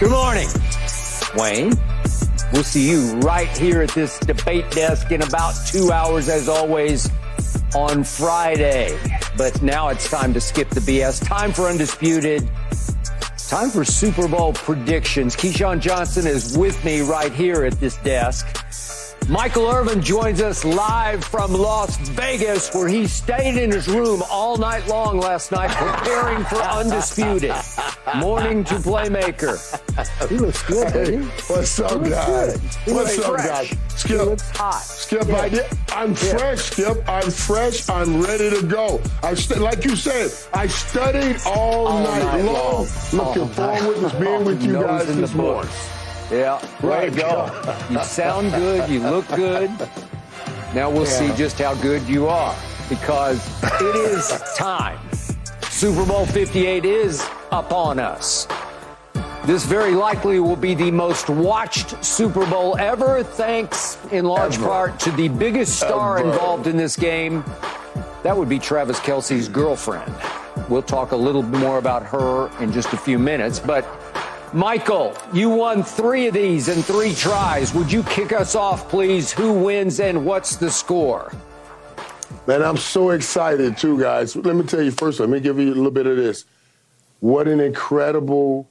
Good morning, Wayne. We'll see you right here at this debate desk in about two hours, as always, on Friday. But now it's time to skip the BS. Time for Undisputed. Time for Super Bowl predictions. Keyshawn Johnson is with me right here at this desk. Michael Irvin joins us live from Las Vegas, where he stayed in his room all night long last night preparing for Undisputed. Morning to Playmaker. He looks good, Hey, doesn't he? what's up, looks guys? What's up, fresh. guys? He Skip, looks hot. Skip, Yeah. I did. I'm fresh, Skip. I'm fresh. I'm ready to go. I st- like you said, I studied all, All night, night long. long. Looking All forward night to being with you guys in the this morning. books. Yeah, way Right. to go. You sound good. You look good. Now we'll see just how good you are because it is time. Super Bowl 58 is upon us. This very likely will be the most watched Super Bowl ever, thanks in large Ever. part to the biggest star Ever. involved in this game. That would be Travis Kelce's girlfriend. We'll talk a little more about her in just a few minutes. But, Michael, you won three of these in three tries. Would you kick us off, please? Who wins and what's the score? Man, I'm so excited too, guys. Let me tell you first. Let me give you a little bit of this. What an incredible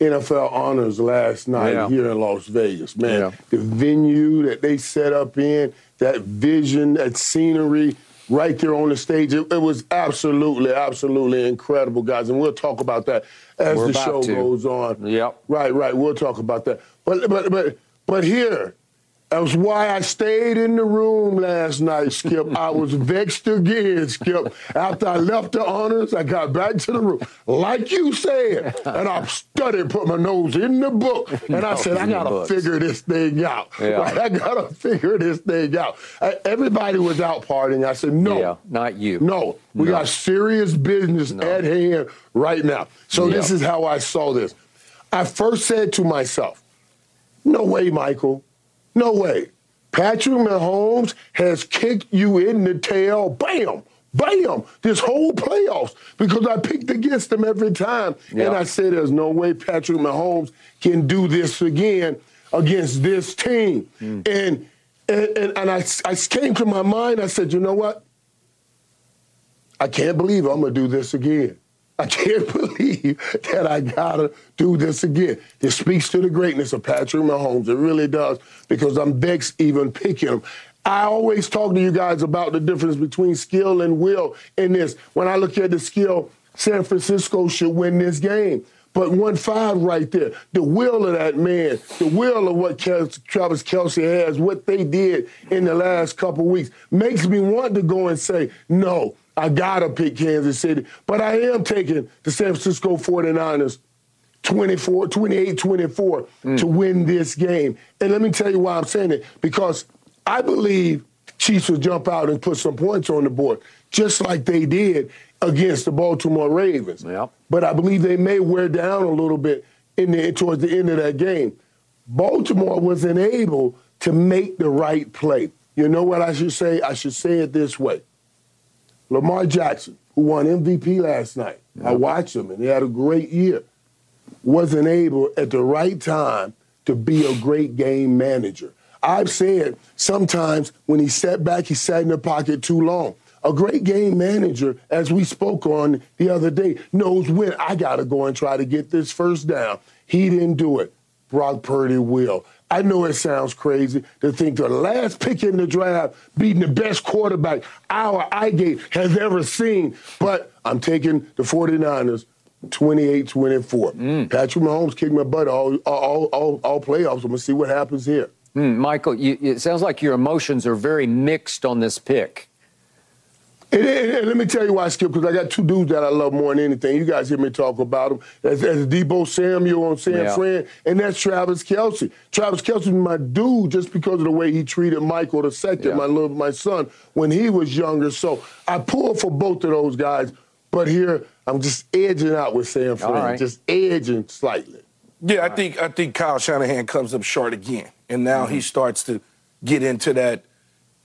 NFL honors last night Yeah. here in Las Vegas, man. Yeah. The venue that they set up in, that vision, that scenery, right there on the stage. It, it was absolutely, absolutely incredible, guys. And we'll talk about that as We're the show to. goes on. Yep. Right, right. We'll talk about that. But but but but here, that was why I stayed in the room last night, Skip. I was vexed again, Skip. After I left the honors, I got back to the room. Like you said, and I studied, put my nose in the book, and I said, I gotta figure this thing out. Yeah. Right? I gotta figure this thing out. Everybody was out partying. I said, no. Yeah, not you. No, we No. got serious business at hand right now. So Yeah. this is how I saw this. I first said to myself, no way, Michael. No way. Patrick Mahomes has kicked you in the tail. Bam. Bam. This whole playoffs because I picked against them every time. Yeah. And I said, there's no way Patrick Mahomes can do this again against this team. Hmm. And, and, and, and I, I came to my mind, I said, you know what? I can't believe I'm gonna do this again. I can't believe that I gotta do this again. This speaks to the greatness of Patrick Mahomes. It really does, because I'm vexed even picking him. I always talk to you guys about the difference between skill and will in this. When I look at the skill, San Francisco should win this game. But one five right there, the will of that man, the will of what Travis Kelce has, what they did in the last couple weeks, makes me want to go and say, no, I gotta pick Kansas City. But I am taking the San Francisco 49ers 24, 28 24 mm. to win this game. And let me tell you why I'm saying it. Because I believe Chiefs will jump out and put some points on the board, just like they did against the Baltimore Ravens. Yep. But I believe they may wear down a little bit in the, towards the end of that game. Baltimore wasn't able to make the right play. You know what I should say? I should say it this way. Lamar Jackson, who won MVP last night, I watched him and he had a great year, wasn't able at the right time to be a great game manager. I've said sometimes when he sat back, he sat in the pocket too long. A great game manager, as we spoke on the other day, knows when I got to go and try to get this first down. He didn't do it. Brock Purdy will. I know it sounds crazy to think the last pick in the draft beating the best quarterback our Igate has ever seen, but I'm taking the 49ers 28-24. Patrick Mahomes kicked my butt all, all, all, all playoffs. I'm going to see what happens here. Hmm, Michael, you, it sounds like your emotions are very mixed on this pick. And, and, and, let me tell you why, Skip, because I got two dudes that I love more than anything. You guys hear me talk about them. That's, that's Deebo Samuel on San yeah. Fran, and that's Travis Kelce. Travis Kelce is my dude just because of the way he treated Michael II, yeah. my little my son, when he was younger. So I pull for both of those guys, but here I'm just edging out with San Fran, right. just edging slightly. Yeah, I think I think Kyle Shanahan comes up short again, and now mm-hmm. he starts to get into that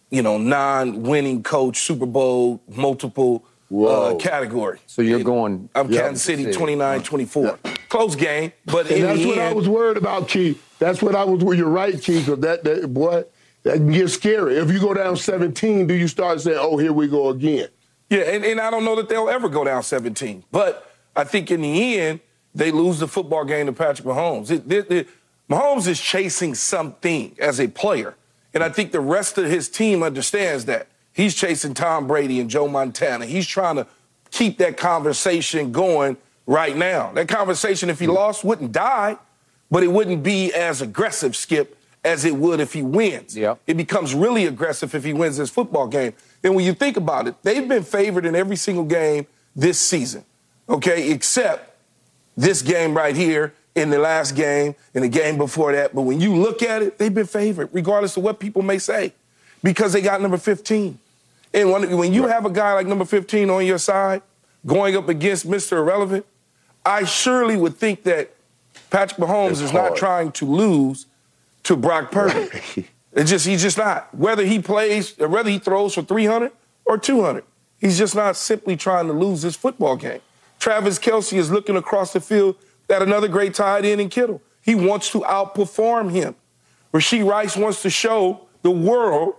you know, non-winning coach, Super Bowl, multiple uh, category. So you're going. I'm yep. Kansas City 29-24. Yep. Close game, but and that's what end, I was worried about, Keith. That's what I was. You're right, Keith. Because that, that boy, that can get scary. If you go down 17, do you start saying, "Oh, here we go again"? Yeah, and, and I don't know that they'll ever go down 17. But I think in the end, they lose the football game to Patrick Mahomes. It, it, it, Mahomes is chasing something as a player. And I think the rest of his team understands that. He's chasing Tom Brady and Joe Montana. He's trying to keep that conversation going right now. That conversation, if he lost, wouldn't die, but it wouldn't be as aggressive, Skip, as it would if he wins. Yep. It becomes really aggressive if he wins this football game. And when you think about it, they've been favored in every single game this season, okay, except this game right here in the last game, in the game before that. But when you look at it, they've been favored, regardless of what people may say, because they got number 15. And when, when you have a guy like number 15 on your side going up against Mr. Irrelevant, I surely would think that Patrick Mahomes it's is hard. not trying to lose to Brock Purdy. it's just he's just not. Whether he plays, or whether he throws for 300 or 200, he's just not simply trying to lose this football game. Travis Kelce is looking across the field that another great tight end in Kittle. He wants to outperform him. Rashee Rice wants to show the world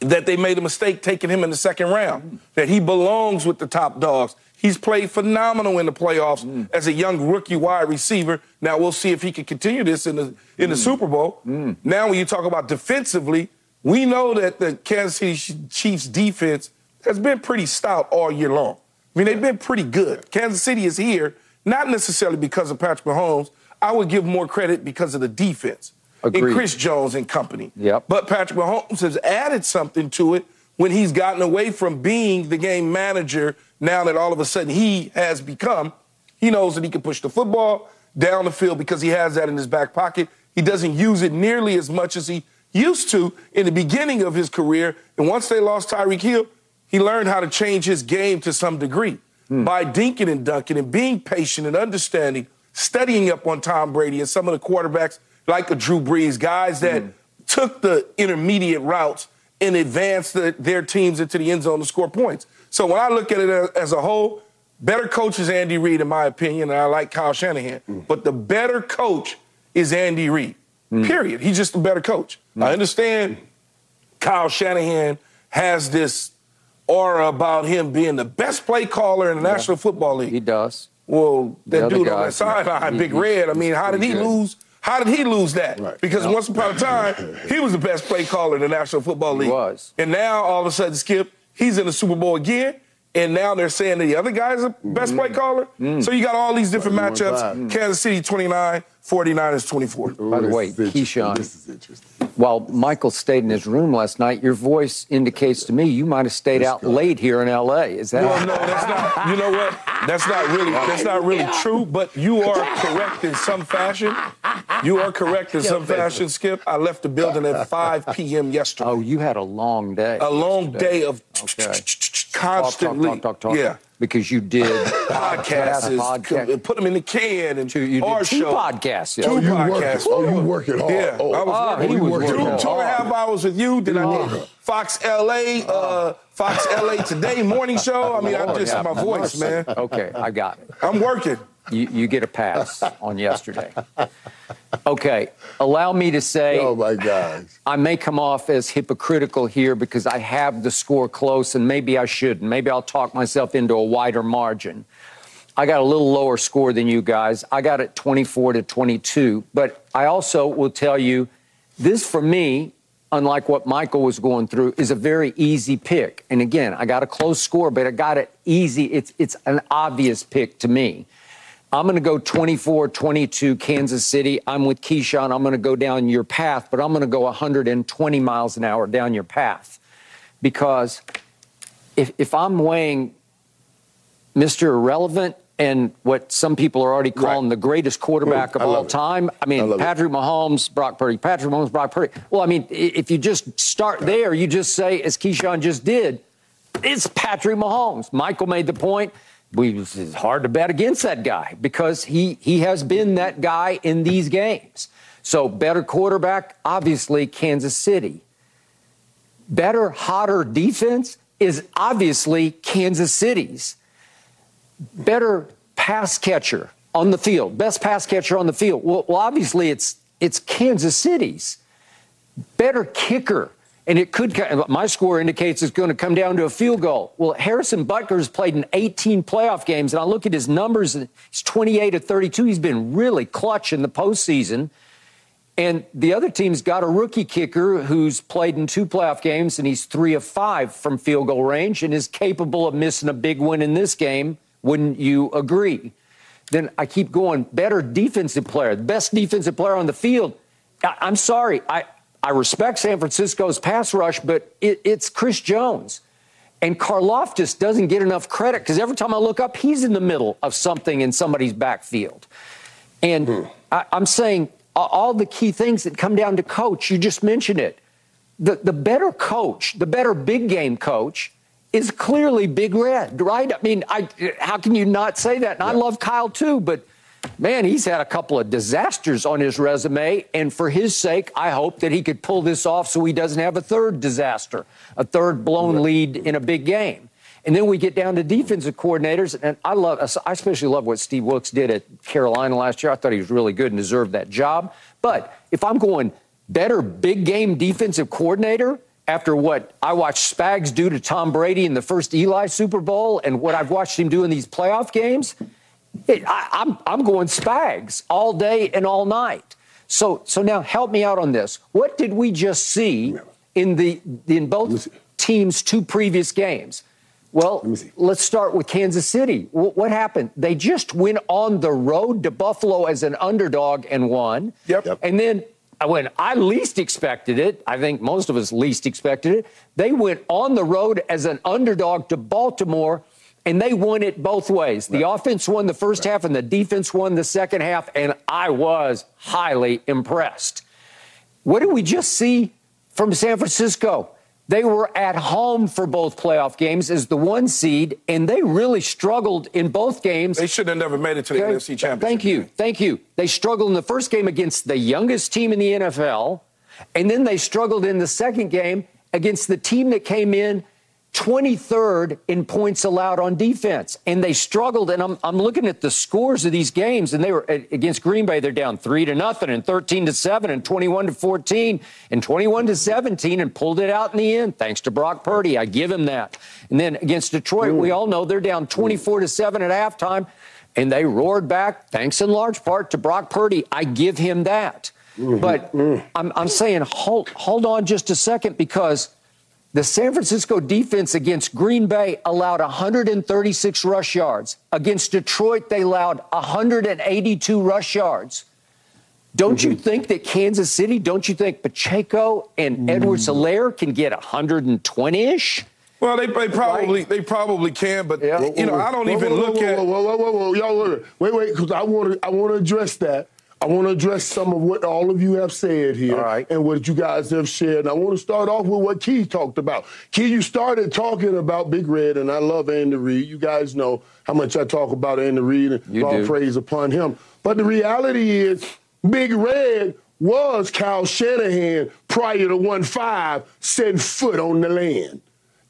that they made a mistake taking him in the second round, that he belongs with the top dogs. He's played phenomenal in the playoffs mm. as a young rookie wide receiver. Now we'll see if he can continue this in the in the mm. Super Bowl. Mm. Now when you talk about defensively, we know that the Kansas City Chiefs defense has been pretty stout all year long. I mean, they've been pretty good. Kansas City is here not necessarily because of Patrick Mahomes. I would give more credit because of the defense Agreed. and Chris Jones and company. Yep. But Patrick Mahomes has added something to it when he's gotten away from being the game manager. Now that all of a sudden he has become, he knows that he can push the football down the field because he has that in his back pocket. He doesn't use it nearly as much as he used to in the beginning of his career. And once they lost Tyreek Hill, he learned how to change his game to some degree mm. by dinking and dunking and being patient and understanding, studying up on Tom Brady and some of the quarterbacks like a Drew Brees, guys that mm. took the intermediate routes and advanced the, their teams into the end zone to score points. So when I look at it as a whole, better coach is Andy Reid, in my opinion, and I like Kyle Shanahan. Mm. But the better coach is Andy Reid. Mm. Period. He's just a better coach. Mm. I understand Kyle Shanahan has this aura about him being the best play caller in the yeah. National Football League. He does. Well, that dude on that sideline, Big Red. I mean, how did he good. lose? How did he lose that? Right. Because no. once upon a time, he was the best play caller in the National Football League. He was. And now all of a sudden, Skip, he's in the Super Bowl again. And now they're saying that the other guy's the best mm-hmm. play caller. Mm. So you got all these different matchups. Kansas City 29, 49ers 24. By the way, Keyshawn, this is interesting. While Michael stayed in his room last night, your voice indicates to me you might have stayed out late here in L.A. Is that? Well, no, that's not. You know what? That's not really. That's not really true. But you are correct in some fashion. You are correct in some fashion, Skip. I left the building at 5 p.m. yesterday. Oh, you had a long day. A long day of constantly. Talk, talk, talk, talk. Yeah because you did podcasts, podcast. put them in the can and two, you did two show. podcasts. Yeah. Two oh, you podcasts. Work, oh, you working hard. Yeah, oh, I was oh, he was working two, two and a half hours with you. Then I did Fox LA, uh, Fox LA Today morning show. I mean, I'm just yeah. my voice, man. Okay, I got it. I'm working. You, you get a pass on yesterday. Okay, allow me to say. Oh my God. I may come off as hypocritical here because I have the score close, and maybe I shouldn't. Maybe I'll talk myself into a wider margin. I got a little lower score than you guys. I got it 24 to 22. But I also will tell you, this for me, unlike what Michael was going through, is a very easy pick. And again, I got a close score, but I got it easy. It's it's an obvious pick to me. I'm going to go 24 22 Kansas City. I'm with Keyshawn. I'm going to go down your path, but I'm going to go 120 miles an hour down your path because if, if I'm weighing Mr. Irrelevant and what some people are already calling right. the greatest quarterback of all time. I mean, I Patrick it. Mahomes, Brock Purdy, Patrick Mahomes, Brock Purdy. Well, I mean, if you just start there, you just say, as Keyshawn just did, it's Patrick Mahomes. Michael made the point. We, it's hard to bet against that guy because he, he has been that guy in these games. So, better quarterback, obviously, Kansas City. Better, hotter defense is obviously Kansas City's better pass catcher on the field, best pass catcher on the field. Well, well obviously it's it's Kansas City's better kicker. And it could, my score indicates it's going to come down to a field goal. Well, Harrison Butker's played in 18 playoff games, and I look at his numbers, he's 28 to 32. He's been really clutch in the postseason. And the other team's got a rookie kicker who's played in two playoff games, and he's three of five from field goal range and is capable of missing a big win in this game wouldn't you agree? Then I keep going. Better defensive player, the best defensive player on the field. I, am sorry. I, I respect San Francisco's pass rush, but it, it's Chris Jones. And Karlaftis doesn't get enough credit because every time I look up, he's in the middle of something in somebody's backfield. And hmm. I, I'm saying all the key things that come down to coach, you just mentioned it. The, the better coach, the better big game coach, is clearly Big Red, right? I mean, I, how can you not say that? And yeah. I love Kyle too, but man, he's had a couple of disasters on his resume. And for his sake, I hope that he could pull this off so he doesn't have a third disaster, a third blown right. lead in a big game. And then we get down to defensive coordinators, and I love, I especially love what Steve Wilks did at Carolina last year. I thought he was really good and deserved that job. But if I'm going better big game defensive coordinator, after what I watched Spags do to Tom Brady in the first Eli Super Bowl and what I've watched him do in these playoff games, it, I, I'm, I'm going Spags all day and all night. So, so now help me out on this. What did we just see in the in both teams' two previous games? Well, let's start with Kansas City. what happened? They just went on the road to Buffalo as an underdog and won. Yep. And then uh, when I least expected it, I think most of us least expected it, they went on the road as an underdog to Baltimore and they won it both ways. The right. offense won the first right. half and the defense won the second half, and I was highly impressed. What did we just see from San Francisco? They were at home for both playoff games as the one seed, and they really struggled in both games. They should have never made it to the okay. NFC Championship. Thank you. Thank you. They struggled in the first game against the youngest team in the NFL, and then they struggled in the second game against the team that came in 23rd in points allowed on defense. And they struggled. And I'm, I'm looking at the scores of these games, and they were against Green Bay, they're down three to nothing, and 13 to 7, and 21 to 14, and 21 to 17, and pulled it out in the end, thanks to Brock Purdy. I give him that. And then against Detroit, we all know they're down 24 to 7 at halftime, and they roared back, thanks in large part to Brock Purdy. I give him that. Mm-hmm. But mm. I'm, I'm saying, hold, hold on just a second because the San Francisco defense against Green Bay allowed 136 rush yards. Against Detroit, they allowed 182 rush yards. Don't mm-hmm. you think that Kansas City, don't you think Pacheco and mm. Edwards Helaire can get 120 ish? Well, they, they probably right. they probably can, but yeah. you know I don't whoa, even whoa, look whoa, at. Whoa, whoa, whoa, whoa, y'all wait, wait, because I want to I want to address that. I want to address some of what all of you have said here and what you guys have shared. And I want to start off with what Key talked about. Key, you started talking about Big Red, and I love Andy Reid. You guys know how much I talk about Andy Reid and all praise upon him. But the reality is, Big Red was Kyle Shanahan prior to 1 5 setting foot on the land.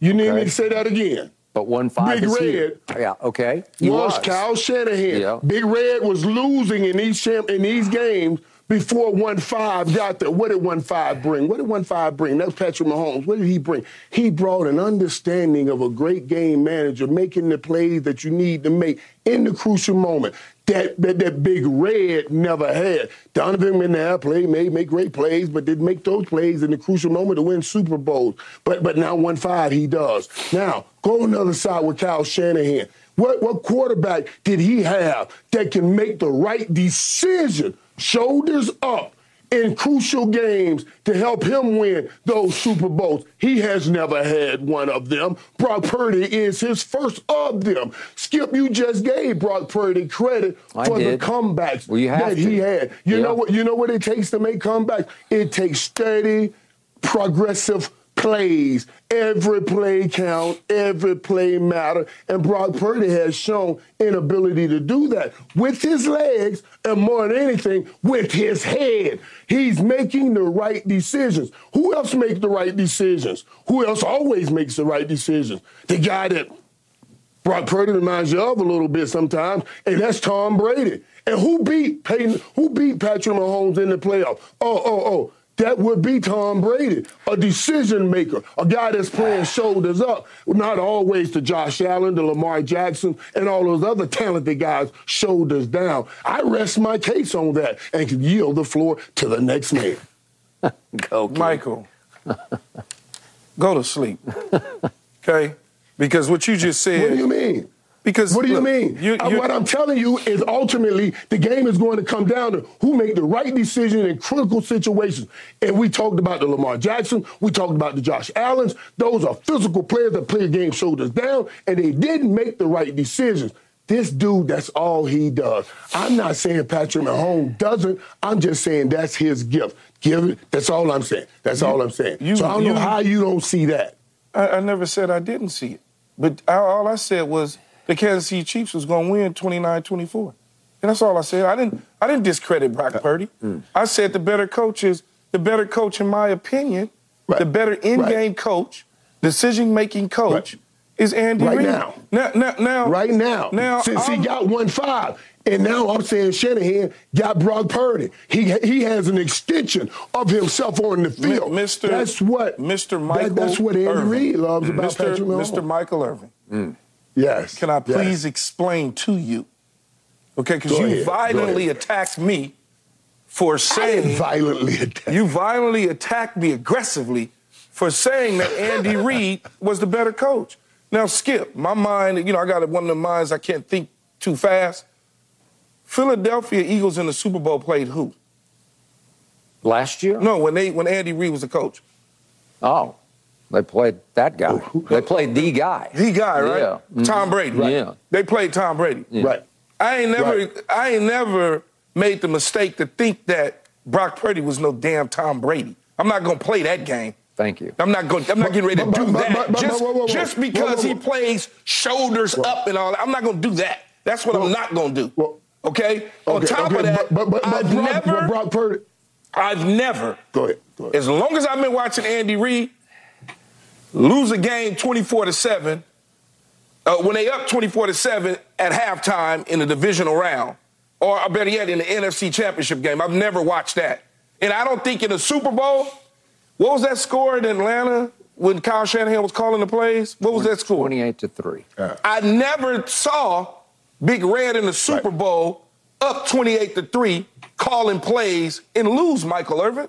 You need me to say that again? But one five. Big Red. Yeah. Okay. He was, was Kyle Shanahan. Yeah. Big Red was losing in these champ- in these games before one five got there. What did one five bring? What did one five bring? That's Patrick Mahomes. What did he bring? He brought an understanding of a great game manager, making the plays that you need to make in the crucial moment that, that that big red never had. Donovan McNabb played, made make great plays, but didn't make those plays in the crucial moment to win Super Bowls. But but now one five he does. Now go on the other side with Kyle Shanahan. What what quarterback did he have that can make the right decision, shoulders up, in crucial games to help him win those Super Bowls. He has never had one of them. Brock Purdy is his first of them. Skip, you just gave Brock Purdy credit I for did. the comebacks Well, that to. he had. You Yeah. know what? You know what it takes to make comebacks? It takes steady, progressive plays. Every play count, every play matter. And Brock Purdy has shown inability to do that with his legs and more than anything, with his head. He's making the right decisions. Who else makes the right decisions? Who else always makes the right decisions? The guy that Brock Purdy reminds you of a little bit sometimes, and that's Tom Brady. And who beat Peyton? Who beat Patrick Mahomes in the playoff? Oh, oh, oh. That would be Tom Brady, a decision maker, a guy that's playing shoulders up, not always to Josh Allen, to Lamar Jackson, and all those other talented guys, shoulders down. I rest my case on that and can yield the floor to the next man. Go. Michael, go to sleep. Okay? Because what you just said. What do you mean? Because What do you look, mean? you- Uh, you- what I'm telling you is ultimately the game is going to come down to who make the right decision in critical situations. And we talked about the Lamar Jackson, we talked about the Josh Allens. Those are physical players that play a game shoulders down, and they didn't make the right decisions. This dude, that's all he does. I'm not saying Patrick Mahomes doesn't. I'm just saying that's his gift. Give it. That's all I'm saying. That's all I'm saying. you- so I don't you- know how you don't see that. I, I never said I didn't see it. But I, all I said was the Kansas City Chiefs was going to win 29-24. And that's all I said. I didn't I didn't discredit Brock uh, Purdy. Mm. I said the better coach is the better coach in my opinion, Right. the better in-game coach, decision-making coach Right. is Andy Right Reid. now. Now, now, now right now. Now, since I'm- he got one five, and now I'm saying Shanahan got Brock Purdy. He he has an extension of himself on the field. Mr. That's what Mr. Michael that- that's what Andy Irvin. Reid loves about Mr. Patrick Mahomes. Mr. Michael Irvin. Mm. Yes. Can I yes. please explain to you? Okay, because you ahead, violently attacked me for I didn't saying violently attacked. you violently attacked me aggressively for saying that Andy Reid was the better coach. Now, Skip, my mind, you know, I got one of the minds I can't think too fast. Philadelphia Eagles in the Super Bowl played who? Last year? No, when they when Andy Reid was the coach. Oh, they played that guy. They played the guy. The guy, right? Yeah. Mhm. Tom Brady. Right. Yeah. They played Tom Brady. Right. I ain't never Right. I ain't never made the mistake to think that Brock Purdy was no damn Tom Brady. I'm not gonna play that game. Thank you. I'm not going. I'm not getting ready to do that just, just because he plays shoulders up and all that. I'm not going to do that. That's what I'm not going to do. Well, okay. On Okay, top okay, of that, but, but, but, I've Brock, never, Brock Purdy. I've never, Go ahead. Go ahead. as long as I've been watching Andy Reid, lose a game 24 to seven. Uh, when they up 24 to seven at halftime in the divisional round, or uh, better yet, in the NFC Championship game. I've never watched that, and I don't think in the Super Bowl. What was that score in Atlanta when Kyle Shanahan was calling the plays? What was that score? 28 to 3. I never saw Big Red in the Super Right. Bowl up 28 to 3 calling plays and lose Michael Irvin.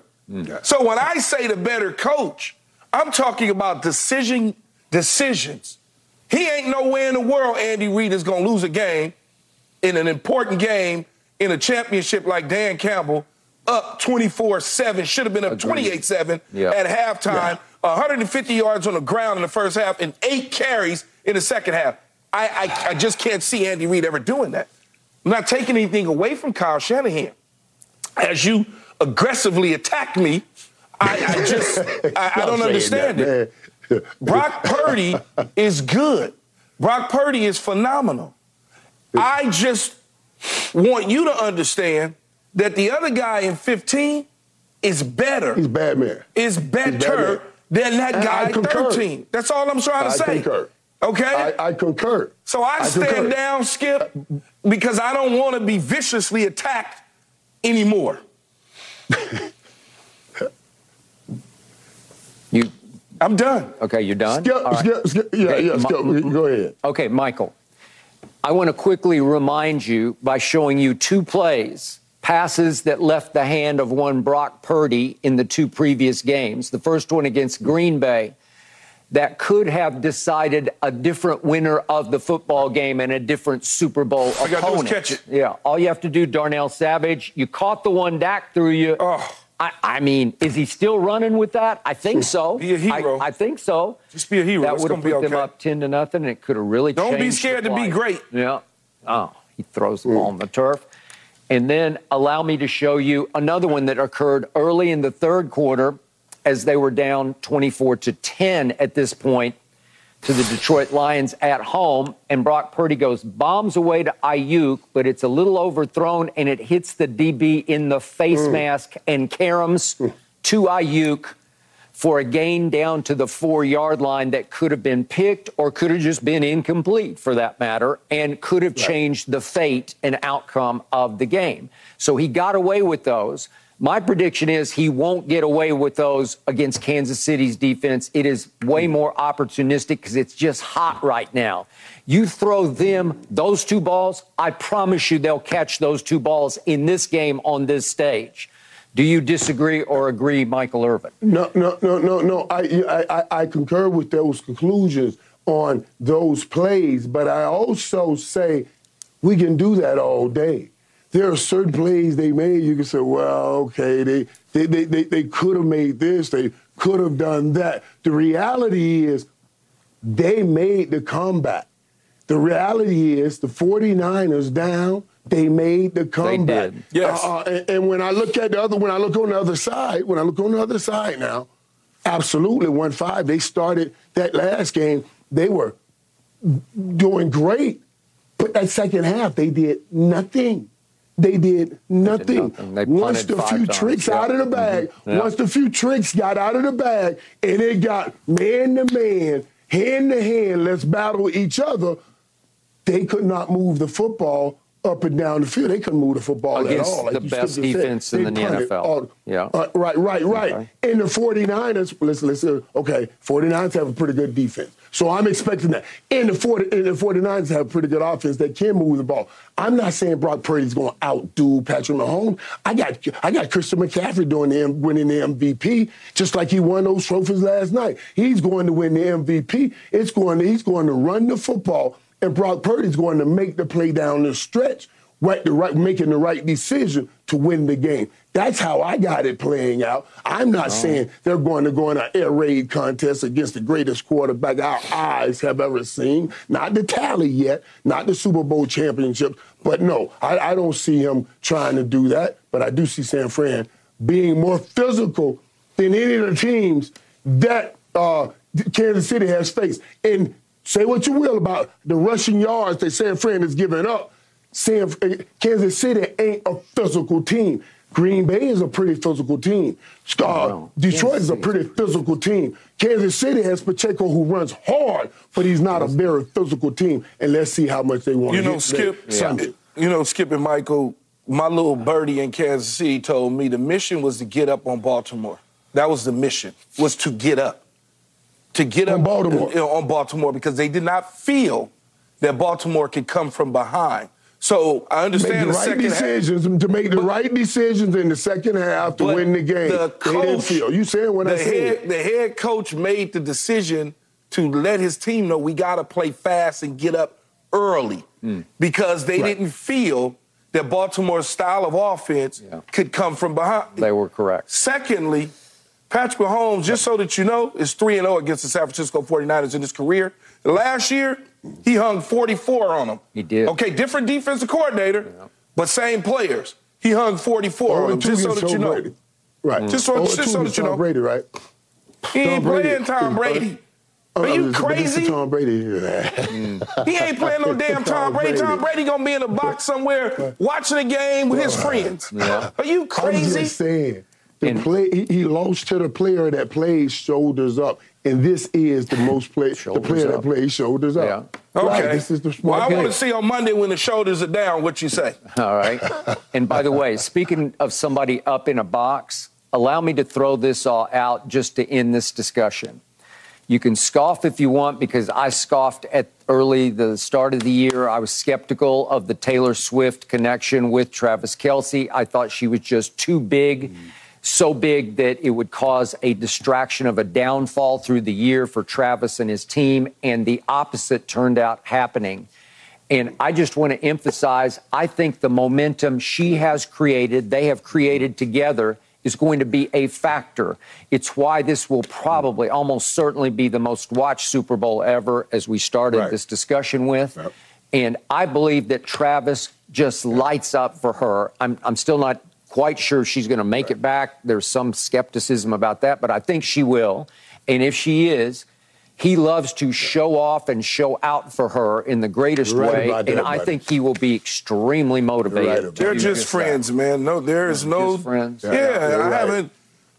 So when I say the better coach, I'm talking about decision decisions. He ain't nowhere in the world Andy Reid is going to lose a game in an important game in a championship like Dan Campbell up 24-7 should have been up Agreed. 28-7 Yeah. at halftime 150 yards on the ground in the first half and eight carries in the second half I, I, I just can't see Andy Reid ever doing that I'm not taking anything away from Kyle Shanahan as you aggressively attack me I, I just I, I don't understand that, it. Brock Purdy is good. Brock Purdy is phenomenal. I just want you to understand that the other guy in 15 is better. He's Batman. is better than that And guy in 13. That's all I'm trying to I say. concur. Okay? I, I concur. so I, stand concur. down, Skip, because I don't want to be viciously attacked anymore. I'm done. okay? You're done. Skip, right. skip, skip, yeah, Okay, yeah, skip. Go ahead. Okay, Michael. I want to quickly remind you by showing you two plays, passes that left the hand of one Brock Purdy in the two previous games. The first one against Green Bay, that could have decided a different winner of the football game and a different Super Bowl All you gotta do opponent. catch it. Yeah, all you have to do, Darnell Savage, you caught the one Dak threw you. Oh. I, I, mean, is he still running with that? I think so. Be a hero. I, I think so. Just be a hero. That would have put okay. them up ten to nothing, and it could have really. Changed. Don't be scared to be great. Yeah. Oh, he throws the mm. ball on the turf. And then allow me to show you another one that occurred early in the third quarter as they were down 24 to 10 at this point to the Detroit Lions at home. And Brock Purdy goes bombs away to Aiyuk, but it's a little overthrown and it hits the DB in the face mm. mask and caroms mm. to Aiyuk for a gain down to the four yard line that could have been picked or could have just been incomplete for that matter and could have right. changed the fate and outcome of the game. So he got away with those. My prediction is he won't get away with those against Kansas City's defense. It is way hmm. more opportunistic because it's just hot right now. You throw them those two balls, I promise you they'll catch those two balls in this game on this stage. Do you disagree or agree, Michael Irvin? No, no, no, no, no. I, I, I concur with those conclusions on those plays, but I also say we can do that all day. There are certain plays they made. You can say, well, okay, they they they, they, they could have made this, they could have done that. The reality is they made the comeback. The reality is the 49ers down they made the comeback. They did. Yes. Uh, uh, and, and, when I look at the other, when I look on the other side, when I look on the other side now, absolutely one five. They started that last game. They were doing great, but that second half they did nothing. They did nothing. They did nothing. They once the few times. tricks yep. out of the bag, mm-hmm. yep. once the few tricks got out of the bag, and it got man to man, hand to hand, let's battle each other. They could not move the football up and down the field. They couldn't move the football Against at all. Like the best defense in the NFL. All, yeah. Uh, right, right, right. Okay. And the 49ers, listen, listen, okay, 49ers have a pretty good defense. So I'm expecting that. And the, 40, and the 49ers have a pretty good offense that can move the ball. I'm not saying Brock Purdy's going to outdo Patrick Mahomes. I got I got Christian McCaffrey doing the winning the MVP, just like he won those trophies last night. He's going to win the MVP. It's going to, he's going to run the football and Brock Purdy's going to make the play down the stretch, right, the right, making the right decision to win the game. That's how I got it playing out. I'm not oh. saying they're going to go in an air raid contest against the greatest quarterback our eyes have ever seen. Not the tally yet, not the Super Bowl championship, but no, I, I don't see him trying to do that. But I do see San Fran being more physical than any of the teams that uh, Kansas City has faced. And Say what you will about the rushing yards that San Fran is giving up. San, Kansas City ain't a physical team. Green Bay is a pretty physical team. Uh, Detroit is a pretty physical team. Kansas City has Pacheco who runs hard, but he's not a very physical team. And let's see how much they want you to know, Skip, Sunday. You know, Skip and Michael, my little birdie in Kansas City told me the mission was to get up on Baltimore. That was the mission, was to get up to get on up Baltimore. You know, on Baltimore because they did not feel that Baltimore could come from behind. So I understand make the, the right decisions half, to make the but, right decisions in the second half to win the game. The coach, they didn't feel. You said what I said. Head, the head coach made the decision to let his team know we got to play fast and get up early mm. because they right. didn't feel that Baltimore's style of offense yeah. could come from behind. They were correct. Secondly, Patrick Mahomes, just so that you know, is 3 0 against the San Francisco 49ers in his career. Last year, he hung 44 on them. He did. Okay, different defensive coordinator, yeah. but same players. He hung 44 on oh, them, just so that you know. Brady. Right. Just so, oh, just so that you know. Brady, right? He ain't Tom playing Tom Brady. Are you crazy? Tom Brady. he ain't playing no damn Tom Brady. Tom Brady gonna be in a box somewhere watching a game with his friends. Yeah. Are you crazy? I'm just saying. The play, he, he, lost to the player that plays shoulders up, and this is the most play, the player up. that plays shoulders up. Yeah. Okay. Right, this is the well, I want to see on Monday when the shoulders are down what you say. All right. and by the way, speaking of somebody up in a box, allow me to throw this all out just to end this discussion. You can scoff if you want because I scoffed at early the start of the year. I was skeptical of the Taylor Swift connection with Travis Kelce. I thought she was just too big. Mm so big that it would cause a distraction of a downfall through the year for Travis and his team, and the opposite turned out happening. And I just want to emphasize I think the momentum she has created, they have created together, is going to be a factor. It's why this will probably, almost certainly, be the most watched Super Bowl ever, as we started right. this discussion with. Yep. And I believe that Travis just lights up for her. I'm, I'm still not quite sure she's going to make right. it back. There's some skepticism about that, but I think she will. And if she is, he loves to show off and show out for her in the greatest right way, and I think he will be extremely motivated. Right They're just friends, that. man. No, there is no friends. Yeah, yeah I haven't.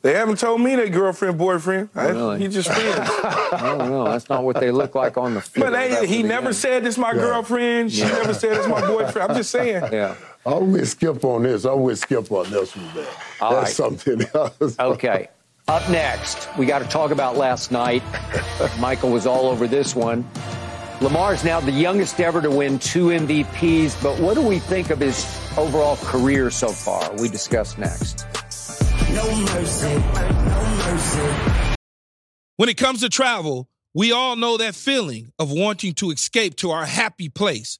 They haven't told me they girlfriend boyfriend. Oh, really? He just friends. I don't know. That's not what they look like on the field. But they, he never end. said this my yeah. girlfriend. She yeah. never said this my boyfriend. I'm just saying. Yeah. I'm with Skip on this. I'm with Skip on this one, man. All That's right. something else. Okay. Up next, we got to talk about last night. Michael was all over this one. Lamar is now the youngest ever to win two MVPs, but what do we think of his overall career so far? We discuss next. No mercy, no mercy. When it comes to travel, we all know that feeling of wanting to escape to our happy place,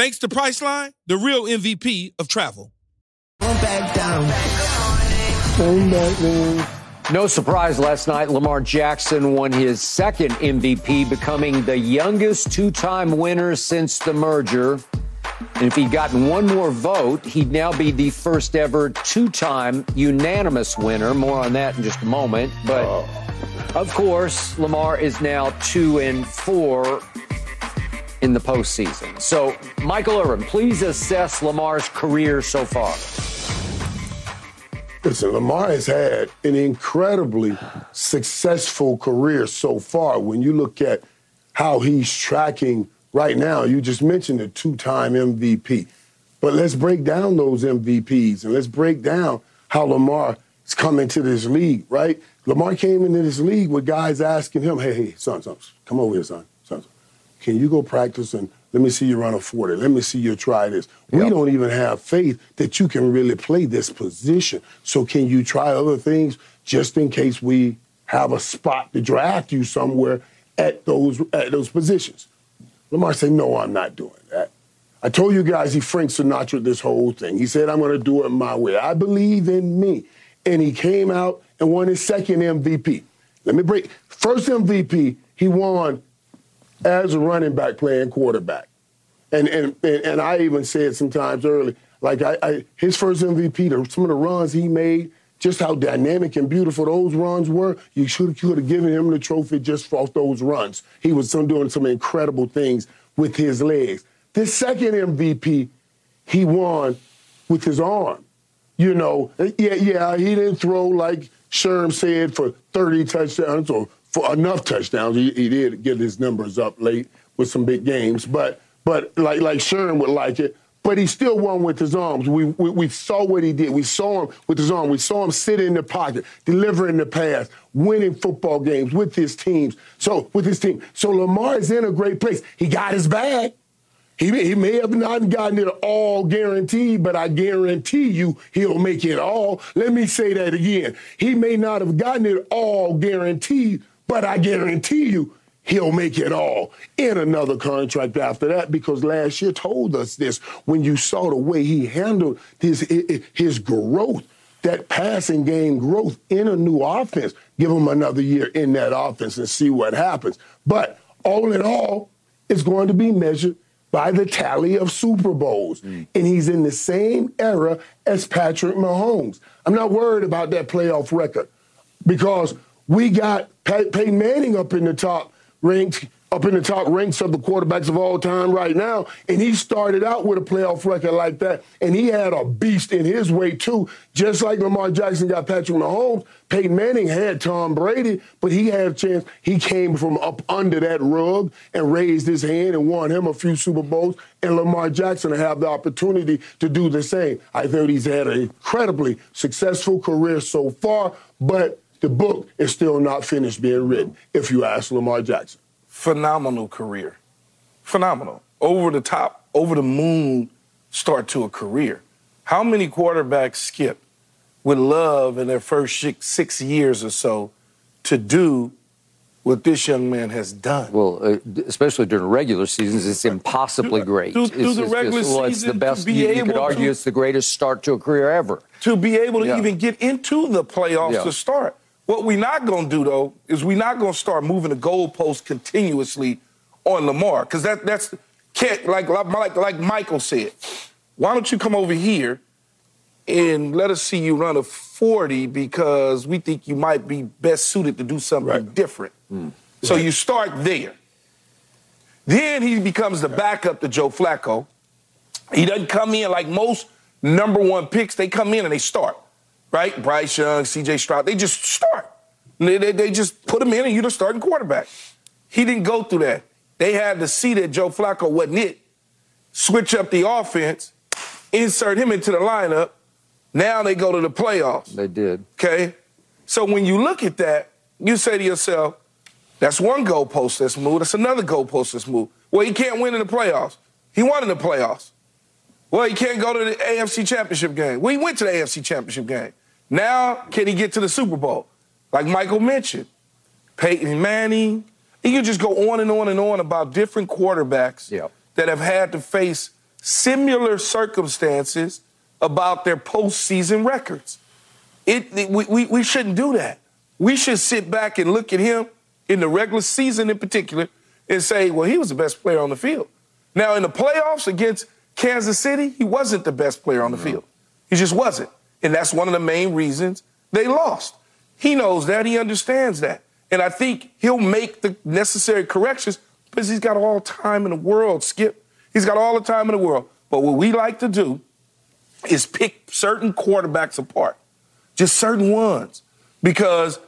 Thanks to Priceline, the real MVP of travel. Back down. No surprise last night, Lamar Jackson won his second MVP, becoming the youngest two time winner since the merger. And if he'd gotten one more vote, he'd now be the first ever two time unanimous winner. More on that in just a moment. But of course, Lamar is now two and four in the postseason. So, Michael Irvin, please assess Lamar's career so far. Listen, Lamar has had an incredibly successful career so far. When you look at how he's tracking right now, you just mentioned a two time MVP. But let's break down those MVPs and let's break down how Lamar is coming to this league, right? Lamar came into this league with guys asking him, hey, hey, son, son, come over here, son. Can you go practice and let me see you run a 40. Let me see you try this. Yep. We don't even have faith that you can really play this position. So can you try other things just in case we have a spot to draft you somewhere at those at those positions? Lamar said, No, I'm not doing that. I told you guys he Frank Sinatra this whole thing. He said, I'm gonna do it my way. I believe in me. And he came out and won his second MVP. Let me break. First MVP, he won as a running back playing quarterback. And and and, I even said sometimes early, like I, I his first MVP, some of the runs he made, just how dynamic and beautiful those runs were. You should could have given him the trophy just for those runs. He was some, doing some incredible things with his legs. This second MVP, he won with his arm. You know, yeah, yeah, he didn't throw like Sherm said for 30 touchdowns or for enough touchdowns. He, he did get his numbers up late with some big games, but but like like Sherm would like it. But he still won with his arms. We, we, we saw what he did. We saw him with his arm. We saw him sit in the pocket, delivering the pass, winning football games with his teams. So with his team. So Lamar is in a great place. He got his bag. He, he may have not gotten it all guaranteed, but I guarantee you he'll make it all. Let me say that again. He may not have gotten it all guaranteed, But I guarantee you, he'll make it all in another contract after that because last year told us this when you saw the way he handled his his growth that passing game growth in a new offense give him another year in that offense and see what happens but all in all it's going to be measured by the tally of Super Bowls. Mm. And he's in the same era as Patrick Mahomes. I'm not worried about that playoff record because we got Peyton Manning up in the top ranked up in the top ranks of the quarterbacks of all time right now. And he started out with a playoff record like that. And he had a beast in his way, too. Just like Lamar Jackson got Patrick Mahomes, Peyton Manning had Tom Brady, but he had a chance. He came from up under that rug and raised his hand and won him a few Super Bowls. And Lamar Jackson have the opportunity to do the same. I think he's had an incredibly successful career so far, but the book is still not finished being written, if you ask Lamar Jackson phenomenal career. Phenomenal. Over the top, over the moon start to a career. How many quarterbacks skip with love in their first six years or so to do what this young man has done. Well, uh, especially during regular seasons, it's impossibly great. Through, through the regular just, well, it's the best. You, you could argue to, it's the greatest start to a career ever. To be able to yeah. even get into the playoffs yeah. to start. What we're not going to do, though, is we're not going to start moving the goalposts continuously on Lamar because that, that's can't, like, like, like Michael said. Why don't you come over here and let us see you run a 40 because we think you might be best suited to do something right. different. Mm. So right. you start there. Then he becomes the backup to Joe Flacco. He doesn't come in like most number one picks. They come in and they start right? Bryce Young, C.J. Stroud, they just start. They, they, they, just put him in and you're the starting quarterback. He didn't go through that. They had to see that Joe Flacco wasn't it. Switch up the offense, insert him into the lineup. Now they go to the playoffs. They did. Okay? So when you look at that, you say to yourself, that's one goalpost that's moved. That's another goalpost that's moved. Well, he can't win in the playoffs. He won in the playoffs. Well, he can't go to the AFC Championship game. Well, he went to the AFC Championship game. Now, can he get to the Super Bowl? Like Michael mentioned, Peyton Manning. You can just go on and on and on about different quarterbacks yep. that have had to face similar circumstances about their postseason records. It, it we, we, we shouldn't do that. We should sit back and look at him in the regular season in particular and say, well, he was the best player on the field. Now, in the playoffs against Kansas City, he wasn't the best player on the field. He just wasn't. And that's one of the main reasons they lost. He knows that. He understands that. And I think he'll make the necessary corrections because he's got all the time in the world, Skip. He's got all the time in the world. But what we like to do is pick certain quarterbacks apart, just certain ones. Because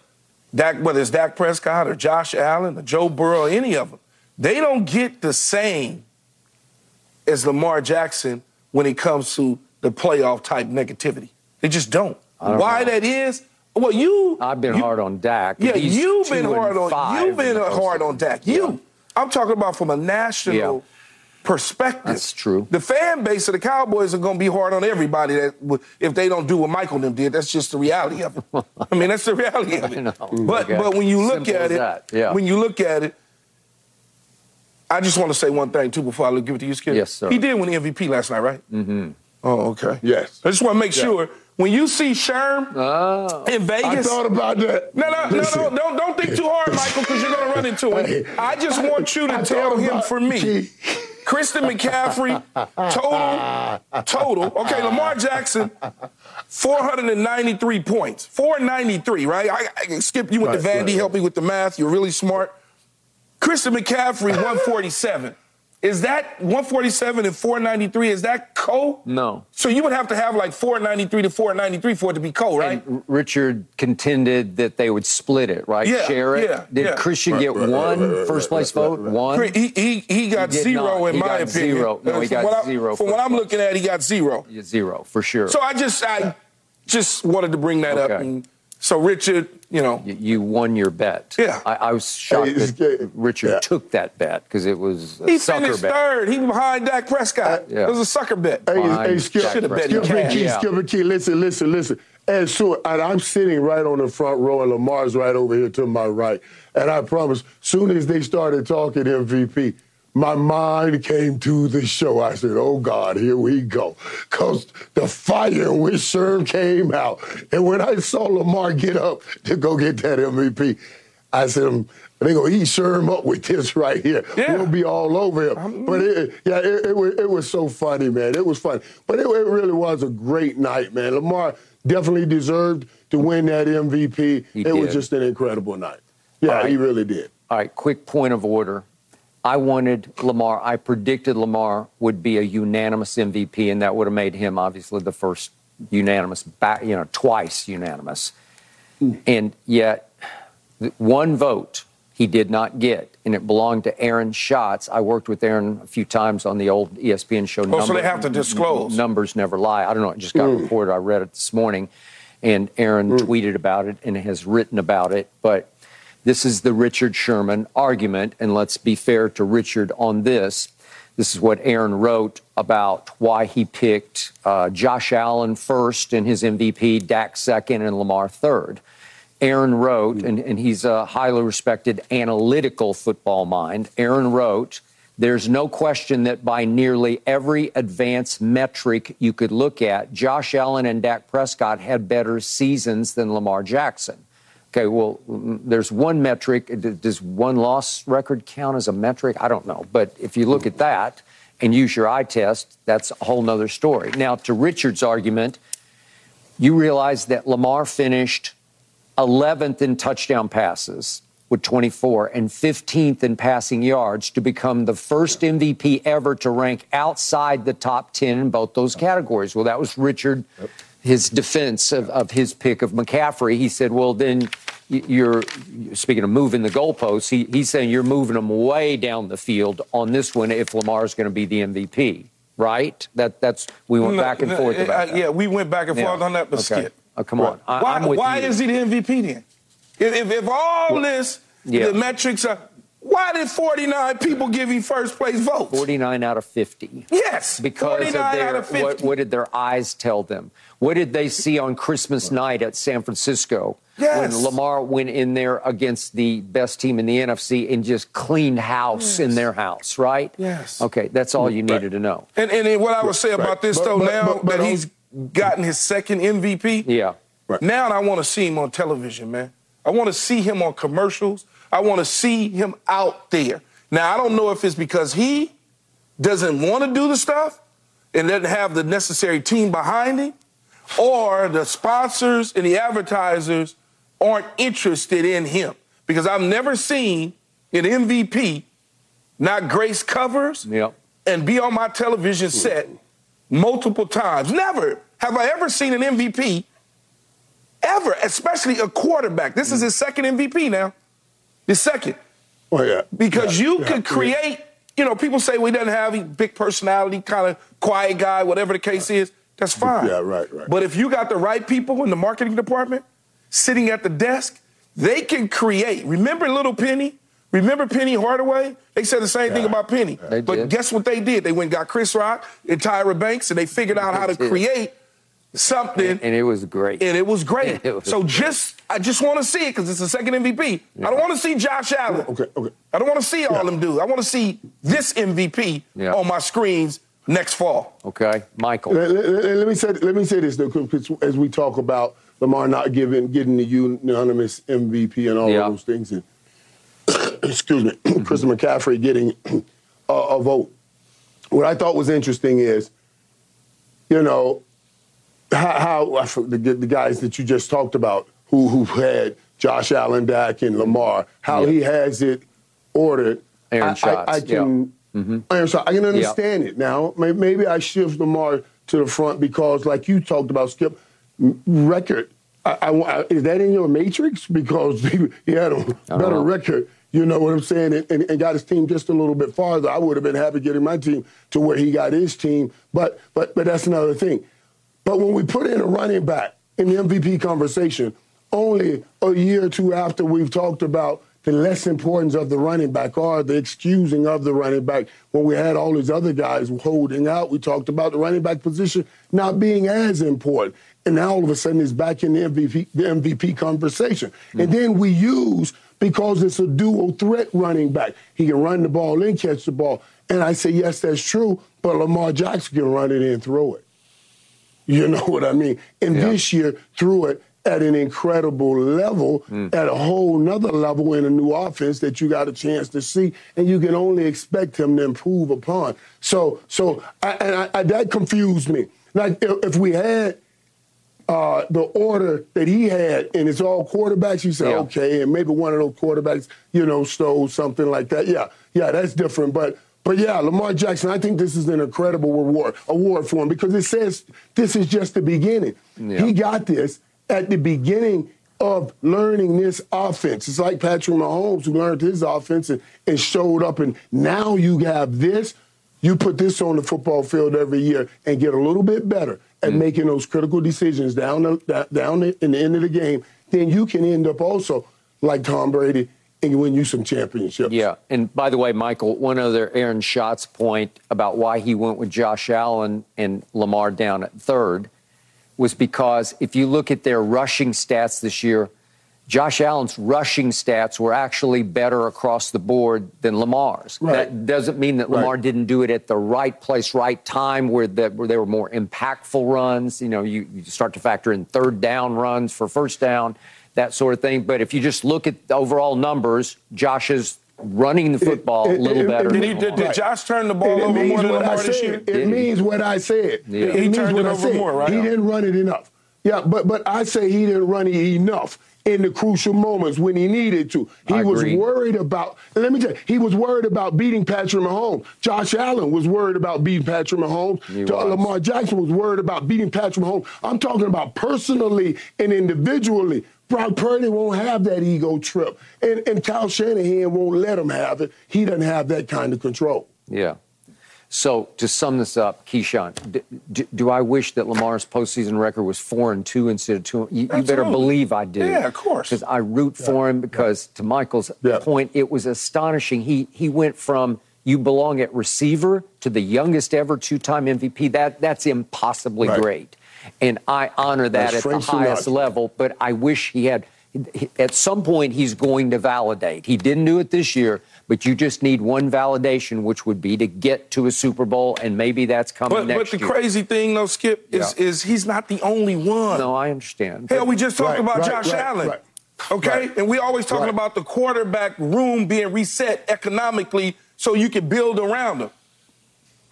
Dak, whether it's Dak Prescott or Josh Allen or Joe Burrow, or any of them, they don't get the same as Lamar Jackson when it comes to the playoff type negativity. They just don't. don't Why know. that is? Well, you. I've been you, hard on Dak. Yeah, you've been hard on. You've been hard on Dak. You. Yeah. I'm talking about from a national yeah. perspective. That's true. The fan base of the Cowboys are going to be hard on everybody that if they don't do what Michael them did. That's just the reality of it. I mean, that's the reality of it. But okay. but when you look Simple at it, yeah. when you look at it, I just want to say one thing too before I give it to you, Skip. Yes, sir. He did win the MVP last night, right? Mm-hmm. Oh, okay. Yes. I just want to make yeah. sure when you see Sherm oh. in Vegas. I thought about that. No, no, no, no, don't don't think too hard, Michael, because you're gonna run into him. I just want you to I tell him for me. Christian McCaffrey, total, total. Okay, Lamar Jackson, 493 points. 493, right? I, I skip you went right, to Vandy, right, help me with the math. You're really smart. Christian McCaffrey, 147. Is that 147 and 493? Is that co? No. So you would have to have like 493 to 493 for it to be co, right? And Richard contended that they would split it, right? Yeah. Share it. Yeah. Did yeah. Christian get one first place vote? One. He he, he got he zero not. in he my opinion. Zero. No, he got from zero. I, from what I'm looking at, he got zero. Yeah, zero for sure. So I just I just wanted to bring that okay. up. And so Richard you know. You, won your bet. Yeah. I, I was shocked hey, that Richard yeah. took that bet because it was a he sucker finished bet. third. He behind Dak Prescott. Uh, yeah. It was a sucker bet. Hey, hey Skip, Should have bet Skip Key, yeah. Skip Key, listen, listen, listen. And so, and I'm sitting right on the front row, and Lamar's right over here to my right. And I promise, soon as they started talking MVP, my mind came to the show. I said, "Oh God, here we go," because the fire in which Sherm came out, and when I saw Lamar get up to go get that MVP, I said, um, "They gonna eat Sherm up with this right here. Yeah. We'll be all over him." But it, yeah, it, it, was, it was so funny, man. It was funny, but it, it really was a great night, man. Lamar definitely deserved to win that MVP. He it did. was just an incredible night. Yeah, right. he really did. All right, quick point of order. I wanted Lamar, I predicted Lamar would be a unanimous MVP, and that would have made him obviously the first unanimous, back, you know, twice unanimous. And yet, one vote he did not get, and it belonged to Aaron Schatz. I worked with Aaron a few times on the old ESPN show. Oh, so they have to disclose. Numbers never lie. I don't know. It just got hmm. reported. I read it this morning, and Aaron hmm. tweeted about it and has written about it. But this is the Richard Sherman argument, and let's be fair to Richard on this. This is what Aaron wrote about why he picked uh, Josh Allen first in his MVP, Dak second, and Lamar third. Aaron wrote, and, and he's a highly respected analytical football mind. Aaron wrote, There's no question that by nearly every advanced metric you could look at, Josh Allen and Dak Prescott had better seasons than Lamar Jackson. Okay, well, mm, there's one metric. Does one loss record count as a metric? I don't know. But if you look at that and use your eye test, that's a whole nother story. Now, to Richard's argument, you realize that Lamar finished 11th in touchdown passes with 24 and 15th in passing yards to become the first MVP ever to rank outside the top 10 in both those categories. Well, that was Richard, his defense of, of his pick of McCaffrey. He said, well, then you're speaking of moving the goalposts. He, he's saying you're moving them way down the field on this one if Lamar's going to be the MVP, right? That that's we went No, back and no, forth about that. Yeah, we went back and Yeah. forth on that, but Okay. skip. Oh, come on. I, why I'm with why you. is he the MVP then? If, if, if all this, yeah. the metrics are, why did 49 people give him first place votes? 49 out of 50. Yes, Because of their, out of 50. what, what did their eyes tell them? What did they see on Christmas night at San Francisco Yes. when Lamar went in there against the best team in the NFC and just cleaned house in their house, right? Yes. Okay, that's all you needed to know. And, and then what I would say Right. about this, But- though, but- now but- but that on- he's gotten his second MVP, Yeah. Right. now I want to see him on television, man. I want to see him on commercials. I want to see him out there. Now, I don't know if it's because he doesn't want to do the stuff and doesn't have the necessary team behind him, or the sponsors and the advertisers aren't interested in him. Because I've never seen an MVP not grace covers Yep. and be on my television set multiple times. Never have I ever seen an MVP ever, especially a quarterback. This is his second MVP now. His second. Oh yeah. Because Yeah, you yeah, could yeah. create, you know, people say we doesn't have a big personality, kind of quiet guy, whatever the case is. That's fine. Yeah, right, right. But if you got the right people in the marketing department sitting at the desk, they can create. Remember Little Penny? Remember Penny Hardaway? They said the same thing about Penny. They but did. guess what they did? They went and got Chris Rock and Tyra Banks, and they figured out how to create something And it was great. and it was great. It was so just, I just want to see it because it's the second MVP. I don't want to see Josh Allen. Okay, okay. I don't want to see all them dudes. I want to see this MVP Yeah. on my screens next fall. Okay, Michael. Let, let- let- let me say let me say this though, 'cause as we talk about Lamar not giving getting the unanimous MVP and all Yeah. of those things, and excuse me, Chris McCaffrey getting a, a vote. What I thought was interesting is, you know, how, how the, the guys that you just talked about who who had Josh Allen, Dak, and Lamar, how Yeah. he has it ordered. Aaron I- I, I can. Mm-hmm. Schatz, I can understand it now. Maybe I shift Lamar to the front because, like you talked about, Skip record. I, I, I- is that in your matrix? Because he, he had a better know. record. You know what I'm saying? And, and, and got his team just a little bit farther. I would have been happy getting my team to where he got his team. But but but that's another thing. But when we put in a running back in the MVP conversation, only a year or two after we've talked about the less importance of the running back or the excusing of the running back when we had all these other guys holding out. We talked about the running back position not being as important. And now all of a sudden it's back in the MVP, the MVP conversation. Mm-hmm. And then we use, because it's a dual threat running back, he can run the ball and catch the ball. And I say, yes, that's true, but Lamar Jackson can run it and throw it. You know what I mean? And yeah. this year, threw it at an incredible level, mm. at a whole nother level in a new offense that you got a chance to see, and you can only expect him to improve upon. So, so I, and I, I, that confused me. Like if, if we had uh, the order that he had, and it's all quarterbacks, you say, yeah. okay, and maybe one of those quarterbacks, you know, stole something like that. Yeah, yeah, that's different. But but yeah, Lamar Jackson, I think this is an incredible reward award for him because it says this is just the beginning. Yeah. He got this at the beginning of learning this offense. It's like Patrick Mahomes who learned his offense and, and showed up, and now you have this. You put this on the football field every year and get a little bit better at mm. making those critical decisions down the, down the, in the end of the game. Then you can end up also like Tom Brady and win you some championships. Yeah. And by the way, Michael, one other Aaron Schatz point about why he went with Josh Allen and Lamar down at third was because if you look at their rushing stats this year, Josh Allen's rushing stats were actually better across the board than Lamar's. Right. That doesn't mean that Lamar right. didn't do it at the right place, right time, where, the, where there were more impactful runs. You know, you, you start to factor in third down runs for first down, that sort of thing. But if you just look at the overall numbers, Josh's running the football it, it, a little it, better. Did, he, did, did, Josh turn the ball over more than Lamar this year? It means what I said. Yeah. He turned it over more, right? He didn't run it enough. Yeah, but but I say he didn't run it enough in the crucial moments when he needed to. He I was agree. worried about, let me tell you, he was worried about beating Patrick Mahomes. Josh Allen was worried about beating Patrick Mahomes. Lamar Jackson was worried about beating Patrick Mahomes. I'm talking about personally and individually. Brock Purdy won't have that ego trip. And, and Kyle Shanahan won't let him have it. He doesn't have that kind of control. Yeah. So to sum this up, Keyshawn, do, do, I wish that Lamar's postseason record was four and two instead of two? You, you better believe I do. Yeah, of course. Because I root yeah. for him. Because yeah. to Michael's yeah. point, it was astonishing. He he went from you belong at receiver to the youngest ever two-time MVP. That that's impossibly right. great, and I honor that that's at the highest level. But I wish he had. At some point, he's going to validate. He didn't do it this year but you just need one validation, which would be to get to a Super Bowl, and maybe that's coming but, next But the year. crazy thing, though, Skip, is, yeah. is he's not the only one. No, I understand. Hell, we just talked right, about right, Josh right, Allen. Okay? And we always talking about the quarterback room being reset economically so you can build around him.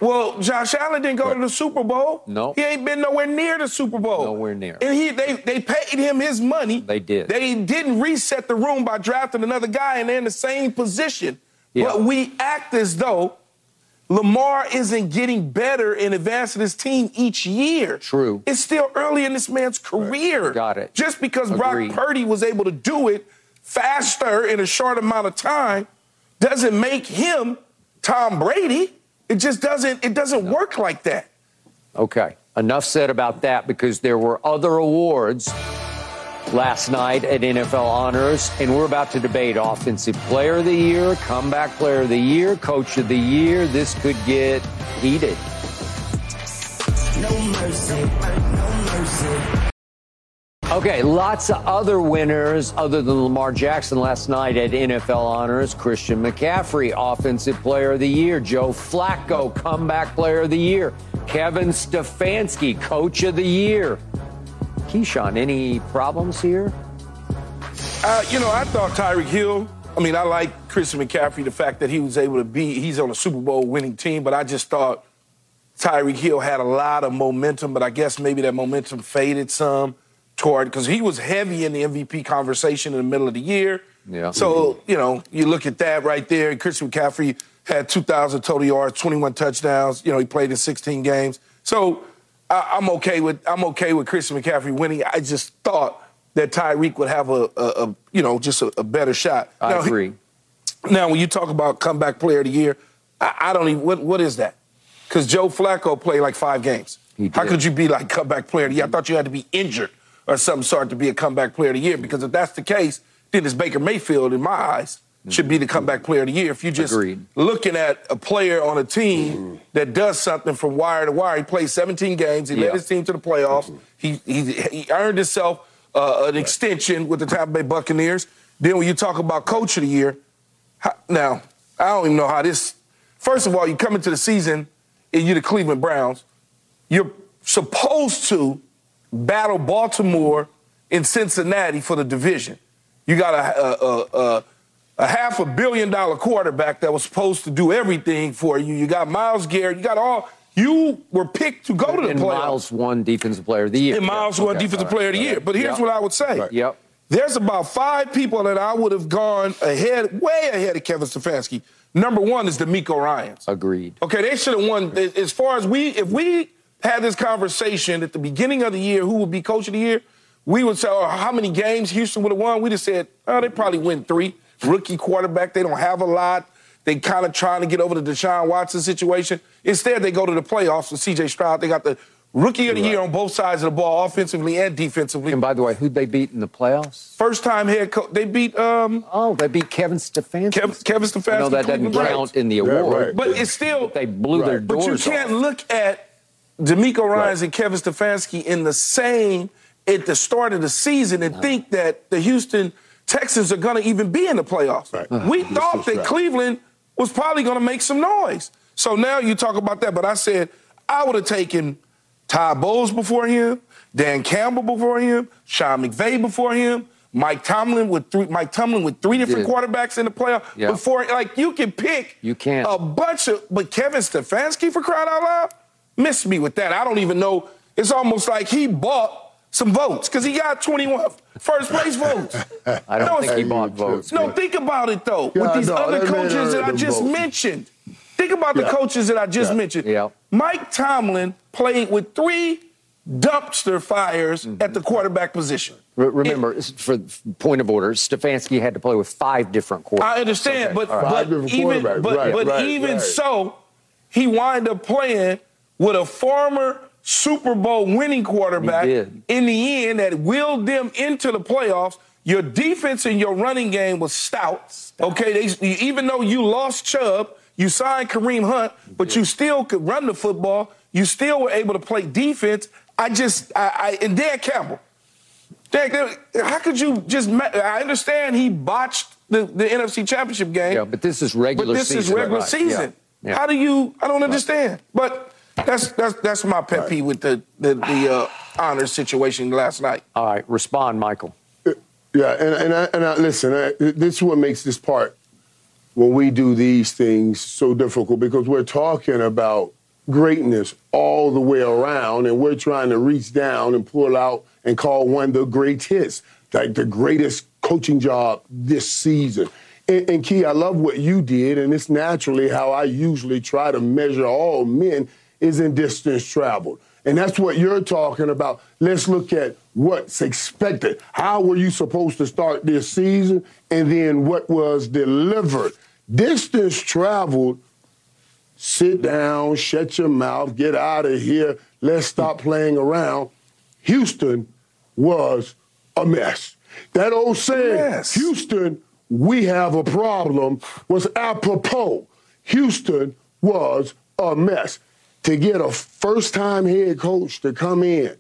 Well, Josh Allen didn't go to the Super Bowl. No. He ain't been nowhere near the Super Bowl. Nowhere near. And he they they paid him his money. They did. They didn't reset the room by drafting another guy and they're in the same position. Yeah. But we act as though Lamar isn't getting better in advancing his team each year. True. It's still early in this man's career. Right. Got it. Just because Agreed. Brock Purdy was able to do it faster in a short amount of time doesn't make him Tom Brady. It just doesn't it doesn't no. work like that. Okay. Enough said about that because there were other awards last night at NFL Honors, and we're about to debate Offensive Player of the Year, Comeback Player of the Year, Coach of the Year. This could get heated. No mercy, no mercy. Okay, lots of other winners other than Lamar Jackson last night at NFL Honors. Christian McCaffrey, Offensive Player of the Year. Joe Flacco, Comeback Player of the Year. Kevin Stefanski, Coach of the Year. Keyshawn, any problems here? Uh, you know, I thought Tyreek Hill. I mean, I like Christian McCaffrey, the fact that he was able to be, he's on a Super Bowl winning team, but I just thought Tyreek Hill had a lot of momentum, but I guess maybe that momentum faded some toward, because he was heavy in the MVP conversation in the middle of the year. Yeah. So, you know, you look at that right there. Christian McCaffrey had 2,000 total yards, 21 touchdowns. You know, he played in 16 games. So, I, am okay with I'm okay with Christian McCaffrey winning. I just thought that Tyreek would have a, a, a you know just a, a, better shot. I now, agree. Now, when you talk about comeback player of the year, I, I don't even what what is that? Because Joe Flacco played like five games. How could you be like comeback player of the year? I thought you had to be injured or some sort to be a comeback player of the year. Because if that's the case, then it's Baker Mayfield in my eyes should be the mm-hmm. comeback player of the year. If you're just Agreed. looking at a player on a team mm-hmm. that does something from wire to wire, he played 17 games. He Yeah. led his team to the playoffs. Mm-hmm. He he, he earned himself uh, an extension with the Tampa Bay Buccaneers. Then when you talk about coach of the year, how, now I don't even know how this. First of all, you come into the season and you're the Cleveland Browns. You're supposed to battle Baltimore in Cincinnati for the division. You got a, a, a, a, a half a billion dollar quarterback that was supposed to do everything for you. You got Myles Garrett. You got all. You were picked to go to the And playoffs. Myles won Defensive Player of the Year. And Myles won Okay. Defensive Player of the Year. But here's Yeah. what I would say. Yep. There's about five people that I would have gone ahead, way ahead of Kevin Stefanski. Number one is DeMeco Ryans. Agreed. Okay, they should have won. As far as we, if we had this conversation at the beginning of the year, who would be coach of the year? We would say, oh, how many games Houston would have won? We'd have said, oh, they probably win three. Rookie quarterback, they don't have a lot. They kind of trying to get over the Deshaun Watson situation. Instead, they go to the playoffs with C.J. Stroud. They got the rookie of the year on both sides of the ball, offensively and defensively. And by the way, who'd they beat in the playoffs? First time head coach, they beat um, Oh, they beat Kevin Stefanski. Kev- Kevin Stefanski. I know that doesn't Cleveland Browns. count in the Yeah, award. right. But it's still They blew their Right. But you can't off. look at DeMeco Ryans Right. and Kevin Stefanski in the same at the start of the season and think that the Houston Texans are going to even be in the playoffs. Right. Uh-huh. We This thought that right. Cleveland was probably going to make some noise. So now you talk about that, but I said I would have taken Ty Bowles before him, Dan Campbell before him, Sean McVay before him. Mike Tomlin with three, Mike Tomlin with three different did. quarterbacks in the playoff Yeah. before. Like you can pick You can't. a bunch of, but Kevin Stefanski for crying out loud, missed me with that. I don't even know. It's almost like he bought some votes because he got 21 first place votes. I don't No, think he bought votes. No, think about it though. Yeah, with these no, other coaches that I just votes. mentioned. Think about the coaches that I just Yeah. mentioned. Yeah. Mike Tomlin played with three dumpster fires Mm-hmm. at the quarterback position. Re- Remember, s- for point of order, Stefanski had to play with five different quarterbacks. I understand, Okay, but, all right. but even but, Right, but right, even right. so, he wind up playing with a former Super Bowl winning quarterback in the end that willed them into the playoffs. Your defense and your running game was stout. Okay, they, even though you lost Chubb, you signed Kareem Hunt, but you still could run the football. You still were able to play defense. I just, I, I and Dan Campbell. Dan, how could you just? I understand he botched the, the NFC Championship game. Yeah, but this is regular season. But this season. is regular Right, season. yeah, yeah. How do you? I don't understand. But that's that's that's my pet peeve with the the, the uh, honors situation last night. All right, respond, Michael. Yeah, and and I, and I, listen, I, this is what makes this part when we do these things so difficult because we're talking about greatness all the way around, and we're trying to reach down and pull out and call one the greatest, like the greatest coaching job this season. And, and Key, I love what you did, and it's naturally how I usually try to measure all men is in distance traveled. And that's what you're talking about. Let's look at what's expected. How were you supposed to start this season? And then what was delivered? Distance traveled, sit down, shut your mouth, get out of here, let's stop playing around. Houston was a mess. That old saying, Yes. Houston, we have a problem, was apropos. Houston was a mess. To get a first time head coach to come in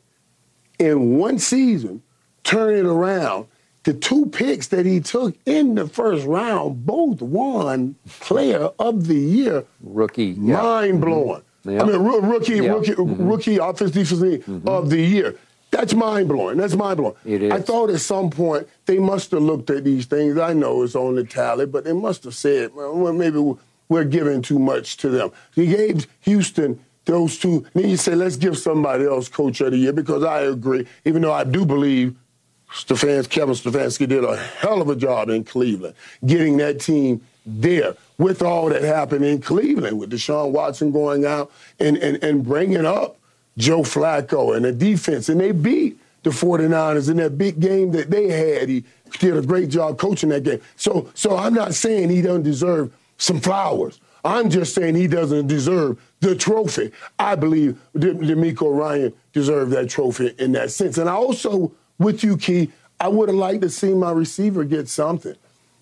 in one season, turn it around, the two picks that he took in the first round both won player of the year. Rookie. yeah. Mm-hmm. Mind blowing. Yeah. I mean, roo- rookie, Yeah. Mm-hmm. rookie, rookie offensive defensive of the year. That's mind blowing. That's mind blowing. It is. I thought at some point they must have looked at these things. I know it's on the tally, but they must have said, well, maybe we're giving too much to them. He gave Houston those two. Then you say, let's give somebody else coach of the year because I agree, even though I do believe Stefans, Kevin Stefanski did a hell of a job in Cleveland, getting that team there with all that happened in Cleveland, with Deshaun Watson going out and, and, and bringing up Joe Flacco and the defense. And they beat the 49ers in that big game that they had. He did a great job coaching that game. So, so I'm not saying he doesn't deserve some flowers. I'm just saying he doesn't deserve the trophy. I believe DeMeco Ryan deserved that trophy in that sense. And I also, with you, Key, I would have liked to see my receiver get something.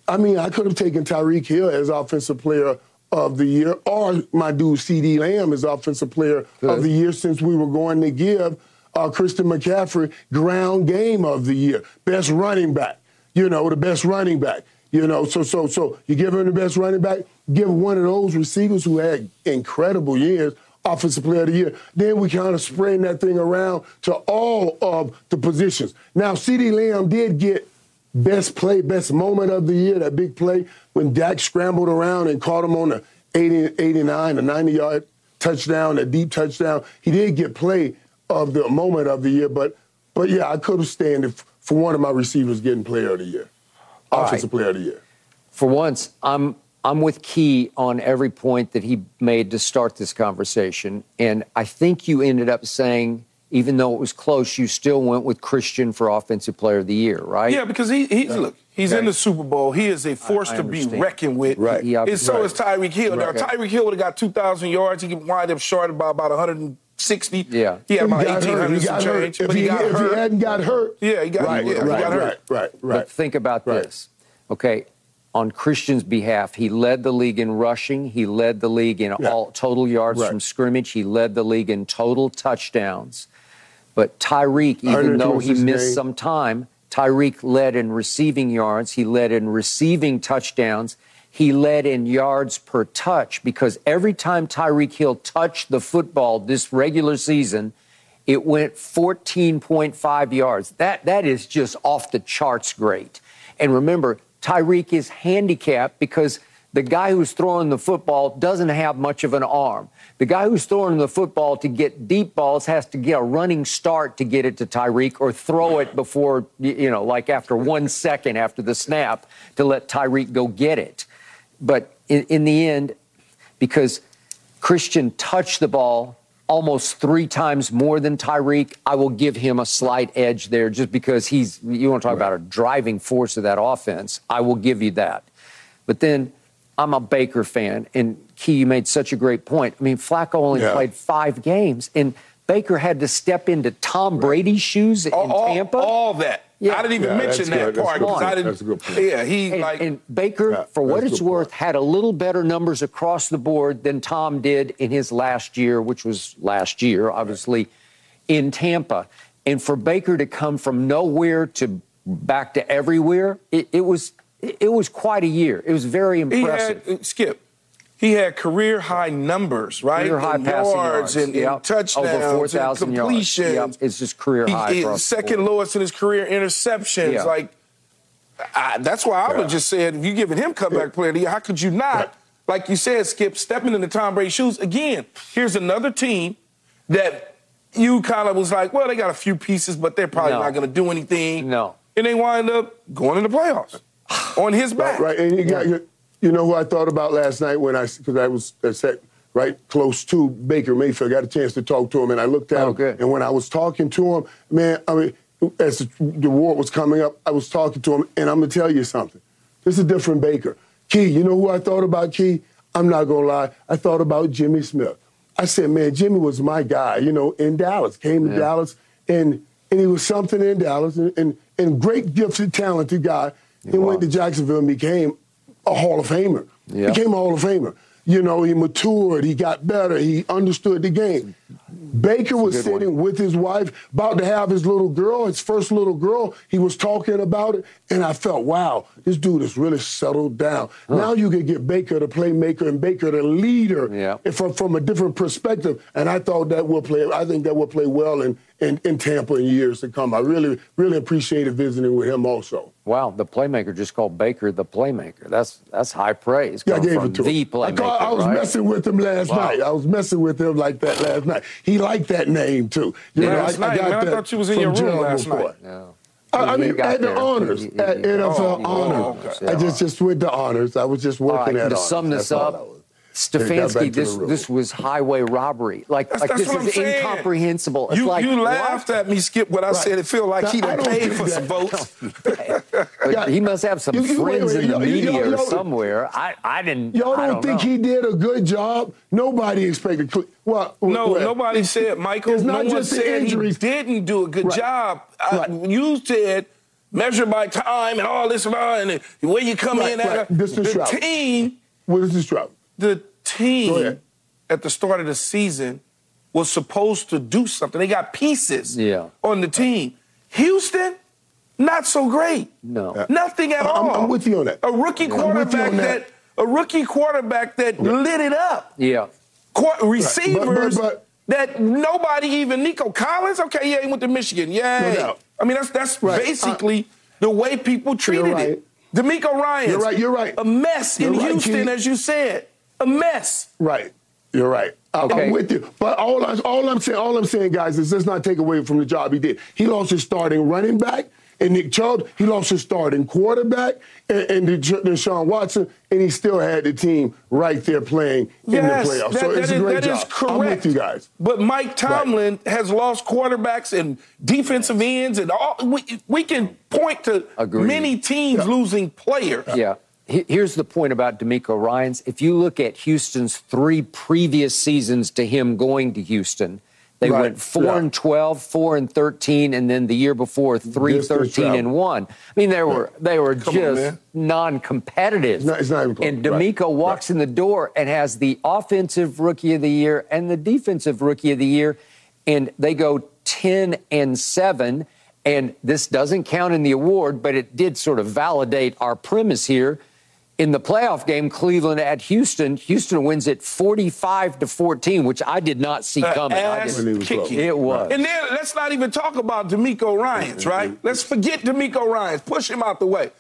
I mean, I could have taken Tyreek Hill as offensive player of the year, or my dude CeeDee Lamb as offensive player Good. of the year, since we were going to give uh, Christian McCaffrey ground game of the year, best running back. You know, the best running back. You know, so so so you give him the best running back, give one of those receivers who had incredible years offensive player of the year. Then we kind of spread that thing around to all of the positions. Now, CeeDee Lamb did get best play, best moment of the year, that big play when Dak scrambled around and caught him on the 80, 89, a 90 yard touchdown, a deep touchdown. He did get play of the moment of the year, but but yeah, I could have stand for one of my receivers getting player of the year, offensive right. player of the year. For once, I'm I'm with Key on every point that he made to start this conversation. And I think you ended up saying, even though it was close, you still went with Christian for Offensive Player of the Year, right? Yeah, because he, he's, look, he's in the Super Bowl. He is a force I, I to be reckoned with. Right. He, and so right. is Tyreek Hill. Right. Now, Tyreek Hill would have got 2,000 yards. He could wind up short by about 160. Yeah. He had about 1,800 some change. If, but he, he, got if hurt. he hadn't got hurt. Yeah, he got, right, yeah, right, he got right, hurt. Right, right, right. But think about this. Okay, on Christian's behalf. He led the league in rushing. He led the league in yeah. all total yards right. from scrimmage. He led the league in total touchdowns. But Tyreek, even though he missed name. some time, Tyreek led in receiving yards. He led in receiving touchdowns. He led in yards per touch because every time Tyreek Hill touched the football this regular season, it went 14.5 yards. That that is just off the charts great. And remember, Tyreek is handicapped because the guy who's throwing the football doesn't have much of an arm. The guy who's throwing the football to get deep balls has to get a running start to get it to Tyreek or throw it before, you know, like after one second after the snap to let Tyreek go get it. But in, in the end, because Christian touched the ball almost three times more than Tyreek, I will give him a slight edge there just because he's, you want to talk right. about a driving force of that offense. I will give you that. But then I'm a Baker fan, and Key, you made such a great point. I mean, Flacco only yeah. played five games, and Baker had to step into Tom Brady's shoes in all, Tampa. All that. Yeah. I didn't even yeah, mention that good. part because I didn't. That's a good point. Yeah, he and, like and Baker, yeah, for what it's worth, point. had a little better numbers across the board than Tom did in his last year, which was last year, obviously, right. in Tampa. And for Baker to come from nowhere to back to everywhere, it, it was it was quite a year. It was very impressive. Had, Skip, he had career high numbers, right? Career high in passing yards, yards. and, yep. and touchdowns Over 4,000 completions. Yards. Yep. It's just career high. He, second lowest in his career interceptions. Yeah. Like I, that's why I yeah. would just said if you're giving him comeback player of the year, how could you not? Like you said, Skip, stepping into Tom Brady's shoes again. Here's another team that you kind of was like, well, they got a few pieces, but they're probably no. not going to do anything. No. And they wind up going in the playoffs on his back. Right, right. and you got you know who I thought about last night when I because I was I sat right close to Baker Mayfield. got a chance to talk to him, and I looked at oh, him. Good. And when I was talking to him, man, I mean, as the, the war was coming up, I was talking to him, and I'm gonna tell you something. This is a different Baker. Key, you know who I thought about? Key, I'm not gonna lie. I thought about Jimmy Smith. I said, man, Jimmy was my guy. You know, in Dallas, came to yeah. Dallas, and and he was something in Dallas, and and, and great, gifted, talented guy. He went to Jacksonville and became a Hall of Famer. Yeah. Became a Hall of Famer. You know, he matured, he got better, he understood the game. Baker was sitting one. with his wife, about to have his little girl, his first little girl. He was talking about it, and I felt, wow, this dude has really settled down. Huh. Now you can get Baker the playmaker and Baker the leader yeah. from, from a different perspective. And I thought that will play, I think that will play well in, in, in Tampa in years to come. I really, really appreciated visiting with him also. Wow, the playmaker just called Baker the playmaker. That's that's high praise. Yeah, I gave it to the him. playmaker. I, I was right? messing with him last wow. night. I was messing with him like that last night. He liked that name too. You yeah, know, I, night, I, got man, that I thought you was in your room last night. Yeah. I, I mean, at the honors, he, he, at NFL oh, honors. Oh, okay. I just just went to honors. I was just working right, at to honors. sum this That's up, Stefanski, this this was highway robbery. Like, that's, like that's this is saying. incomprehensible. It's you, like, you laughed what? at me, Skip, when I right. said it felt like he done paid for some votes. yeah. He must have some you, you, friends wait, wait, in the media or somewhere. I, I didn't. Y'all don't, don't think know. he did a good job? Nobody expected. Well, no, well, nobody said Michael. It's not no just one said injuries. he didn't do a good right. job. Right. I, you said measured by time and all this and all, and the way you come Right, in right. at a, This is the Trout. team, What is this trouble? The team at the start of the season was supposed to do something. They got pieces Yeah. on the team. Houston, not so great. No. Uh, Nothing at I'm- all. I'm with you on that. A rookie you quarterback that. that. a rookie quarterback that lit it up. Yeah. Qu- receivers but- that nobody even Nico Collins. Okay, yeah, he went to Michigan. Yeah. doubt. I mean, that's that's Right. basically uh, the way people treated right. it. DeMeco Ryan. You're right, you're right. A mess in You're right, Houston, Keith. as you said. A mess. Right. You're right. I'm, Okay. I'm with you. But all, I, all I'm saying, all I'm saying, guys, is let's not take away from the job he did. He lost his starting running back, and Nick Chubb. He lost his starting quarterback, and, and Desha- Deshaun Watson, and he still had the team right there playing Yes, in the playoffs. that- so that it's is- a great that job. is correct. I'm with you guys. But Mike Tomlin has lost quarterbacks and defensive ends, and all, we, we can point to Agreed. many teams losing players. Yeah. He- Here's the point about DeMeco Ryans. If you look at Houston's three previous seasons to him going to Houston, they Right. went four Yeah. and 12, four and 13, and then the year before three, This is 13 and one. I mean, they were they were Come just non-competitive. It's not- it's not and DeMeco Right. walks in the door and has the offensive rookie of the year and the defensive rookie of the year, and they go 10 and seven. And this doesn't count in the award, but it did sort of validate our premise here. In the playoff game, Cleveland at Houston, Houston wins it 45 to 14, which I did not see Uh, coming. I didn't- When he was It was. And then let's not even talk about DeMeco Ryans, right? Let's forget DeMeco Ryans. Push him out the way.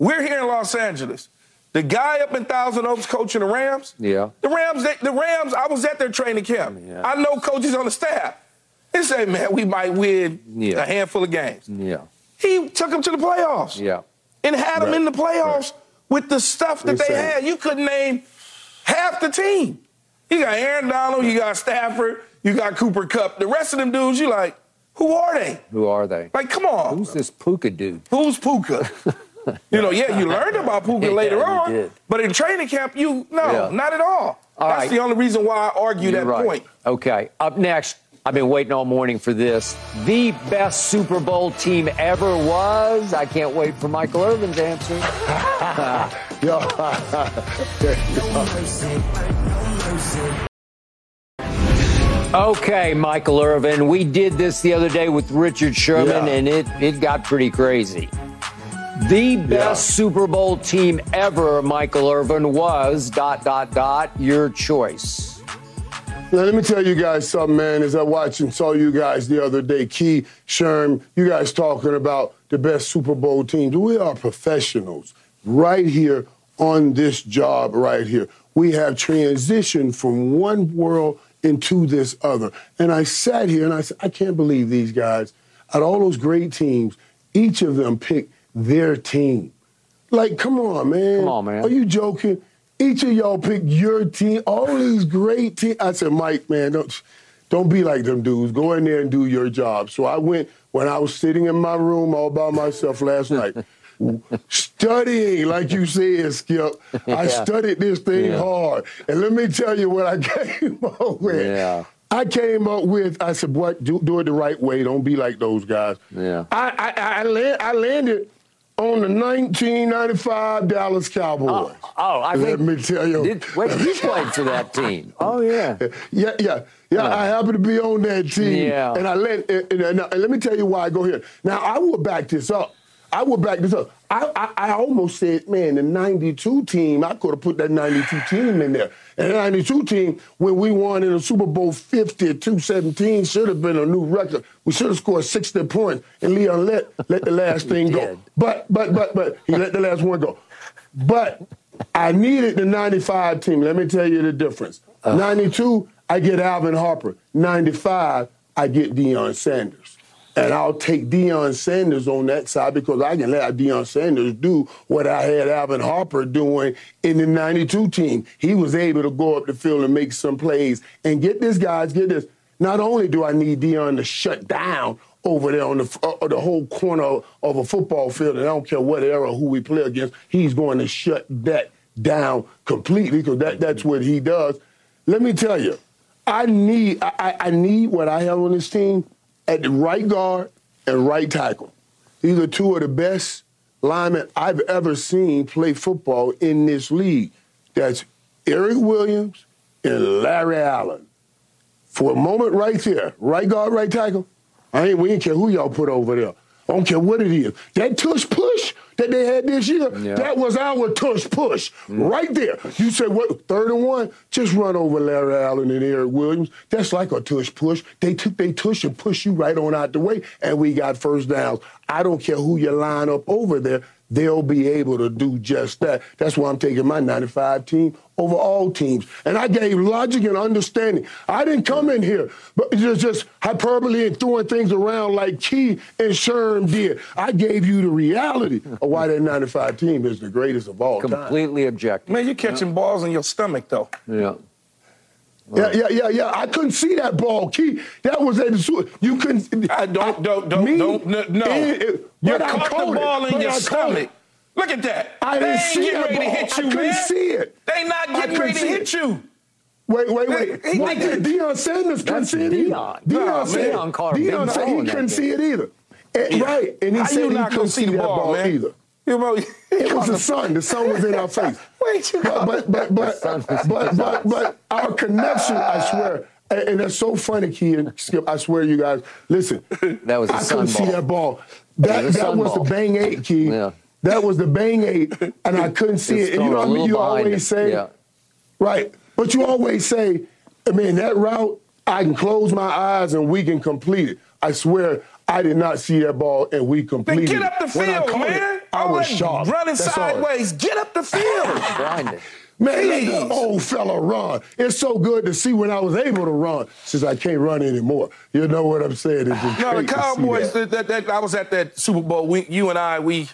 We're here in Los Angeles. The guy up in Thousand Oaks coaching the Rams. Yeah. The Rams, they, the Rams. I was at their training camp. Yeah. I know coaches on the staff. They say, man, we might win Yeah. a handful of games. yeah, He took them to the playoffs. yeah. and had them Right. in the playoffs with the stuff that they had. You couldn't name half the team. You got Aaron Donald, you got Stafford, you got Cooper Kupp. The rest of them dudes, you like, who are they? Who are they? Like, come on. Who's this Puka dude? Who's Puka? you know, yeah, you learned about Puka Yeah, later on, but in training camp, you no, Yeah. not at all. All That's right. the only reason why I argue You're that right. point. Okay. Up next, I've been waiting all morning for this. The best Super Bowl team ever was. I can't wait for Michael Irvin's answer. Yo. Okay, Michael Irvin. We did this the other day with Richard Sherman, Yeah. and it, it got pretty crazy. The best Yeah. Super Bowl team ever, Michael Irvin, was dot dot dot your choice. Now, let me tell you guys something, man. As I watched and saw you guys the other day, Key, Sherm, you guys talking about the best Super Bowl teams. We are professionals right here on this job right here. We have transitioned from one world into this other. And I sat here and I said, I can't believe these guys, out of all those great teams, each of them picked their team. Like, come on, man. Come on, man. Are you joking? Each of y'all picked your team. All these great teams. I said, Mike, man, don't don't be like them dudes. Go in there and do your job. So I went when I was sitting in my room all by myself last night, studying, like you said, Skip. I studied this thing Yeah. hard, and let me tell you what I came up with. Yeah. I came up with. I said, "What? Do, do it the right way. Don't be like those guys." Yeah. I I, I, land, I landed on the 1995 Dallas Cowboys. Oh, oh, I Let think. me tell you. Did, wait, you played for that team. Oh, yeah. Yeah, yeah, yeah. Oh. I happen to be on that team, Yeah. and I let and, and- and- and let me tell you why I go here. Now I will back this up. I will back this up. I, I, I almost said, man, the '92 team. I could have put that '92 team in there. And the '92 team, when we won in the Super Bowl 50, 217, should have been a new record. We should have scored 60 points, and Leon Lett let the last thing go. But but but but he let the last one go. But I needed the 95 team. Let me tell you the difference. 92, I get Alvin Harper. 95, I get Deion Sanders. And I'll take Deion Sanders on that side because I can let Deion Sanders do what I had Alvin Harper doing in the 92 team. He was able to go up the field and make some plays. And get this, guys, get this. Not only do I need Deion to shut down over there on the, uh, the whole corner of a football field, and I don't care what era, who we play against, he's going to shut that down completely because that, that's what he does. Let me tell you, I need I, I- I need what I have on this team at the right guard and right tackle. These are two of the best linemen I've ever seen play football in this league. That's Erik Williams and Larry Allen. For a moment right there, right guard, right tackle, I ain't, we ain't care who y'all put over there. I don't care what it is. That tush push that they had this year, Yeah. that was our tush push mm. right there. You say what? Third and one, just run over Larry Allen and Erik Williams. That's like a tush push. They took they tush and push you right on out the way, and we got first downs. I don't care who you line up over there. They'll be able to do just that. That's why I'm taking my 95 team over all teams. And I gave logic and understanding. I didn't come in here, but just, just hyperbole and throwing things around like Key and Sherm did. I gave you the reality of why that 95 team is the greatest of all time. Completely objective. Man, you're catching balls in your stomach, though. Yeah. Yeah, yeah, yeah, yeah. I couldn't see that ball, Key. That was at the you couldn't. I don't, don't, don't, me, don't, no. no. it- it- you but I caught the caught it, ball in your I stomach. It. Look at that. I they didn't ain't see getting that ready ball. to hit I couldn't man. see it. They not getting ready to hit it. you. Wait, wait, wait. He- he What did Deion Sanders couldn't That's see it either. Deion. Deion Nah, said, Deion caught a Deion said he couldn't see it either. And- Right, and he How said he couldn't see see the ball, ball man? either. You know, It was the sun. The sun was in our face. Wait, you But but but but but but, but our connection, I swear, and, and that's so funny, Key and Skip. I swear, you guys, listen. That was a I sun couldn't see ball. that ball. That was that was ball. the bang eight, Key. Yeah. That was the bang eight, and I couldn't see It's it. And you know what I mean? You always it. say, Yeah. right? But you always say, I mean, that route, I can close my eyes and we can complete it. I swear, I did not see that ball and we Then completed get up the When I field, caught it, man. I was that sharp. Running That's all. sideways. Get up the field. Blinded. Man, let Please. the old fella run. It's so good to see when I was able to run since I can't run anymore. You know what I'm saying? It's just No, great the to see Cowboys. that. That. That, that, I was at that Super Bowl. We, you and I, we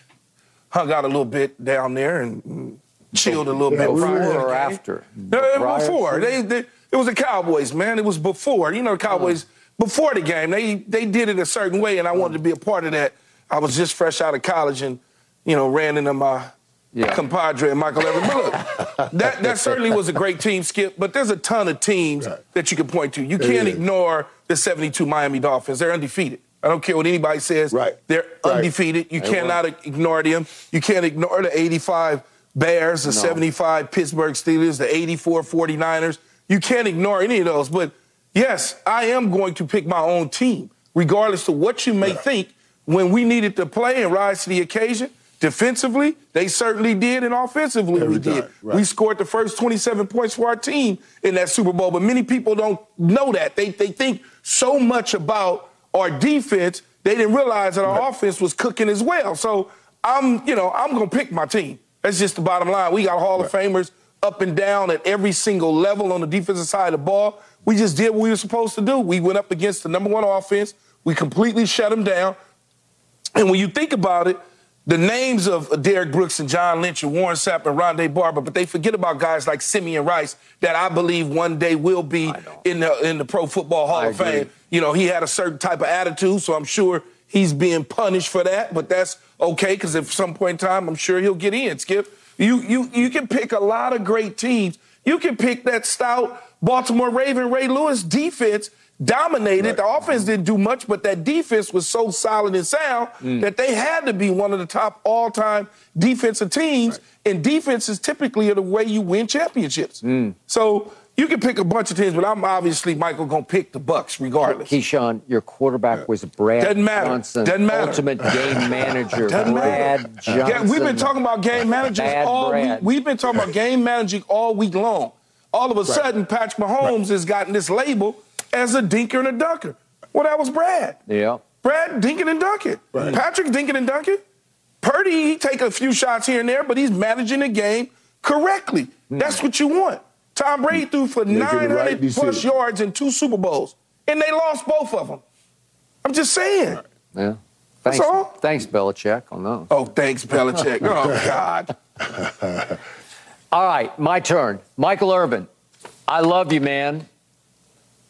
hung out a little bit down there and chilled a little Yeah, bit. prior were. to the Before or after? No, Prior before. They, they, it was the Cowboys, man. It was before. You know, the uh-huh. Cowboys before the game. They they did it a certain way, and I wanted to be a uh-huh. part of that. I was just fresh out of college, and you know, ran into my Yeah. compadre Michael Evans. But look, that that certainly was a great team, Skip. But there's a ton of teams Right. that you can point to. You can't ignore the 72 Miami Dolphins. They're undefeated. I don't care what anybody says. Right. They're Right. undefeated. You They cannot ignore them. You can't ignore the 85 Bears, the 75 Pittsburgh Steelers, the 84 49ers. You can't ignore any of those. But yes, I am going to pick my own team, regardless of what you may think. When we needed to play and rise to the occasion, defensively, they certainly did, and offensively, Every we did. right. We scored the first 27 points for our team in that Super Bowl, but many people don't know that. They, they think so much about our defense, they didn't realize that our offense was cooking as well. So I'm, you know, I'm to pick my team. That's just the bottom line. We got Hall of Famers up and down at every single level on the defensive side of the ball. We just did what we were supposed to do. We went up against the number one offense. We completely shut them down. And when you think about it, the names of Derrick Brooks and John Lynch and Warren Sapp and Rondé Barber, but they forget about guys like Simeon Rice that I believe one day will be in the in the Pro Football Hall I of agree. Fame. You know, he had a certain type of attitude, so I'm sure he's being punished for that. But that's okay because at some point in time, I'm sure he'll get in. Skip, you you you can pick a lot of great teams. You can pick that stout Baltimore Raven Ray Lewis defense dominated. The offense didn't do much, but that defense was so solid and sound Mm. that they had to be one of the top all-time defensive teams. And defenses typically are the way you win championships. Mm. So you can pick a bunch of teams, but I'm obviously Michael gonna pick the Bucks regardless. Keyshawn, your quarterback was Brad Doesn't matter. Johnson, Doesn't matter. ultimate game manager. Doesn't matter. Brad Johnson. Yeah, we've been talking about game managers Bad all Brad. week. We've been talking about game managing all week long. All of a sudden, Patrick Mahomes has gotten this label as a dinker and a dunker. Well, that was Brad. Yeah. Brad dinking and dunking. Patrick dinking and dunking. Purdy, he take a few shots here and there, but he's managing the game correctly. Hmm. That's what you want. Tom Brady threw for Making 900 right plus decision. yards in two Super Bowls, and they lost both of them. I'm just saying. Yeah. Thanks, all. thanks, Belichick, oh, on those. Oh, thanks, Belichick. oh, God. All right, my turn. Michael Irvin, I love you, man.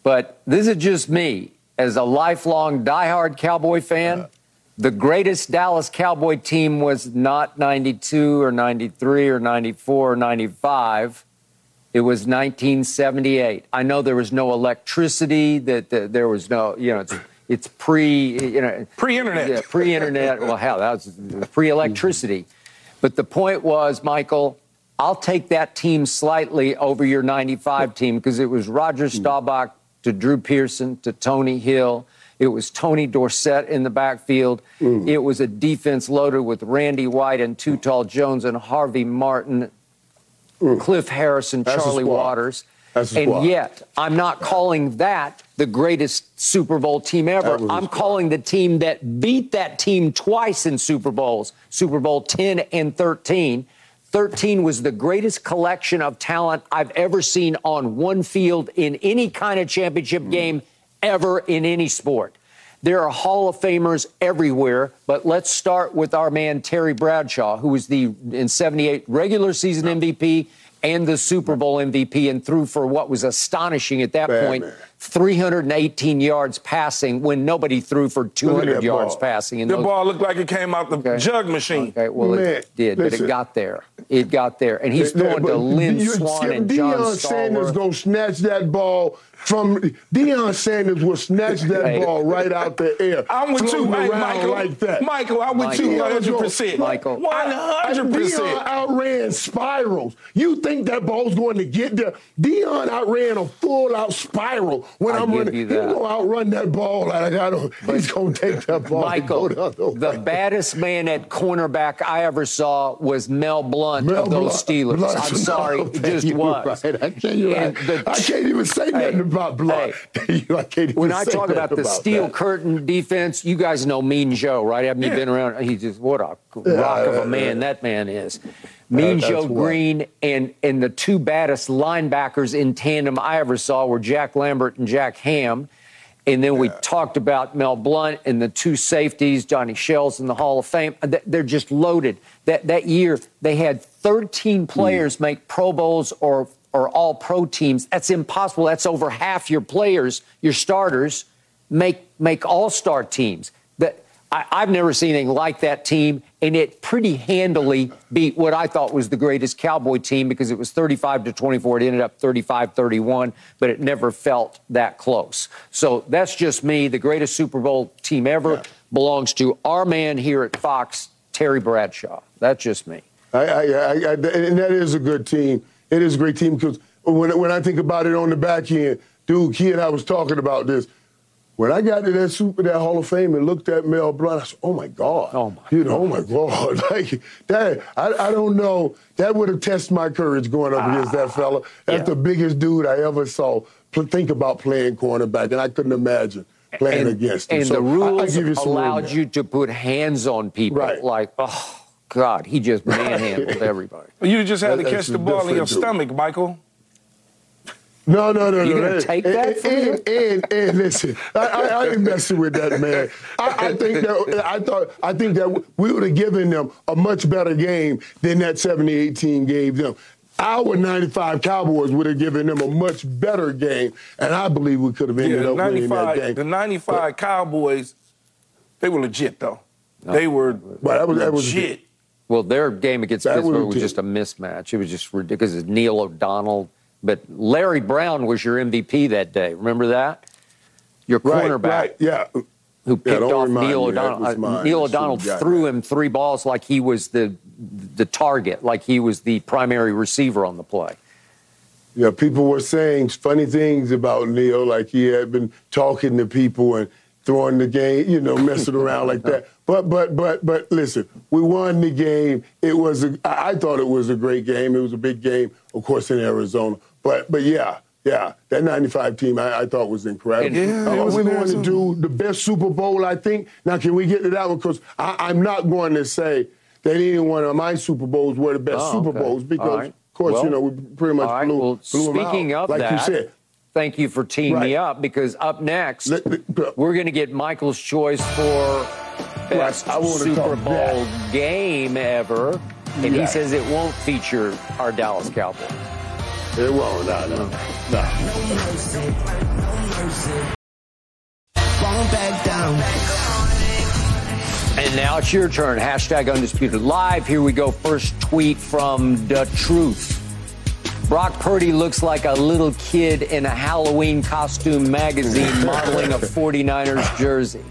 But this is just me. As a lifelong diehard Cowboy fan, uh-huh. the greatest Dallas Cowboy team was not 92 or 93 or 94 or 95. It was 1978. I know there was no electricity, that, that there was no, you know, it's, It's pre, you know, Pre-internet. Yeah, pre-internet. well, hell, that was pre-electricity. But the point was, Michael, I'll take that team slightly over your 95 team because it was Roger hmm. Staubach to Drew Pearson to Tony Hill. It was Tony Dorsett in the backfield. Mm. It was a defense loaded with Randy White and Too Tall Jones and Harvey Martin, mm. Cliff Harrison, That's Charlie. Waters. That's and yet, I'm not calling that the greatest Super Bowl team ever. That was a I'm calling the team that beat that team twice in Super Bowls, Super Bowl 10 and 13. 13 was the greatest collection of talent I've ever seen on one field in any kind of championship Mm. game ever in any sport. There are Hall of Famers everywhere, but let's start with our man Terry Bradshaw, who was the in 78 regular season MVP and the Super Bowl MVP and threw for what was astonishing at that Bad point man. 318 yards passing when nobody threw for 200 yards ball. passing. in The those- ball looked like it came out the Okay. jug machine. Okay, well, Man, it did, but it got there. It got there. And he's Yeah, throwing to Lynn Swann and John Deion Sanders Stallworth. gonna snatch that ball from Deion Sanders will snatch that Hey. ball right out the air. I'm with you, floating hey, Michael. like that. Michael, I'm with you 100%. Michael. 100%. Deion outran spirals. You think that ball's going to get there? Deion outran a full out spiral. When I am give running, you he's that. gonna outrun that ball. Like, I don't. he's gonna take that ball. Michael, the, the baddest man at cornerback I ever saw was Mel Blount Mel of those Blount- Steelers. Blount's I'm sorry, it just You're was. Right. I can't, And right. the- I can't even say nothing Hey, about Blount. I can't When I talk about the steel that. curtain defense, you guys know Mean Joe, right? Haven't you been around? He's just what a uh, rock of a uh, man yeah. that man is. Mean that's Joe Greene and and the two baddest linebackers in tandem I ever saw were Jack Lambert and Jack Ham. And then we talked about Mel Blount and the two safeties, Donnie Shell's in the Hall of Fame. Uh, they're just loaded. That that year they had 13 hmm. players make Pro Bowls or or all pro teams. That's impossible. That's over half your players, your starters, make make all star teams. That I, I've never seen anything like that team, and it pretty handily beat what I thought was the greatest Cowboy team because it was 35 to 24. It ended up 35 31, but it never felt that close. So that's just me. The greatest Super Bowl team ever belongs to our man here at Fox, Terry Bradshaw. That's just me. I, I, I, I, and that is a good team. It is a great team because when, when I think about it on the back end, dude, Key and I was talking about this. When I got to that Super, that Hall of Fame and looked at Mel Blount, I said, "Oh my God! Oh, my you know, oh my God! Like that, I, I don't know. That would have tested my courage going up against that ah, fella. That's yeah. the biggest dude I ever saw. Think about playing cornerback, and I couldn't imagine playing and, against him. and So the I- I rules give you allowed you to put hands on people. Right. Like, oh God, he just manhandled everybody. You just had to catch the ball in your different dude. stomach, Michael. No, no, no, You no. gonna And- take and- that from and, and, and, listen, I, I, I ain't messing with that man. I, I think that I thought I think that we would have given them a much better game than that 70-18 gave them. Our 95 Cowboys would have given them a much better game, and I believe we could have ended Yeah, up winning that 95, game. the 95 Cowboys, they were legit, though. They were But that was- that was- legit. Well, their game against That Pittsburgh was was just a mismatch. It was just ridiculous. It's Neil O'Donnell, but Larry Brown was your MVP that day. Remember that? Your Right, cornerback right, yeah. who picked don't off Neil O'Donnell. Uh. Neil O'Donnell threw him three balls like he was the the target, like he was the primary receiver on the play. Yeah, people were saying funny things about Neil, like he had been talking to people and throwing the game, you know, messing around like that. But but but but listen, we won the game. It was a, I thought it was a great game. It was a big game, of course, in Arizona. But but yeah. Yeah, that 95 team I, I thought was incredible. Yeah, Uh, was we're going to do the best Super Bowl, I think. Now, can we get to that one? Because I'm not going to say that any one of my Super Bowls were the best Oh, Super okay. Bowls because, right. of course, Well, you know, we pretty much right. blew, well, blew speaking out, of like that, you said. Thank you for teeing me up because up next Let- let- we're going to get Michael's choice for best I Super Bowl that. game ever, and he says it won't feature our Dallas Cowboys. It won't. No, no, no. Won't back down. And now it's your turn. Hashtag Undisputed Live. Here we go. First tweet from The Truth. Brock Purdy looks like a little kid in a Halloween costume magazine modeling a 49ers jersey.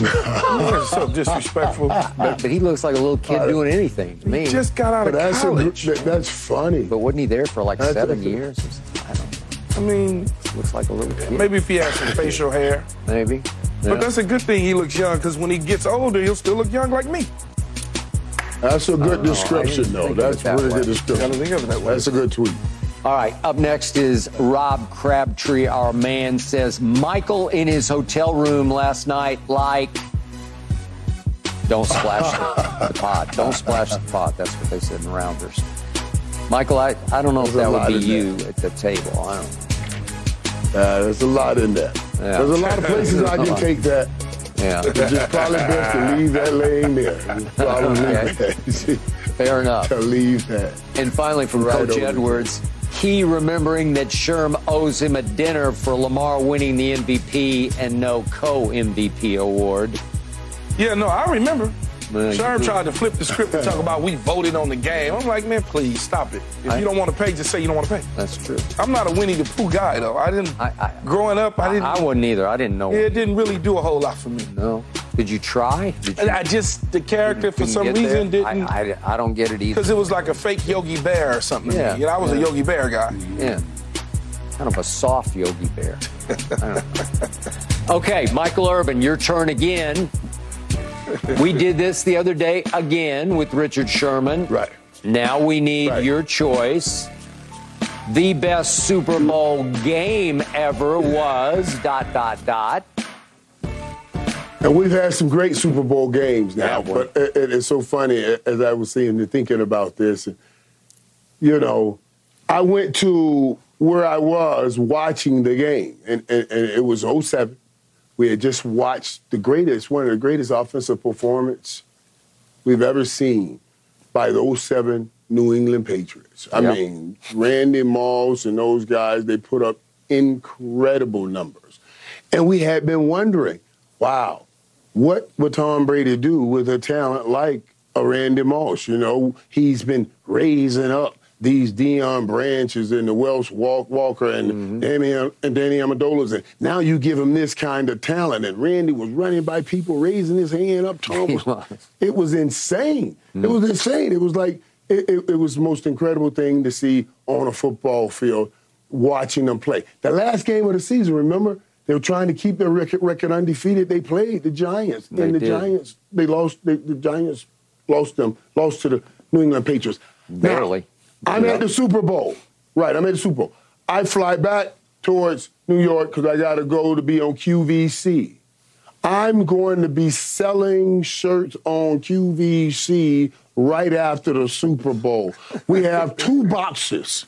You're so disrespectful. But, but he looks like a little kid uh, doing anything to me. Just got out But of that's, a, college. that- that's funny. but wasn't he there for like That's- seven that's- years? I don't know. I mean, Looks like a little kid. maybe if he had some facial hair. Maybe. Yeah. But that's a good thing he looks young because when he gets older, he'll still look young like me. That's a good description, though. think of it That's that really way. good description. Gotta think of it that way. That's a good tweet. All right, up next is Rob Crabtree, our man, says Michael in his hotel room last night, like, don't splash the, the pot. Don't splash the pot. That's what they said in Rounders. Michael, I, I don't know if that would be in you at the table. I don't know. Uh, there's a lot in that. Yeah. There's a lot of places I can take that. Yeah, It's just probably best to leave that laying there. It's Probably Okay. best fair enough. to leave that. And finally, from Right Coach over. Edwards, he remembering that Sherm owes him a dinner for Lamar winning the MVP and no co MVP award. Yeah, no, I remember. Man, Sherm tried to flip the script and talk about we voted on the game. I'm like, man, please stop it. If I- you don't want to pay, just say you don't want to pay. That's true. I'm not a Winnie the Pooh guy though. I didn't. I- I- growing up, I didn't. I wouldn't either. I didn't know. it didn't really do a whole lot for me. No. Did you try? Did you, I I just the character for some reason there? didn't. I, I, I don't get it either. Because it was like a fake Yogi Bear or something. Yeah. You know, I was a. Yogi Bear guy. Yeah. Kind of a soft Yogi Bear. I don't know. Okay, Michael Irvin, your turn again. We did this the other day again with Richard Sherman. Right. Now we need Right. your choice. The best Super Bowl game ever was dot dot dot. And we've had some great Super Bowl games now, Yeah, but it, it- it's so funny as I was seeing and thinking about this. You know, I went to where I was watching the game, and, and, and it was 07. We had just watched the greatest, one of the greatest offensive performance we've ever seen by those 07 New England Patriots. I Yeah. mean, Randy Moss and those guys, they put up incredible numbers. And we had been wondering, wow, what would Tom Brady do with a talent like a Randy Moss? You know, he's been raising up these Deion Branches and the Welsh Walk, Walker and mm-hmm. Danny and Danny Amendolas, and now you give him this kind of talent. And Randy was running by people, raising his hand up. Tom was, it was insane. It was mm-hmm. insane. It was like it, it, it was the most incredible thing to see on a football field, watching them play. The last game of the season, remember? They were trying to keep their record, record undefeated. They played the Giants, They and the did. Giants they lost. They, the Giants lost them, lost to the New England Patriots. Now, Barely. I'm Yeah. at the Super Bowl. Right, I'm at the Super Bowl. I fly back towards New York because I got to go to be on QVC. I'm going to be selling shirts on QVC right after the Super Bowl. We have two boxes.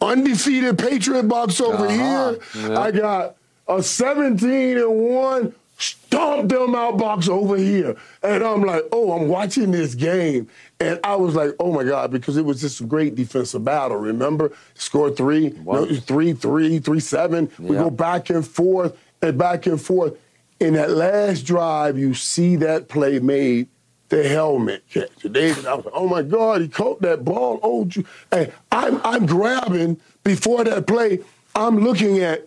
Undefeated Patriot box over Uh-huh. here. Yeah. I got a 17 and 1 stomp them out box over here. And I'm like, oh, I'm watching this game. And I was like, oh my God, because it was just a great defensive battle. Remember? score three, no, three, three, three, seven. We go back and forth and back and forth. In that last drive, you see that play made the helmet catch. David, I was like, oh my God, he caught that ball. Oh, Ju- hey, I'm, I'm grabbing before that play. I'm looking at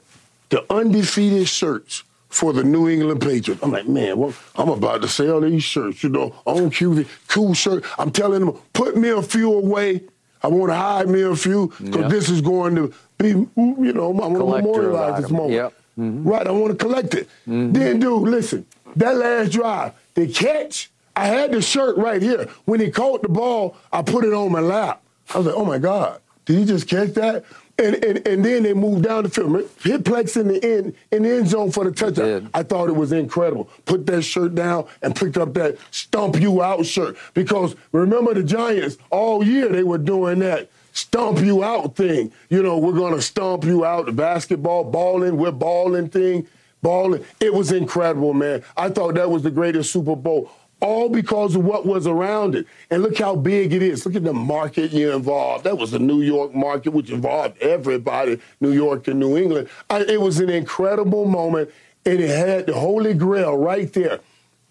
the undefeated shirts for the New England Patriots. I'm like, man, well, I'm about to sell these shirts, you know, on QV, cool shirt. I'm telling them, put me a few away. I want to hide me a few because Yeah. this is going to be, you know, I want to memorialize this moment. Yep. Right, I want to collect it. Then, dude, listen, that last drive, the catch, I had the shirt right here. When he caught the ball, I put it on my lap. I was like, oh my God, did he just catch that? And, and, and then they moved down the field, hit Plax in the end in the end zone for the touchdown. I thought it was incredible. Put that shirt down and picked up that stomp you out shirt because remember the Giants all year they were doing that stomp you out thing. You know, we're gonna stomp you out. The basketball balling, we're balling thing, balling. It was incredible, man. I thought that was the greatest Super Bowl. All because of what was around it. And look how big it is. Look at the market you involved. That was the New York market, which involved everybody, New York and New England. I, it was an incredible moment, and it had the Holy Grail right there.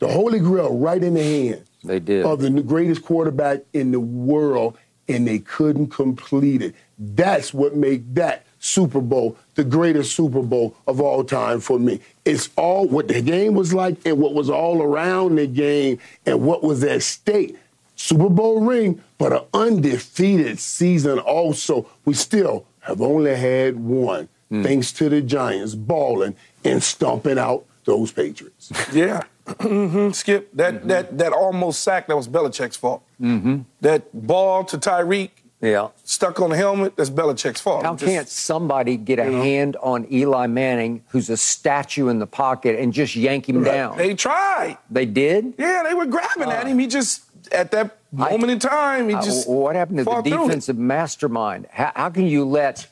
The Holy Grail right in the hand They did. of the greatest quarterback in the world, and they couldn't complete it. That's what made that Super Bowl the greatest Super Bowl of all time for me. It's all what the game was like and what was all around the game and what was at stake. Super Bowl ring, but an undefeated season also. We still have only had one, Hmm. thanks to the Giants balling and stomping out those Patriots. Yeah. hmm Skip, that, Mm-hmm. that, that almost sack, that was Belichick's fault. Mm-hmm. That ball to Tyree, Yeah. stuck on the helmet, that's Belichick's fault. How Just- can't somebody get a hand on Eli Manning, who's a statue in the pocket, and just yank him down? They tried. They did? Yeah, they were grabbing at him. He just, at that I- moment in time, he Uh, just. what happened to the fought through it. defensive mastermind? How, how can you let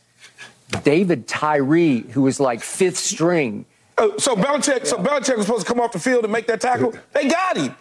David Tyree, who was like fifth string, Uh, so Belichick, so Belichick was supposed to come off the field and make that tackle. They got him.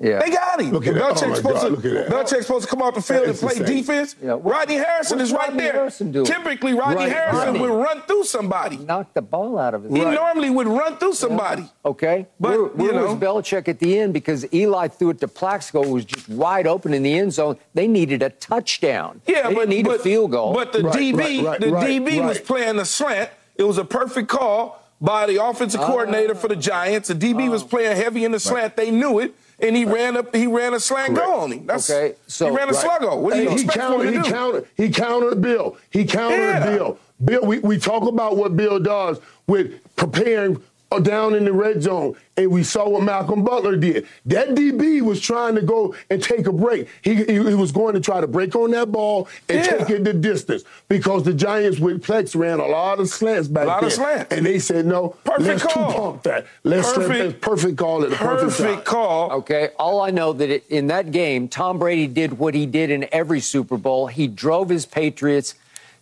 Yeah, They got him. Look at that. Belichick's Oh, supposed God, to, look at that. Belichick's supposed to come off the field and play insane. defense. Yeah, what- Rodney Harrison is right Rodney there. Harrison? Typically, Rodney Right, Harrison Rodney. would run through somebody. knock the ball out of his He hand. normally would run through somebody. Okay, But, where, you where was know- Belichick at the end? Because Eli threw it to Plaxico, who was just wide open in the end zone. They needed a touchdown. Yeah, they but need but, a field goal. But the Right, DB, right, right, the right, DB was playing the slant. It was a perfect call by the offensive Ah. coordinator for the Giants. The DB was playing heavy in the slant. They knew it, and he ran up. He ran a slant Correct. go on him. That's, Okay, so- he ran a Right. sluggo. What do you he expect him he to do? countered, he countered Bill. He countered Yeah. Bill. Bill, we, we talk about what Bill does with preparing Uh, down in the red zone, and we saw what Malcolm Butler did. That DB was trying to go and take a break. He, he, he was going to try to break on that ball and Yeah. take it the distance because the Giants with Plax ran a lot of slants back A lot there. of slants. And they said, no, Perfect let's call. two-pump that. Let's Perfect- perfect call at the perfect, time. Perfect call. Okay, all I know that it, in that game, Tom Brady did what he did in every Super Bowl. He drove his Patriots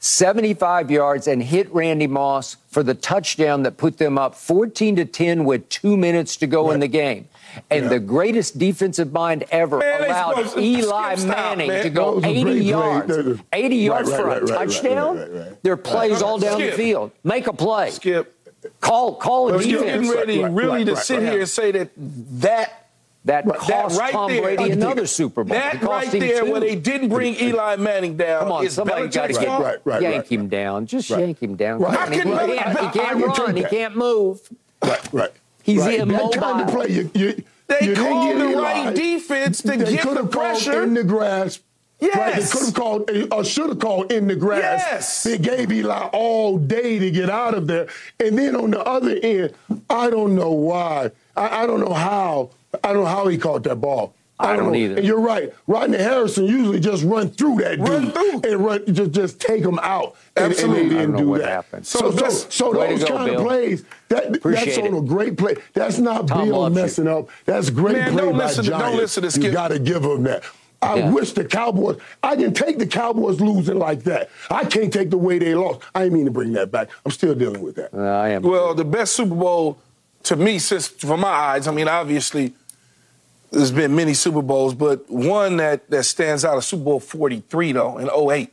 75 yards and hit Randy Moss for the touchdown that put them up 14 to 10 with two minutes to go in the game. And Yeah. the greatest defensive mind ever Man, allowed supposed to Eli skip stop, Manning man. to go 80 great yards. They're 80 yards Right, for right, a right, right, touchdown. right, right, right. There are plays all down the field. Make a play. Skip. Call call a But you're defense. getting ready Right, right, really right, to right, sit right. here and say that that That Right, that cost right Tom there- Brady another there. Super Bowl. That right there two. where they didn't bring Eli Manning down Come on, is somebody got to Belichick's get. Right, right, yank right. him down. Just Right. yank him down. Right. Come on, he, I can- can't, I- he can't I run. He can't move. Right, right. He's right. immobile. That kind of play, you, you, They you called get the Eli. right defense to they get could the have called pressure. in the grass. Right, they could have called, eh, or should have called in the grass. Yes. They gave Eli all day to get out of there. And then on the other end, I don't know why. I, I don't know how. I don't know how he caught that ball. I don't know. either. And you're right. Rodney Harrison usually just run through that Run dude through. and run, just just take him out. And- And, Absolutely. they I didn't don't know do what that. happened. So, So so, so Way to those go, kind Bill. of plays, that, Appreciate that's on it. a great play. That's not Tom Bill loves you. messing up. That's great Man, play don't by listen to- don't listen to You Skip. got to give him that. I Yeah. wish the Cowboys. I can take the Cowboys losing like that. I can't take the way they lost. I didn't mean to bring that back. I'm still dealing with that. Uh, I am. Well, the best Super Bowl to me, since from my eyes, I mean, obviously, there's been many Super Bowls, but one that, that stands out is Super Bowl 43, though, in 08.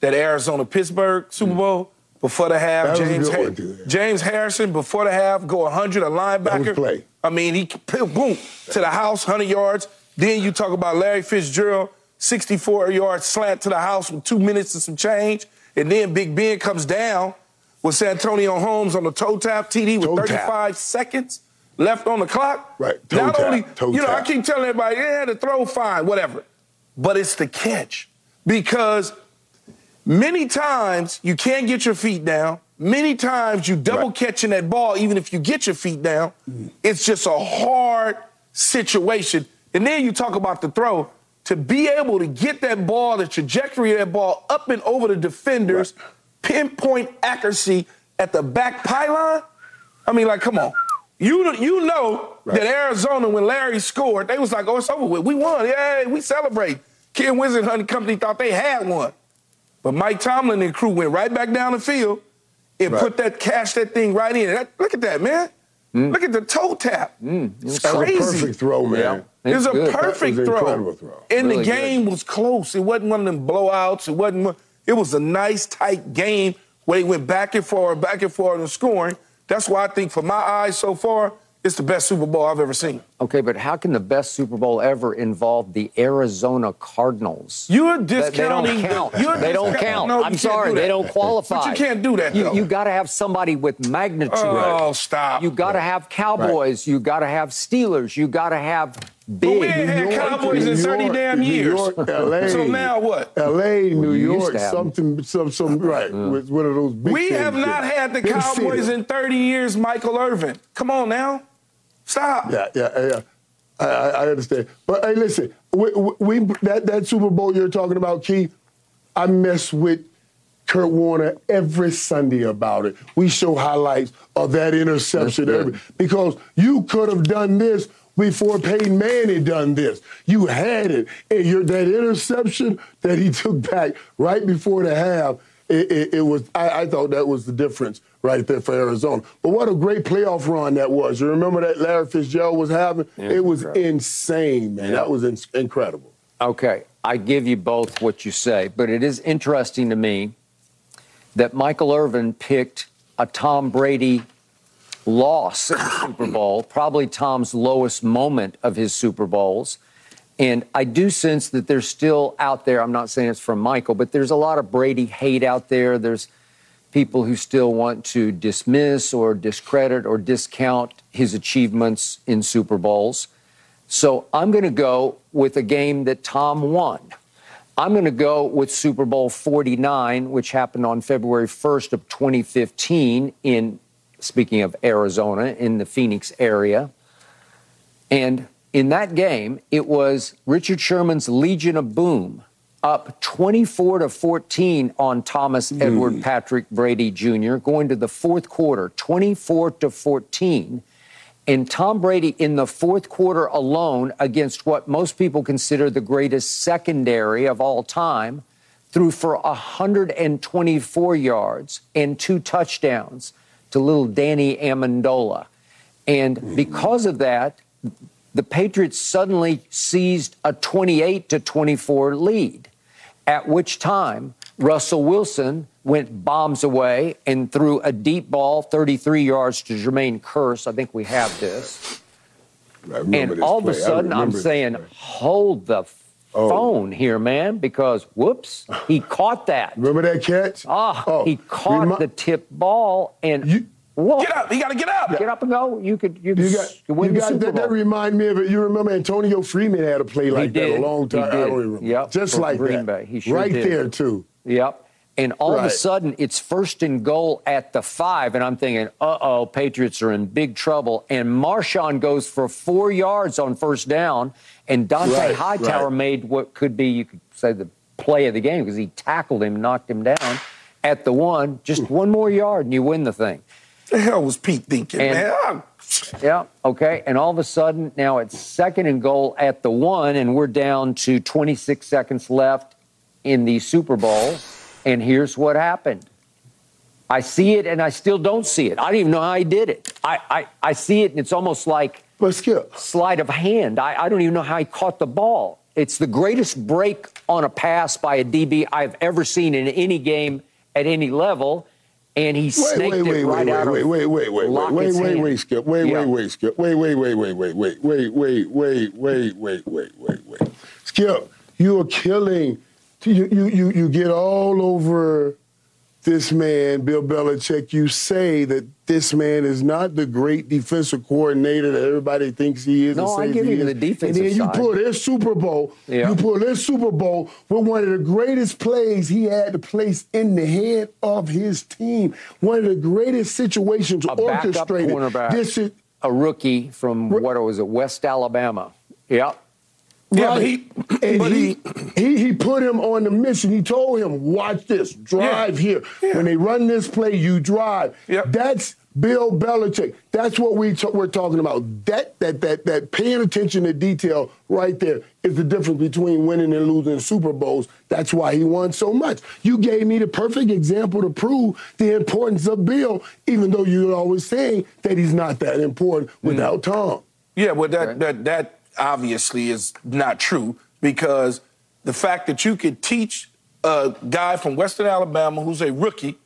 That Arizona Pittsburgh Super Bowl. Before the half, James, Ha-. James Harrison, before the half, go 100, a linebacker. play. I mean, he boom to the house, 100 yards. Then you talk about Larry Fitzgerald, 64 yard slant to the house with two minutes and some change. And then Big Ben comes down with Santonio Holmes on the toe tap TD with Toe tap. 35 seconds left on the clock. Right, toe Not tap, only, toe you know, I keep telling everybody, yeah, the throw fine, whatever. But it's the catch. Because many times you can't get your feet down. Many times you double Right. catching that ball, even if you get your feet down. Mm-hmm. It's just a hard situation. And then you talk about the throw. To be able to get that ball, the trajectory of that ball up and over the defenders, pinpoint accuracy at the back pylon. I mean, like, come on. You, you know Right. that Arizona, when Larry scored, they was like, oh, it's over with. We won. Yay, we celebrate. Ken Whisenhunt and Company thought they had one. But Mike Tomlin and crew went right back down the field and Right. put that, cash that thing right in. That, look at that, man. Look at the toe tap. It's Mm. That was a crazy. perfect throw, man. Yeah. It was a Good. perfect was throw. incredible throw. And Really the game was close. It wasn't one of them blowouts. It wasn't. It was a nice tight game where they went back and forth, back and forth, and scoring. That's why I think, for my eyes so far, it's the best Super Bowl I've ever seen. Okay, but how can the best Super Bowl ever involve the Arizona Cardinals? You're discounting. They don't count. You're they don't count. No, I'm sorry, do they don't qualify. But you can't do that. You, you got to have somebody with magnitude. Oh, stop. You got to have Cowboys. You got to have Steelers. You got to have big. we ain't had New York, Cowboys in New 30 York, damn New years. York, LA. So now what? L.A., New We York, to something, some, some, right, with one of those big We have not there. had the Big Cowboys city. in 30 years, Michael Irvin. Come on now. Stop. Yeah, yeah, yeah. I, I, I understand. But hey, listen, we, we that that Super Bowl you're talking about, Keith. I mess with Kurt Warner every Sunday about it. We show highlights of that interception every, because you could have done this before Peyton Manning done this. You had it, and your that interception that he took back right before the half. It, it, it was. I, I thought that was the difference right there for Arizona. But what a great playoff run that was. You remember that Larry Fitzgerald was having? it was insane, man. That was in, incredible. Okay, I give you both what you say, but it is interesting to me that Michael Irvin picked a Tom Brady loss in the Super Bowl, probably Tom's lowest moment of his Super Bowls. And I do sense that there's still out there, I'm not saying it's from Michael, but there's a lot of Brady hate out there. There's people who still want to dismiss or discredit or discount his achievements in Super Bowls. So I'm going to go with a game that Tom won. I'm going to go with Super Bowl 49, which happened on February 1st of 2015 in, speaking of Arizona, in the Phoenix area. And in that game, it was Richard Sherman's Legion of Boom up 24 to 14 on Thomas hmm. Edward Patrick Brady Jr. going to the fourth quarter, 24 to 14. And Tom Brady in the fourth quarter alone, against what most people consider the greatest secondary of all time, threw for 124 yards and two touchdowns to little Danny Amendola. And because of that, the Patriots suddenly seized a 28 to 24 lead, at which time Russell Wilson went bombs away and threw a deep ball 33 yards to Jermaine Kearse. I think we have this. And all of a sudden, I'm saying, play. hold the Oh. phone here, man, because whoops, he caught that. Remember that catch? Ah, Oh, he caught remi- the tip ball and You- whoa, Get up. You got to get up. get up and go. You could you, You could got, s- win you the got Super that, Bowl. that remind me of it. You remember Antonio Freeman had a play like that a long He time. I did. don't remember. Yep, Just from like Green that. Bay. He sure right did. there too. Yep. And all of a sudden, it's first and goal at the five, and I'm thinking, uh oh, Patriots are in big trouble. And Marshawn goes for four yards on first down, and Dont'a Right, Hightower right. made what could be, you could say, the play of the game because he tackled him, knocked him down at the one. Just one more yard, and you win the thing. The hell was Pete thinking, And- man? Ah, Yeah, okay. And all of a sudden, now it's second and goal at the one, and we're down to 26 seconds left in the Super Bowl. And here's what happened I see it, and I still don't see it. I don't even know how he did it. I, I, I see it, and it's almost like But Skip, sleight of hand. I, I don't even know how he caught the ball. It's the greatest break on a pass by a DB I've ever seen in any game at any level. And he wait, snaked wait, it right wait, out wait, of wait, wait, wait, wait, wait, wait, wait, Skip, wait, Yeah. wait, wait, Skip, wait, wait, wait, wait, wait, wait, wait, wait, wait, wait, wait, wait, wait, wait. Skip, you are killing. You you you you get all over this man, Bill Belichick. You say that this man is not the great defensive coordinator that everybody thinks he is. and No, I give you the defensive And then you side. pull this Super Bowl. Yeah. You pull this Super Bowl with one of the greatest plays he had to place in the head of his team. One of the greatest situations a backup orchestrated. cornerback, This is a rookie from what was it, West Alabama? Yep. Yeah, right. but he, and but he, he he put him on the mission. He told him, "Watch this, drive here. Yeah. When they run this play, you drive." Yep. That's Bill Belichick. That's what we t- we're talking about. That that that that paying attention to detail right there is the difference between winning and losing Super Bowls. That's why he won so much. You gave me the perfect example to prove the importance of Bill, even though you're always saying that he's not that important mm. without Tom. Yeah, well, that, that that obviously is not true because the fact that you could teach a guy from Western Alabama who's a rookie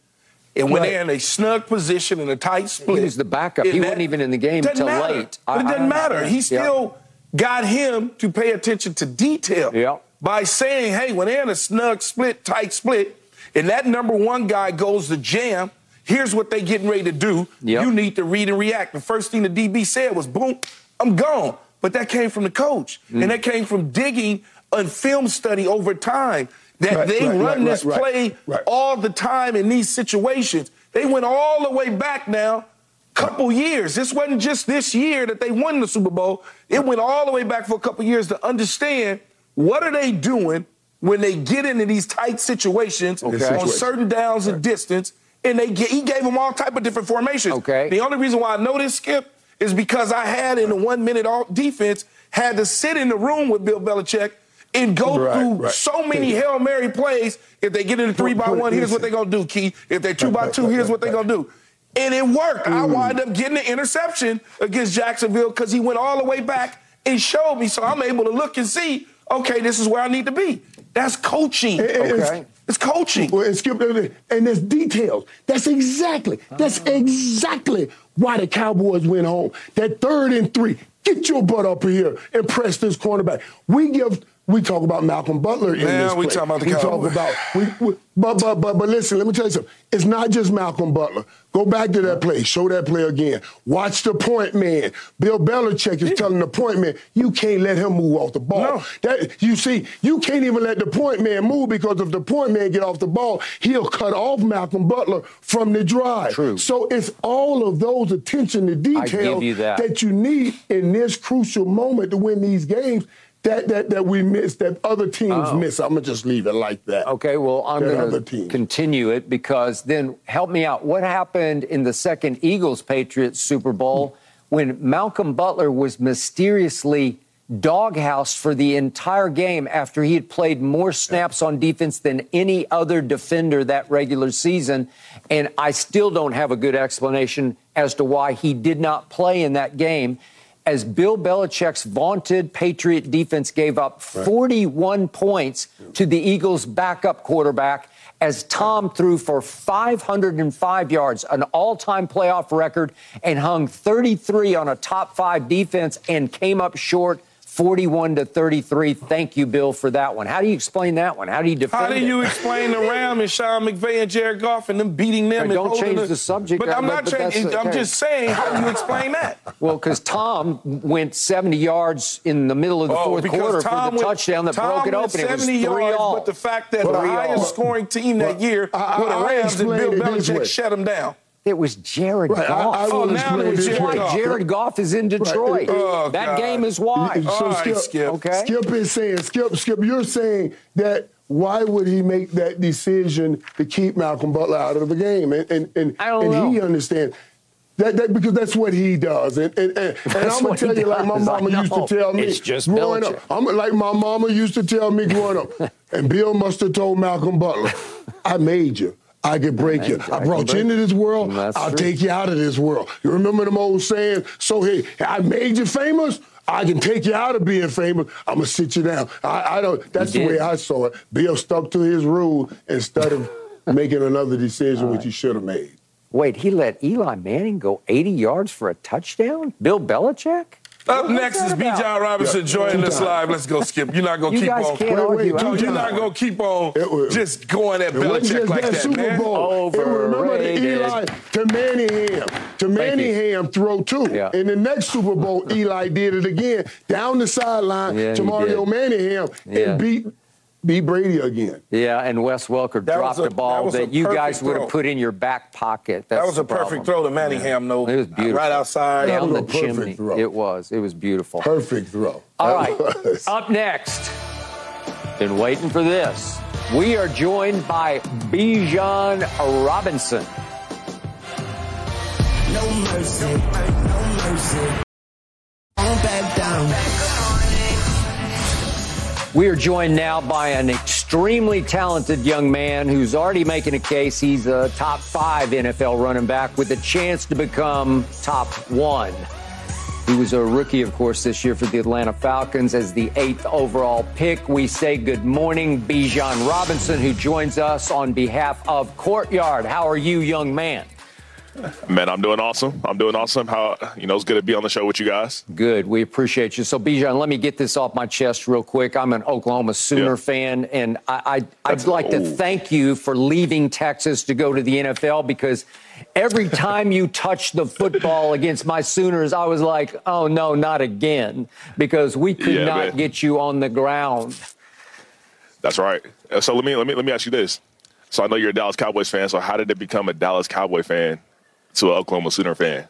And when Right. they're in a snug position in a tight split, was the backup. He wasn't even in the game matter. late. But I- it doesn't matter. He Yeah. still got him to pay attention to detail Yeah. by saying, "Hey, when they're in a snug split, tight split, and that number one guy goes to jam." Here's what they getting ready to do. Yep. You need to read and react. The first thing the DB said was, boom, I'm gone. But that came from the coach. Mm. And that came from digging and film study over time. That Right, they right, run right, this play all the time in these situations. They went all the way back now, couple years. This wasn't just this year that they won the Super Bowl. It went all the way back for a couple years to understand what are they doing when they get into these tight situations Okay. on Situation. certain downs and distance. And they get, he gave them all type of different formations. Okay. The only reason why I know this, Skip, is because I had in the one minute all defense had to sit in the room with Bill Belichick and go Right, through right. so many Hail Mary plays. If they get in a three by one, here's what they're gonna do, Key. If they're two by two, here's what they're gonna do. And it worked. I mm. wind up getting the interception against Jacksonville because he went all the way back and showed me. So I'm able to look and see, okay, this is where I need to be. That's coaching. And- and it's- Okay. It's coaching. Well, and skip and there's details. That's exactly. That's uh-huh. exactly why the Cowboys went home. That third and three. Get your butt up here and press this cornerback. We give. We talk about Malcolm Butler in Yeah, this we play. talk about the we talk about. We, we, but but but but listen. Let me tell you something. It's not just Malcolm Butler. Go back to that play. Show that play again. Watch the point man. Bill Belichick is telling the point man, you can't let him move off the ball. No. That you see, you can't even let the point man move because if the point man get off the ball, he'll cut off Malcolm Butler from the drive. True. So it's all of those attention to detail you that. you need in this crucial moment to win these games. That, that, that we miss, that other teams Oh. miss. I'm gonna just leave it like that. Okay, well, I'm That gonna continue it because then help me out. What happened in the second Eagles Patriots Super Bowl when Malcolm Butler was mysteriously doghoused for the entire game after he had played more snaps on defense than any other defender that regular season? And I still don't have a good explanation as to why he did not play in that game as Bill Belichick's vaunted Patriot defense gave up 41 points to the Eagles' backup quarterback as Tom threw for 505 yards, an all time playoff record, and hung 33 on a top five defense and came up short 41 to 33. Thank you, Bill, for that one. How do you explain that one? How do you defend How do it? you explain the Ram and Sean McVay and Jared Goff and them beating them? Hey, and don't holding change the subject, But I'm but- not but changing. I'm okay. just saying, how do you explain that? Well, because Tom went 70 yards in the middle of the Oh, fourth because quarter for the went- touchdown that Tom broke it went open. It was 70 three yards, all. but the fact that But the I- highest scoring team that year I- were the I- I Rams and Bill explained it this way. Belichick shut them down. It was Jared Right, Goff. I will Oh, now explain it was this Jared Goff. Jared Goff is in Detroit. Oh, that God. game is why. So All right, Skip, Skip. Okay. Skip is saying, Skip, Skip, you're saying that why would he make that decision to keep Malcolm Butler out of the game? And and and, I don't and he understands. That, that because that's what he does, and and, and, and I'm gonna tell you like my mama used to tell me It's just growing Belichick. up. I'm like my mama used to tell me growing up, and Bill must have told Malcolm Butler, "I made you. I can break made you. I I brought you into this world. I'll true. take you out of this world." You remember them old saying? So hey, I made you famous. I can take you out of being famous. I'm gonna sit you down. I, I don't. That's the way. I saw it. Bill stuck to his rule instead of making another decision which he should have made. Wait, he let Eli Manning go 80 yards for a touchdown? Bill Belichick? Up What's next is Bijan Robinson Yeah, joining us live. Let's go, Skip. You're not gonna You keep on. can't Wait, wait, argue. two No, I'm you're times. not gonna keep on was- just going at It wasn't Belichick like that, that, Super man. Bowl. It was- remember the Eli to Manningham, to Manningham throw two. Yeah. In the next Super Bowl, Eli did it again down the sideline Yeah, to he Mario. Manningham Yeah. and beat beat Brady again. Yeah, and Wes Welker That dropped was a- a ball that that, a you guys perfect would have put in your back pocket. That's That was a perfect problem. throw to Manningham, though. It was beautiful. Right outside. Down the chimney. throw. It was. It was beautiful. Perfect throw. All That right. was. Up next. Been waiting for this. We are joined by Bijan Robinson. No mercy, no mercy. We are joined now by an extremely talented young man who's already making a case. He's a top five NFL running back with a chance to become top one. He was a rookie, of course, this year for the Atlanta Falcons as the eighth overall pick. We say good morning, Bijan Robinson, who joins us on behalf of Courtyard. How are you, young man? Man, I'm doing awesome. I'm doing awesome. How you know it's good to be on the show with you guys. Good. We appreciate you. So, Bijan, let me get this off my chest real quick. I'm an Oklahoma Sooner yeah. fan, and I, I would like to oh. thank you for leaving Texas to go to the NFL because every time you touched the football against my Sooners, I was like, oh no, not again, because we could yeah, not man. get you on the ground. That's right. Uh, so let me let me let me ask you this. So I know you're a Dallas Cowboys fan. So how did it become a Dallas Cowboy fan? To an Oklahoma Sooner fan.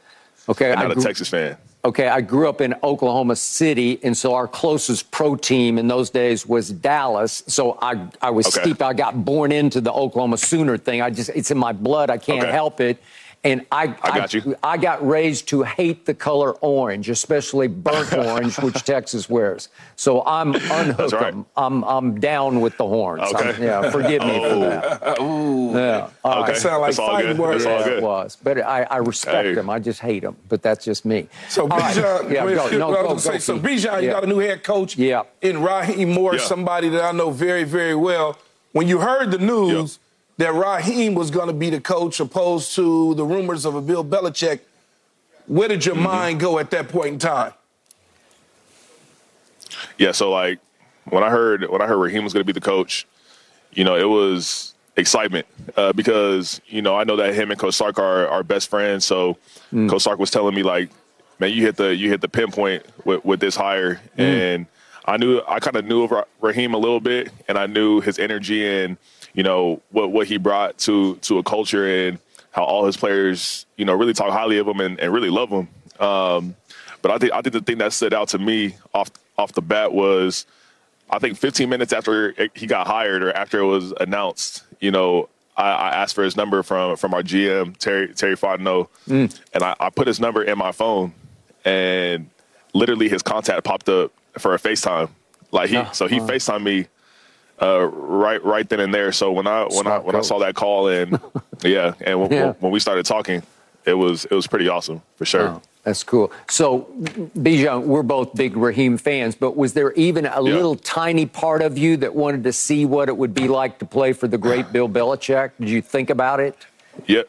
Okay, and not grew, a Texas fan. Okay, I grew up in Oklahoma City, and so our closest pro team in those days was Dallas. So I, I was okay. steep. I got born into the Oklahoma Sooner thing. I just, it's in my blood. I can't okay. help it. And I, I got, I, I, got raised to hate the color orange, especially burnt orange, which Texas wears. So I'm unhooked. Right. I'm, I'm down with the horns. Okay. I'm, yeah, forgive me oh. for that. Ooh. Yeah. All okay. Right. Sound like fighting words. Yeah, it was. But I, I respect hey. them. I just hate them. But that's just me. So Bijan, yeah, go, no, go, go, say, so Bijan, yeah. you got a new head coach. Yeah. In Raheem Morris, yeah. somebody that I know very, very well. When you heard the news that Raheem was going to be the coach opposed to the rumors of a Bill Belichick. Where did your mm-hmm. mind go at that point in time? Yeah, so like when I heard when I heard Raheem was going to be the coach, you know, it was excitement uh, because you know I know that him and Coach Sark are, are best friends. So mm. Coach Sark was telling me like, man, you hit the you hit the pinpoint with, with this hire, mm. and I knew I kind of knew of Raheem a little bit, and I knew his energy and you know what what he brought to to a culture and how all his players you know really talk highly of him and, and really love him. Um, but I think I think the thing that stood out to me off off the bat was I think 15 minutes after he got hired or after it was announced, you know, I, I asked for his number from from our GM Terry Terry Fontenot, mm. and I, I put his number in my phone, and literally his contact popped up for a FaceTime. Like he, so he FaceTime me uh, right right then and there. So when I when I when I saw that call and yeah, and w- yeah. when we started talking, it was it was pretty awesome for sure. Oh, that's cool. So Bijan, we're both big Raheem fans, but was there even a yeah. little tiny part of you that wanted to see what it would be like to play for the great Bill Belichick? Did you think about it? Yeah,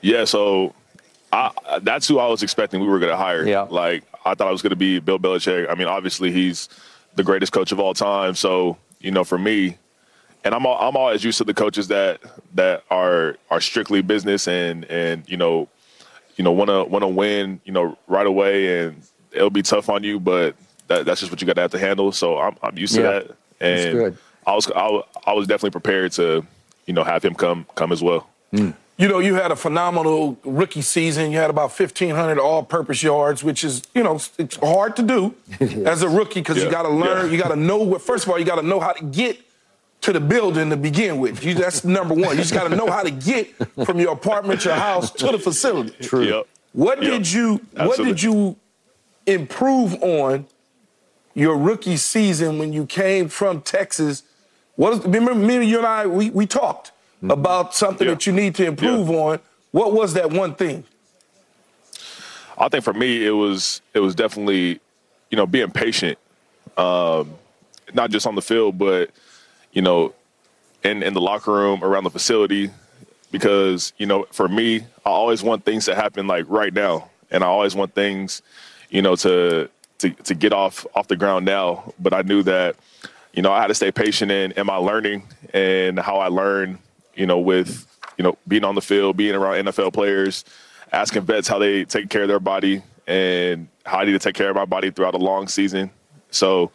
yeah. So I, that's who I was expecting we were going to hire. Yeah. Like I thought I was going to be Bill Belichick. I mean, obviously he's the greatest coach of all time. So you know, for me, and I'm all, I'm always used to the coaches that that are are strictly business and and you know, you know want to want to win, you know, right away, and it'll be tough on you, but that, that's just what you got to have to handle. So I'm I'm used to that, and I was I, I was definitely prepared to you know have him come come as well. Mm. You know, you had a phenomenal rookie season. You had about 1,500 all-purpose yards, which is, you know, it's hard to do as a rookie because yeah. you got to learn. Yeah. You got to know what. First of all, you got to know how to get to the building to begin with. You, that's number one. You just got to know how to get from your apartment, your house to the facility. True. Yep. What yep. did you Absolutely. What did you improve on your rookie season when you came from Texas? What is, remember me, you and I we, we talked mm-hmm. about something yeah. that you need to improve yeah. on. What was that one thing? I think for me, it was it was definitely, you know, being patient, um, not just on the field, but you know, in in the locker room, around the facility, because you know, for me, I always want things to happen like right now, and I always want things, you know, to to to get off off the ground now. But I knew that, you know, I had to stay patient in in my learning and how I learn you know, with you know being on the field, being around NFL players, asking vets how they take care of their body and how I need to take care of my body throughout a long season. So,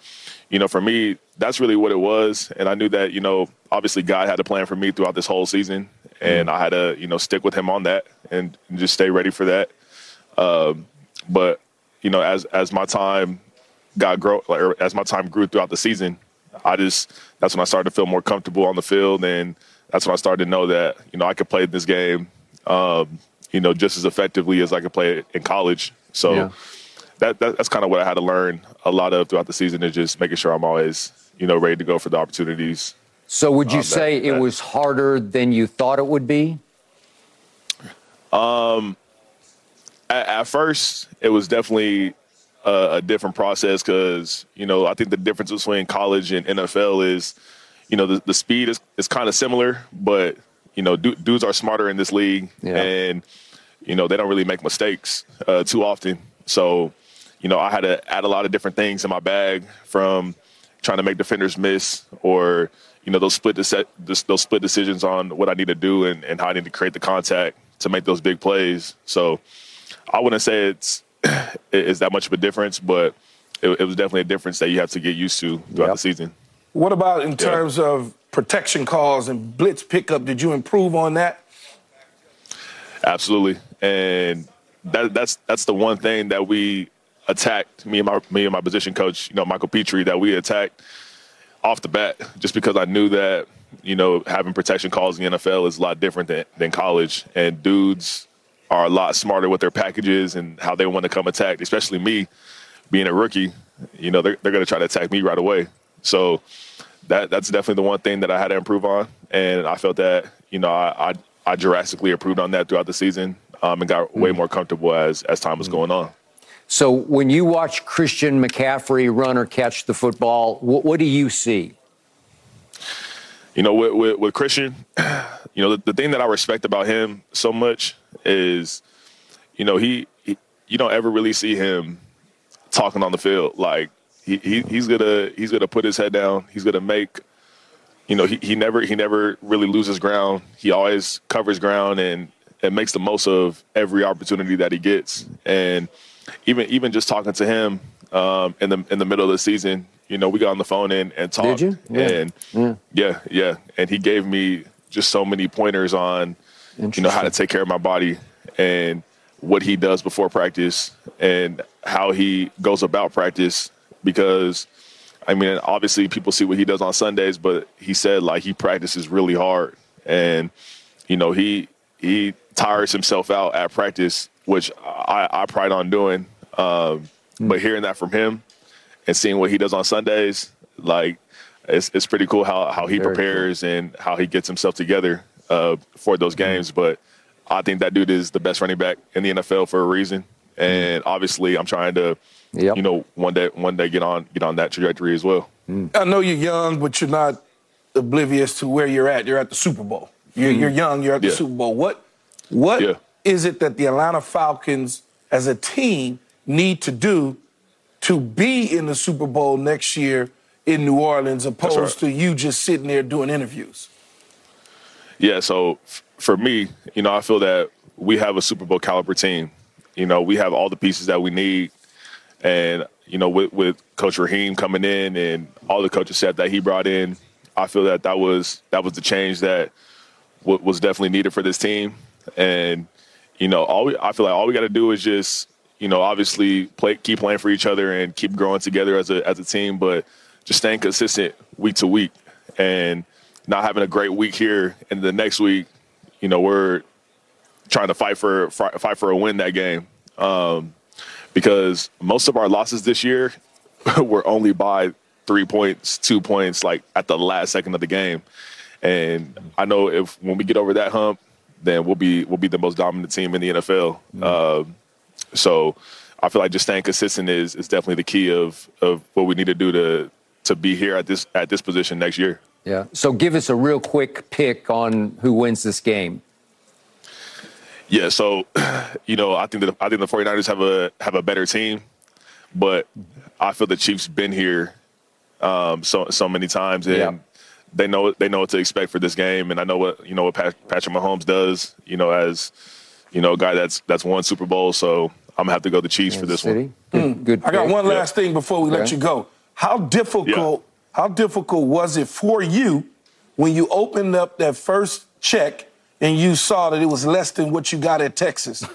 you know, for me, that's really what it was, and I knew that you know, obviously, God had a plan for me throughout this whole season, and mm-hmm. I had to you know stick with Him on that and just stay ready for that. Um, but you know, as as my time got grow, or as my time grew throughout the season, I just that's when I started to feel more comfortable on the field and that's when I started to know that you know I could play this game, um, you know, just as effectively as I could play it in college. So yeah. that, that, that's kind of what I had to learn a lot of throughout the season is just making sure I'm always you know ready to go for the opportunities. So would you um, say that, it was harder than you thought it would be? Um, at, at first it was definitely a, a different process because you know I think the difference between college and NFL is you know the, the speed is, is kind of similar, but you know du- dudes are smarter in this league, Yeah. and you know they don't really make mistakes uh, too often. So you know I had to add a lot of different things in my bag from trying to make defenders miss or you know those split those those split decisions on what I need to do and, and how I need to create the contact to make those big plays. So I wouldn't say it's it's that much of a difference, but it, it was definitely a difference that you have to get used to throughout Yep. the season. What about in terms of protection calls and blitz pickup? Did you improve on that? Absolutely, and that, that's that's the one thing that we attacked me and my me and my position coach, you know, Michael Pitre, that we attacked off the bat, just because I knew that you know having protection calls in the NFL is a lot different than, than college, and dudes are a lot smarter with their packages and how they want to come attack, especially me being a rookie. You know, they're they're going to try to attack me right away. So that that's definitely the one thing that I had to improve on, and I felt that you know I I, I drastically improved on that throughout the season um, and got way more comfortable as as time was going on. So when you watch Christian McCaffrey run or catch the football, what, what do you see? You know, with with, with Christian, you know the, the thing that I respect about him so much is, you know, he, he you don't ever really see him talking on the field like. He, he, he's gonna he's gonna put his head down. He's gonna make you know, he, he never he never really loses ground. He always covers ground and and makes the most of every opportunity that he gets. And even even just talking to him um, in the in the middle of the season, you know, we got on the phone and, and talked. you? Yeah. And yeah. yeah, And he gave me just so many pointers on you know how to take care of my body and what he does before practice and how he goes about practice because I mean, obviously people see what he does on Sundays, but he said like he practices really hard, and you know he he tires himself out at practice, which I, I pride on doing. Um, But hearing that from him and seeing what he does on Sundays, like it's it's pretty cool how how he Very prepares and how he gets himself together uh, for those games. But I think that dude is the best running back in the NFL for a reason, and obviously I'm trying to. Yep. You know, one day, one day, get on, get on that trajectory as well. Mm. I know you're young, but you're not oblivious to where you're at. You're at the Super Bowl. You're, you're mm. young. You're at the Yeah. Super Bowl. What what is Yeah. it that the Atlanta Falcons as a team need to do to be in the Super Bowl next year in New Orleans, opposed right. to you just sitting there doing interviews? Yeah, so f- for me, you know, I feel that we have a Super Bowl caliber team. You know, we have all the pieces that we need, and you know, with with Coach Raheem coming in and all the coaches said that he brought in, I feel that that was that was the change that w- was definitely needed for this team. And you know, all we, I feel like all we got to do is just you know, obviously play, keep playing for each other and keep growing together as a as a team, but just staying consistent week to week and not having a great week here and the next week, you know, we're trying to fight for fight for a win that game. Um, because most of our losses this year were only by three points, two points, like at the last second of the game. And I know if when we get over that hump, then we'll be we'll be the most dominant team in the NFL. Um, so I feel like just staying consistent is is definitely the key of of what we need to do to to be here at this at this position next year. Yeah. So give us a real quick pick on who wins this game. Yeah, so you know, I think that I think the 49ers have a have a better team, but I feel the Chiefs been here um, so so many times and Yeah. they know they know what to expect for this game and I know what you know what Pat, Patrick Mahomes does, you know, as you know, a guy that's that's won Super Bowl, so I'm gonna have to go the Chiefs for this City. one. Good. good I got one last thing before we let you go. How difficult how difficult was it for you when you opened up that first check and you saw that it was less than what you got at Texas?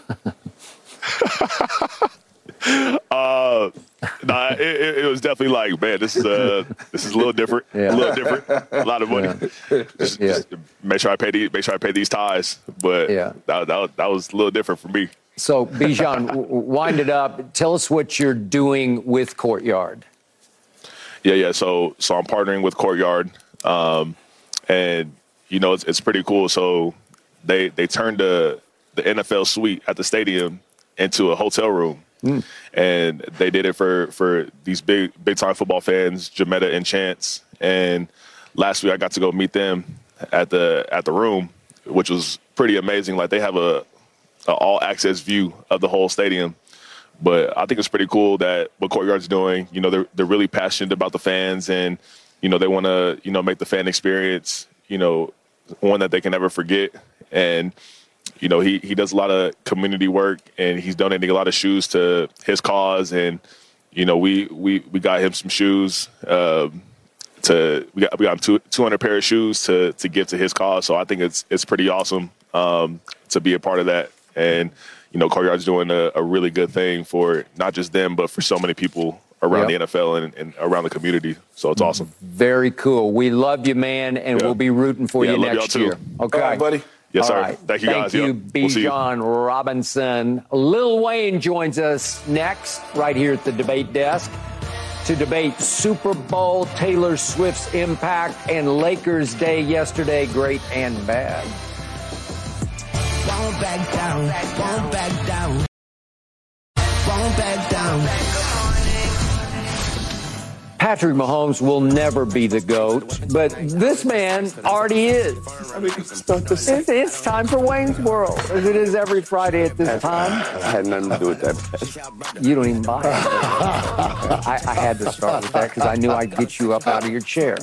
Uh, nah, it, it, it was definitely like, man, this is uh, this is a little different, Yeah. a little different, a lot of money. Just, Yeah. just make sure I pay the, make sure I pay these ties, but Yeah. that, that that was a little different for me. So Bijan, w- w- wind it up. Tell us what you're doing with Courtyard. Yeah, yeah. So so I'm partnering with Courtyard, um, and you know it's, it's pretty cool. So they they turned the the NFL suite at the stadium into a hotel room. Mm. and they did it for for these big big time football fans, Jametta and Chance. And last week I got to go meet them at the at the room, which was pretty amazing. Like they have a, a all access view of the whole stadium. But I think it's pretty cool that what Courtyard's doing. You know, they're they're really passionate about the fans, and you know they want to you know make the fan experience you know one that they can never forget. And you know he he does a lot of community work, and he's donating a lot of shoes to his cause. And you know we we we got him some shoes. Um, to we got we got him two, 200 pair of shoes to to give to his cause. So I think it's it's pretty awesome um, to be a part of that. And you know, Courtyard's doing a, a, really good thing for not just them, but for so many people around yep. the NFL and, and, around the community. So it's awesome. Very cool. We love you, man, and yeah. we'll be rooting for yeah, you next year. Okay, All right, buddy. Yes, All sir. Right. Thank you, Thank guys. you, yep. Bijan we'll Robinson. Lil Wayne joins us next, right here at the debate desk, to debate Super Bowl, Taylor Swift's impact, and Lakers Day yesterday, great and bad won't back down, won't back down, won't back down. Patrick Mahomes will never be the GOAT, but this man already is. It's, it's time for Wayne's World, as it is every Friday at this time. I had nothing to do with that. You don't even buy it. I, I had to start with that because I knew I'd get you up out of your chair.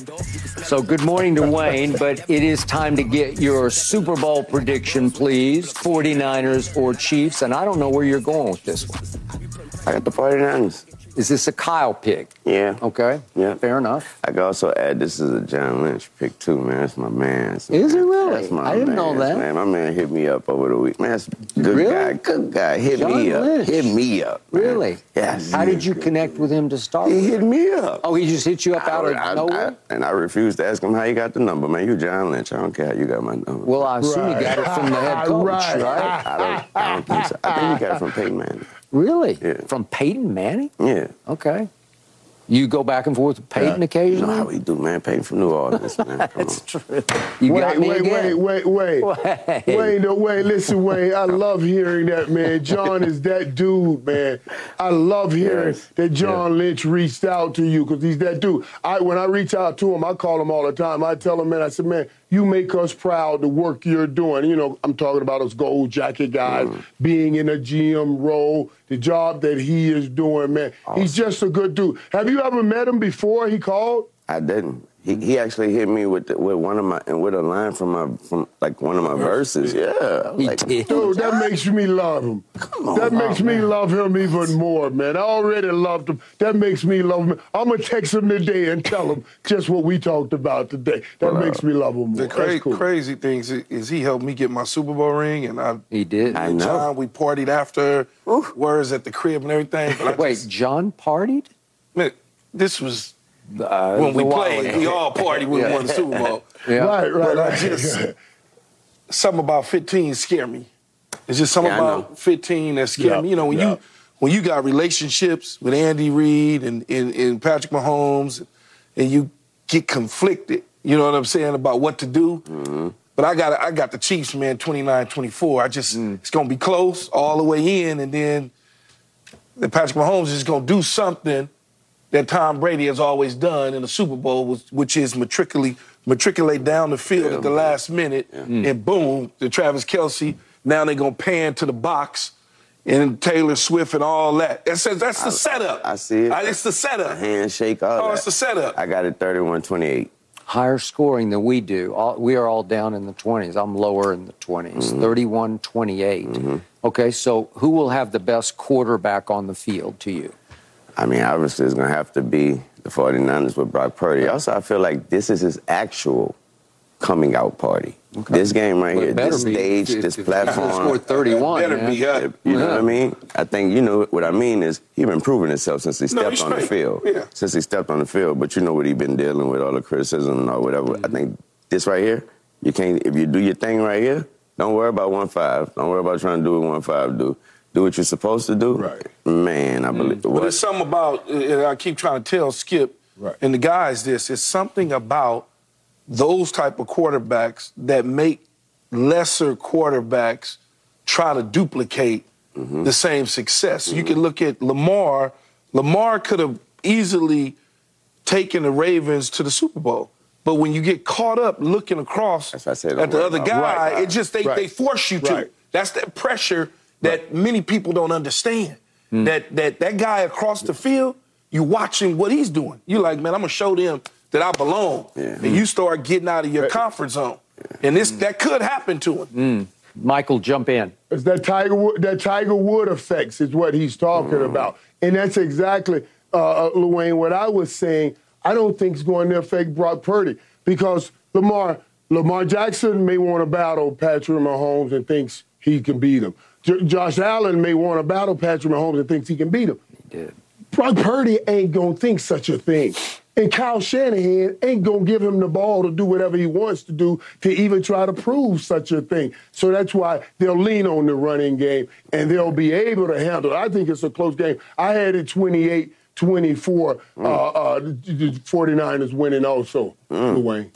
So good morning to Wayne, but it is time to get your Super Bowl prediction, please. 49ers or Chiefs, and I don't know where you're going with this one. I got the 49ers. Is this a Kyle pick? Yeah. Okay. Yeah. Fair enough. I can also add this is a John Lynch pick too, man. That's my man. That's is it really? That's my I didn't man. know that. Man, my man hit me up over the week. Man, that's good really? guy. Good guy. Hit John me Lynch. up. Hit me up. Man. Really? Yes. How did you connect with him to start? He with? hit me up. Oh, he just hit you up I, out of I, nowhere. I, and I refused to ask him how you got the number, man. You John Lynch. I don't care how you got my number. Well, I assume Right. you got it from the head coach, Right. right? I don't, I don't think so. I think you got it from Peyton Manning. Really? Yeah. From Peyton Manning? Yeah. Okay. You go back and forth with Peyton You occasionally? know how we do, man. Peyton from New Orleans, man. Come That's on. true. You got Wait, me wait, again. wait, wait, wait. Wait. Wayne, no, wait, listen, Wayne. I love hearing that, man. John is that dude, man. I love hearing Yes. that John Lynch reached out to you because he's that dude. I when I reach out to him, I call him all the time. I tell him, man, I said, man, you make us proud the work you're doing. You know, I'm talking about us gold jacket guys mm. being in a GM role, the job that he is doing, man. He's just a good dude. Have you ever met him before he called? I didn't. He, he actually hit me with the, with one of my and with a line from my from like one of my verses. Yeah, He like, did. Dude, that makes me love him. Come on, that makes me man. love him even more, man. I already loved him. That makes me love him. I'm gonna text him today and tell him just what we talked about today. That uh, makes me love him more. The cra- That's cool. crazy thing is, is he helped me get my Super Bowl ring, and I, He did. I know. John, we partied after, words at the crib and everything. But Wait, just- John partied? man, this was Uh, when we a played. We all party when we won the Super Bowl. Yeah. Right, right, But I right. just something about 15 scare me. It's just something Yeah, I know. about 15 that scare Yeah, me. You know, when yeah. you when you got relationships with Andy Reid and, and, and Patrick Mahomes, and you get conflicted, you know what I'm saying, about what to do. Mm-hmm. But I got I got the Chiefs, man, 29-24. I just it's gonna be close all the way in, and then then Patrick Mahomes is gonna do something that Tom Brady has always done in the Super Bowl, was- which is matriculate matriculate down the field Yeah, at the man. last minute, and boom, the Travis Kelce. Now they're gonna pan to the box, and Taylor Swift and all that. That's that's the setup. I see it. Uh, It's the setup. a handshake. All Oh, that. it's the setup. I got it 31-28. Higher scoring than we do. All, we are all down in the 20s. I'm lower in the 20s, 31 28. Okay, so who will have the best quarterback on the field to you? I mean, obviously, it's going to have to be the 49ers with Brock Purdy. Also, I feel like this is his actual coming out party. This game right Well, here, better this be. stage, If- this if platform. score 31. Better man. be, huh? You know Yeah. what I mean? I think you know what I mean is he's been proving himself since he stepped he's on the field. Yeah. Since he stepped on the field, but you know what he's been dealing with all the criticism or whatever. I think this right here, you can't if you do your thing right here, don't worry about one five. Don't worry about trying to do what one five do. Do what you're supposed to do. Right. Man, I believe mm. But what it's something about, and I keep trying to tell Skip Right. and the guys this, it's something about those type of quarterbacks that make lesser quarterbacks try to duplicate mm-hmm. the same success. You can mm-hmm. look at Lamar. Lamar could have easily taken the Ravens to the Super Bowl. But when you get caught up looking across said at the other guy, right, it just they, right. they force you to. Right. That's that pressure that many people don't understand. That that that guy across the field, you watching what he's doing. You're like, man, I'm gonna show them that I belong. Yeah. And you start getting out of your comfort zone. And this that could happen to him. Michael, jump in. It's that Tiger Wood, that Tiger Wood effects is what he's talking about, and that's exactly, uh, uh, Luane, what I was saying. I don't think it's going to affect Brock Purdy because Lamar Lamar Jackson may want to battle Patrick Mahomes and thinks he can beat him. J- Josh Allen may want to battle Patrick Mahomes and thinks he can beat him. He did. Brock Purdy ain't gonna think such a thing. And Kyle Shanahan ain't gonna give him the ball to do whatever he wants to do to even try to prove such a thing. So that's why they'll lean on the running game and they'll be able to handle it. I think it's a close game. I had it 28 24, uh, uh, the the 49ers winning also, Dwayne.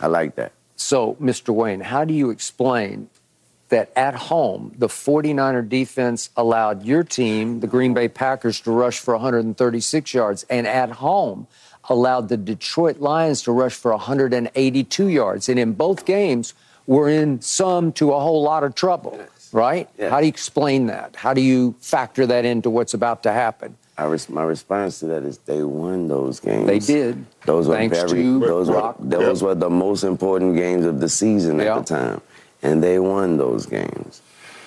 I like that. So, Mr. Wayne, how do you explain that at home, the 49er defense allowed your team, the Green Bay Packers, to rush for 136 yards, and at home allowed the Detroit Lions to rush for 182 yards? And in both games, we're in some to a whole lot of trouble, right? Yes. How do you explain that? How do you factor that into what's about to happen? I res- my response to that is they won those games. They did. Those were Thanks very. those were those were the most important games of the season Yeah. at the time, and they won those games.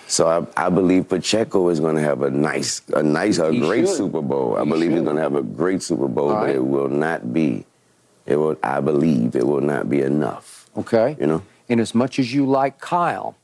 So I, I believe Pacheco is going to have a nice, a nice, a He great should. Super Bowl. I He believe he's going to have a great Super Bowl, All but right. it will not be. It will. I believe it will not be enough. Okay. You know. And as much as you like Kyle,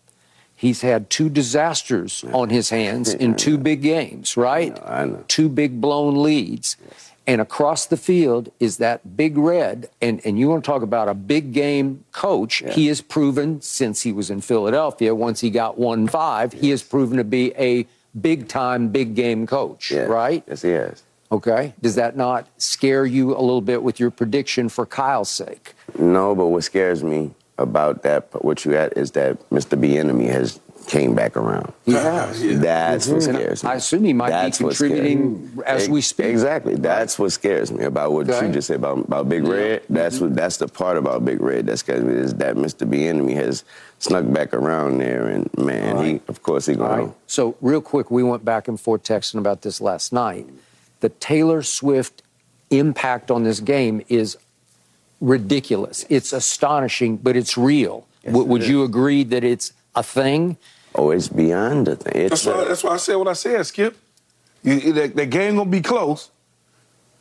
he's had two disasters on his hands in two big games, right? I know, I know. Two big blown leads. And across the field is that big red. And, and you want to talk about a big game coach. He has proven since he was in Philadelphia, once he got 1 5, he has proven to be a big time, big game coach, Yeah. right? Yes, he has. Okay. Does that not scare you a little bit with your prediction for Kyle's sake? No, but what scares me about that, what you at, is that Mr. Bieniemy has came back around. He has. That's what mm-hmm. scares me. I assume he might That's be contributing as we speak. Exactly. That's what scares me about what Okay. you just said about, about Big Red. That's what that's the part about Big Red that scares me is that Mr. Bieniemy has snuck back around there, and man, he of course he gonna. right. So, real quick, we went back and forth texting about this last night. The Taylor Swift impact on this game is ridiculous. It's astonishing, but it's real. W- it would is. you agree that it's a thing? Oh, it's beyond the thing. It's That's why, that's why I said what I said, Skip. You, that, that game gonna be close.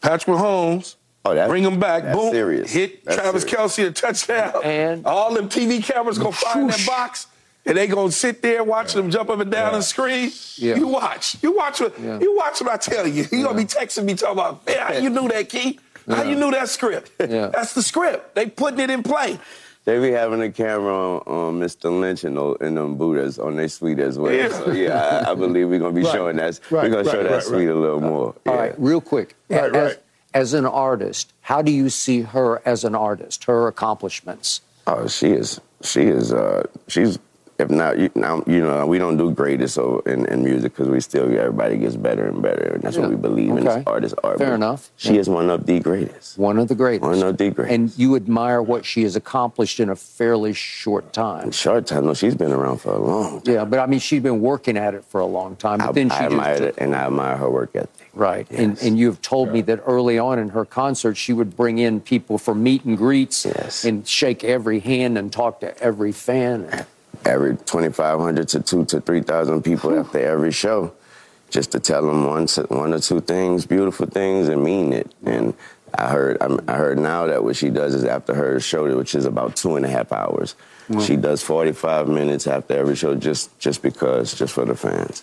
Patrick Mahomes, Oh, that- bring him back. that's Boom, serious. hit That's Travis serious. Kelce a touchdown. And- all them TV cameras gonna find that box, and they gonna sit there watching them jump up and down and scream. Yeah. You watch, you watch what Yeah. you watch what I tell you. You gonna be texting me talking about, man, how you knew that key? How you knew that script? Yeah. That's the script. They putting it in play. They be having a camera on, on Mr. Lynch and, those- and them Buddhas on their suite as well. Yeah. So yeah, I, I believe we're gonna be Right. showing that. Right, we're gonna right, show that right, suite right. a little more. All yeah. right, real quick. Right, as, right. as an artist, how do you see her as an artist, her accomplishments? Oh, she is. She is. Uh, she's. If not, you, now you know we don't do greatest so in, in music because we still everybody gets better and better, and that's Yeah. what we believe in. Okay. as Artists are. Fair enough. She Yeah. is one of the greatest. One of the greatest. One of the greatest. And you admire what she has accomplished in a fairly short time. Short time. No, she's been around for a long. time. Yeah, but I mean, she's been working at it for a long time. But I, then she I admire took- it, and I admire her work ethic. Right. And, Yes. and you've told me that early on in her concert, she would bring in people for meet and greets Yes. and shake every hand and talk to every fan. Every 2,500 to two to 3,000 people after every show just to tell them one, one or two things, beautiful things, and mean it. And I heard, I'm- I heard now that what she does is after her show, which is about two and a half hours, she does 45 minutes after every show just, just because, just for the fans.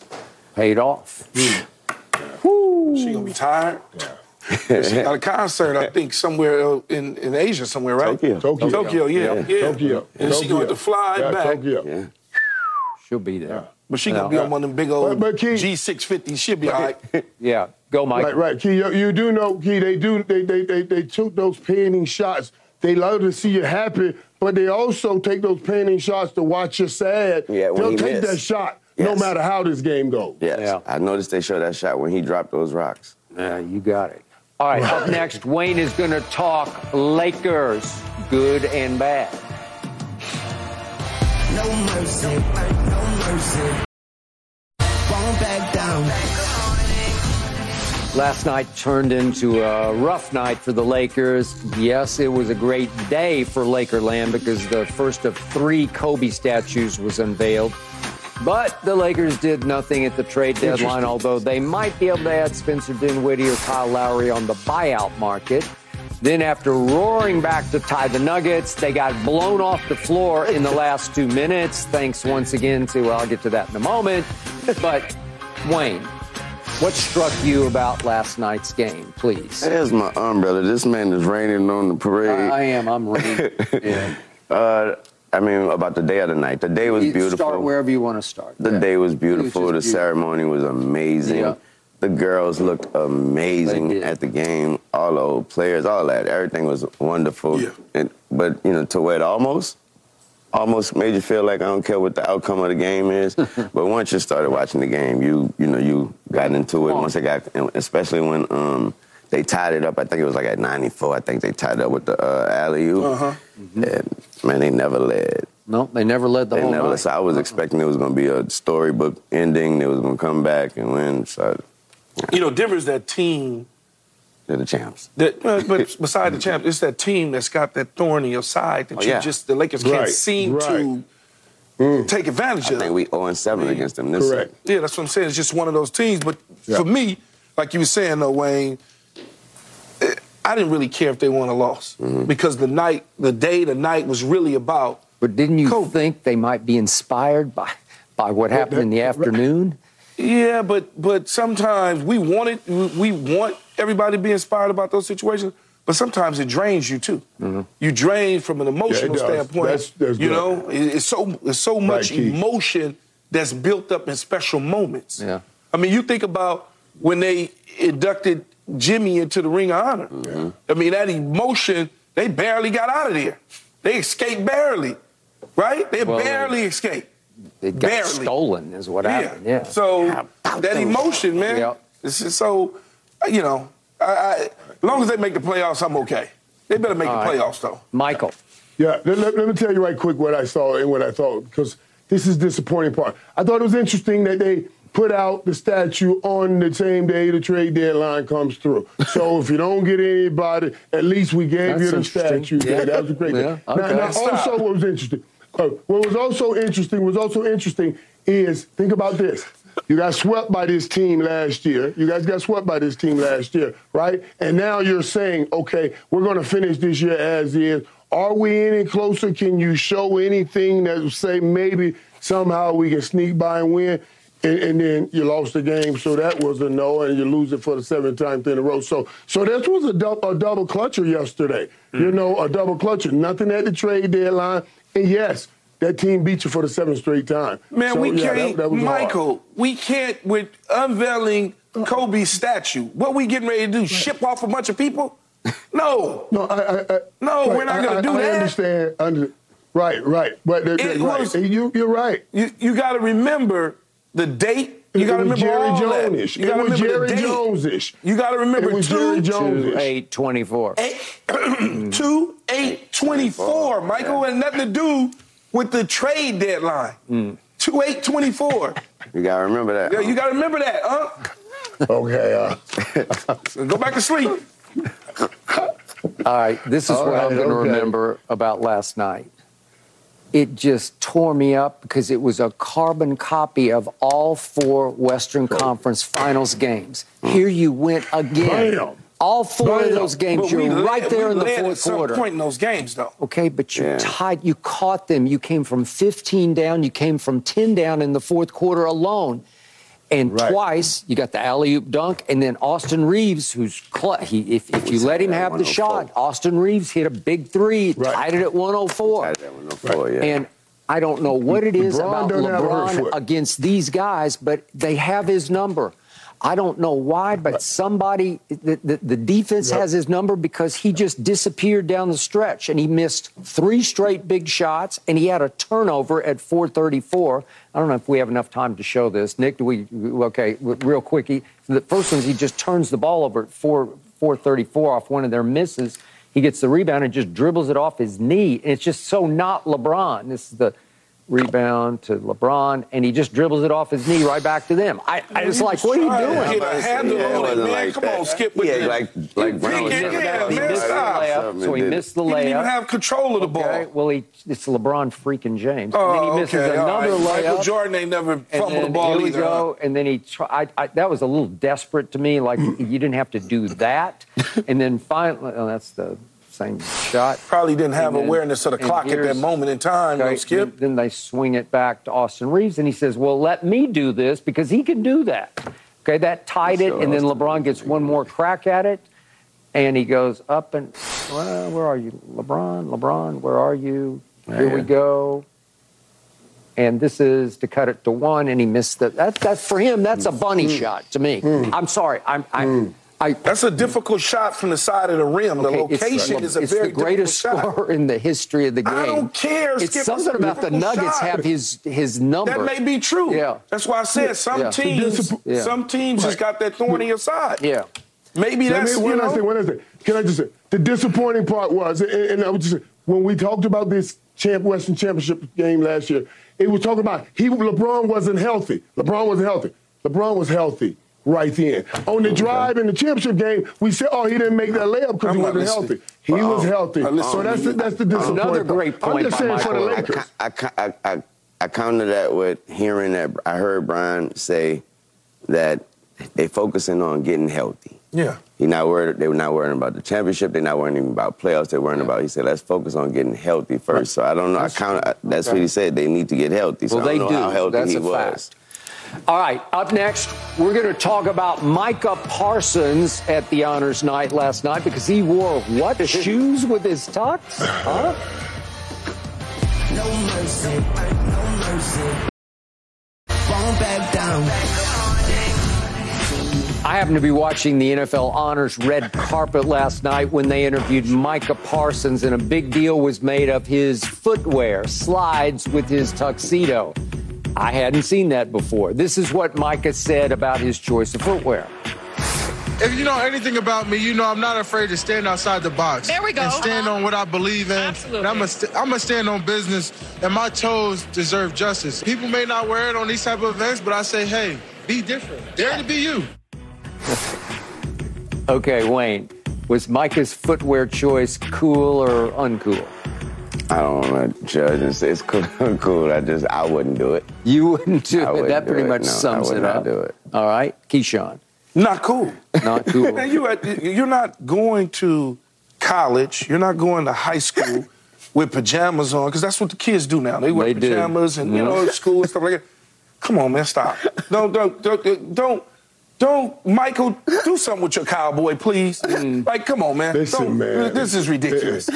Paid off. Hmm. She gonna be tired. she got a concert, I think, somewhere in, in Asia, somewhere, right? Tokyo. Tokyo. Tokyo, yeah, Yeah. yeah. Tokyo. And she going to fly Yeah, back. Tokyo. Yeah. She'll be there. But she gonna be on one of them big old But- but Keith- G650. She'll be all right. Yeah. Go, Mike. Right, right. Key, you, you do know, Key, they do, they, they, they, they took those panning shots. They love to see you happy, but they also take those panning shots to watch you sad. Yeah, when They'll he take missed. that shot no matter how this game goes. Yes. Yeah. I noticed they showed that shot when he dropped those rocks. Yeah, you got it. All right, up next, Wayne is going to talk Lakers, good and bad. No mercy, no mercy. Won't back down. Last night turned into a rough night for the Lakers. Yes, it was a great day for Lakerland because the first of three Kobe statues was unveiled. But the Lakers did nothing at the trade deadline, although they might be able to add Spencer Dinwiddie or Kyle Lowry on the buyout market. Then, after roaring back to tie the Nuggets, they got blown off the floor in the last two minutes. Thanks once again to, well, I'll get to that in a moment. But, Wayne, what struck you about last night's game, please? There's my umbrella. This man is raining on the parade. I, I am. I'm reading. Yeah. Uh, I mean, about the day of the night. The day was You beautiful. Start wherever you want to start. The Yeah. day was beautiful. was the beautiful. ceremony was amazing. Yeah. The girls looked amazing at the game. All the old players, all that. Everything was wonderful. Yeah. And, but, you know, to where it almost, almost made you feel like I don't care what the outcome of the game is. but once you started watching the game, you, you know, you got into it. Come. Once it got, especially when um, they tied it up. I think it was like at 94. I think they tied it up with the uh, alley oop. Uh-huh. And, man, they never led. No, they never led the They whole never. night. So I was expecting it was going to be a storybook ending. They was going to come back and win. So You know, Denver's that team they're the champs. that, uh, but beside the champs, it's that team that's got that thorn in your side that Oh, you yeah. just the Lakers can't seem right. to take advantage I of. I think we 0 and 7 against them this Correct. Yeah, that's what I'm saying. It's just one of those teams. But Yeah. for me, like you were saying though, Wayne, I didn't really care if they won or lost Mm-hmm. because the night, the day, the night was really about. But didn't you Kobe. think they might be inspired by by what happened in the afternoon? Yeah, but but sometimes we want it. We want everybody to be inspired about those situations. But sometimes it drains you too. You drain from an emotional does. standpoint. That's- that's you good. know, it's so it's so much Keith. emotion that's built up in special moments. Yeah. I mean, you think about when they inducted Jimmy into the Ring of Honor. Mm-hmm. I mean, that emotion, they barely got out of there. They escaped barely, right? They Well, barely escaped. They got Barely. stolen, is what happened. Yeah. So that emotion, man. Yeah. This is so, uh, you know, I, I, as long as they make the playoffs, I'm okay. They better make All the right. playoffs, though. Michael, Yeah, let, let- let me tell you right quick what I saw and what I thought, because this is the disappointing part. I thought it was interesting that they put out the statue on the same day the trade deadline comes through. So if you don't get anybody, at least we gave That's you the statue. Yeah. that was a great Yeah. Now, okay. now Stop. also what was interesting, uh, what was also interesting, was also interesting is, think about this. You got swept by this team last year. You guys got swept by this team last year, right? And now you're saying, okay, we're going to finish this year as is. Are we any closer? Can you show anything that would say maybe somehow we can sneak by and win? And, and then you lost the game, so that was a no, and you lose it for the seventh time in a row. So, so this was a, dou- a double clutcher yesterday. You mm. know, a double clutcher. Nothing at the trade deadline, and yes, that team beat you for the seventh straight time. Man, So, we yeah, can't, that hard. Michael, we can't, with unveiling Kobe's statue, what we getting ready to do? Ship off a bunch of people? No. No, I, I, I No, we're not gonna I- do I that. understand. Under, right, right. But the, It the- right. was- you, you're right. You, you got to remember the date. You got to remember Jerry all that. Jones-ish. You It got to was remember Jerry the date. Jones-ish. You got to remember It was two, Jerry Jones. two, eight, 24. eight, two, eight, 24, Michael, had nothing to do with the trade deadline. Two, eight, 24. You got to remember that. Yeah, you got to remember that, huh? Okay. Uh, Go back to sleep. All right, this is All what I'm going to okay. remember about last night. It just tore me up because it was a carbon copy of all four Western Conference Finals games. Here you went again. All four of those games, But you're right led- there in the fourth some quarter. point in those games, though. Okay, but you Yeah. tied, you caught them. You came from 15 down, you came from 10 down in the fourth quarter alone. And Right. twice you got the alley oop dunk, and then Austin Reaves, who's cl- he, if, if you let him have the shot, oh Austin Reaves hit a big three, Right. tied it at 104. Tied that one oh up for, yeah. And I don't know what it is LeBron about doesn't have a hurt LeBron against these guys, but they have his number. I don't know why, but somebody, the, the, the defense Yep. has his number because he just disappeared down the stretch and he missed three straight big shots and he had a turnover at 434. I don't know if we have enough time to show this. Nick, do we, okay, real quick. He, the first one, he just turns the ball over at 4, 434 off one of their misses. He gets the rebound and just dribbles it off his knee. And it's just so not LeBron. This is the rebound to LeBron, and he just dribbles it off his knee right back to them. I, I was like, what are you trying to doing? Get a handle Yeah, it on it, man. like Come that. on, Skip with Yeah, this. like- like You Brown was think yeah, he missed the stop. layup, so he missed the He didn't even have control of the ball. Okay, well, he, it's LeBron freaking James. Oh, and then he oh, misses okay, another right. Michael. Jordan ain't never and fumbled the ball here we either. go, and then he tried. I, that was a little desperate to me. Like you didn't have to do that. and then finally, oh, that's the same shot. Probably didn't have then- awareness of the clock at that moment in time, though, Okay, Skip. Then they swing it back to Austin Reaves, and he says, "Well, let me do this because he can do that." Okay, that tied it, and then LeBron gets one more crack at it, and he goes up and, well, where are you, LeBron? LeBron, where are you? Oh, Here we go. And this is to cut it to one, and he missed the. That, that for him, that's a mm. bunny Mm. shot to me. Mm. I'm sorry, I'm. I, I, That's a difficult shot from the side of the rim. The Okay, it's- location is a it's very the greatest scorer in the history of the game. I don't care, It's Skip. something It's about the Nuggets shot. have his his number. That may be true. Yeah. That's why I said some Yeah. teams, Yeah. some teams just got that thorn in your side. Yeah. Maybe Let that's me, you one last know. thing, one last. Can I just say the disappointing part was, and, and I would just say, when we talked about this champ Western Championship game last year, it was talking about he LeBron wasn't healthy. LeBron wasn't healthy. LeBron was healthy right then. On the drive in the championship game, we said, oh, he didn't make that layup because he wasn't listening. healthy. He Well, was healthy. I listen. So that's the, that's the disappointing Another part. great I'm point just by saying for the Lakers. I, I, I, I counter that with hearing that I heard Brian say that they focusing on getting healthy. Yeah. He not worried. They were not worrying about the championship. They're not worrying even about playoffs. They're worrying about. He said, "Let's focus on getting healthy first. So I don't know. I count. I- That's what he said. They need to get healthy. So Well, I they don't do. know how healthy That's he a was. fact. All right, up next, we're going to talk about Micah Parsons at the honors night last night because he wore what shoes with his tux? Huh? No mercy, no mercy. Won't back down. I happened to be watching the NFL Honors red carpet last night when they interviewed Micah Parsons, and a big deal was made of his footwear, slides with his tuxedo. I hadn't seen that before. This is what Micah said about his choice of footwear. If you know anything about me, you know I'm not afraid to stand outside the box. There we go. And stand Uh-huh. on what I believe in. Absolutely. And I'm going st- I'm to stand on business, and my toes deserve justice. People may not wear it on these type of events, but I say, hey, be different. Dare to be you. Okay, Wayne, was Micah's footwear choice cool or uncool? I don't want to judge and say it's cool. cool. I just I wouldn't do it. You wouldn't do I it. wouldn't That do pretty it. much No, I sums would it not up. do it. All right, Keyshawn, Not cool. not cool. Man, you you're not going to college. You're not going to high school with pajamas on because that's what the kids do now. They wear They do. pajamas and you know mm-hmm. school and stuff like that. Come on, man, stop. Don't don't don't don't. Don't, Michael, do something with your cowboy, please. Mm. Like, come on, man. Listen, Don't- man. This is ridiculous.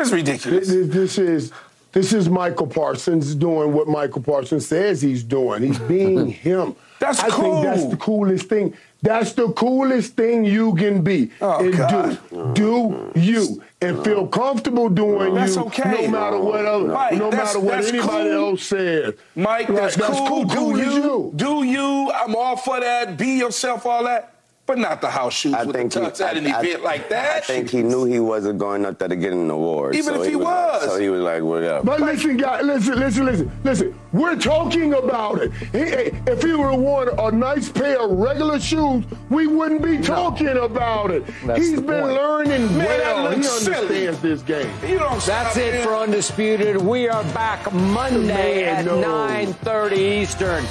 It's ridiculous. This, this is this is Michael Parsons doing what Michael Parsons says he's doing. He's being him. That's I think that's the coolest thing. That's the coolest thing you can be Oh, and God. do. Do you and feel comfortable doing That's you, okay. no matter what other, Mike, no that's- matter what that's anybody cool. else says. Mike, Right, that's, cool. Do Cool as you, do you? I'm all for that. Be yourself, all that. But not the house shoes I with think the he, tux at an I- I- event like that. I think he knew he wasn't going up there to get an award. Even so if he like- was. so he was like, whatever. But listen, guys, listen, listen, listen, listen. We're talking about it. He, he- if he would have worn a nice pair of regular shoes, we wouldn't be talking about it. That's He's the been point. learning Man, that well. He looks silly. understands this game. You don't That's it man. for Undisputed. We are back Monday Man, at no. 9.30 Eastern.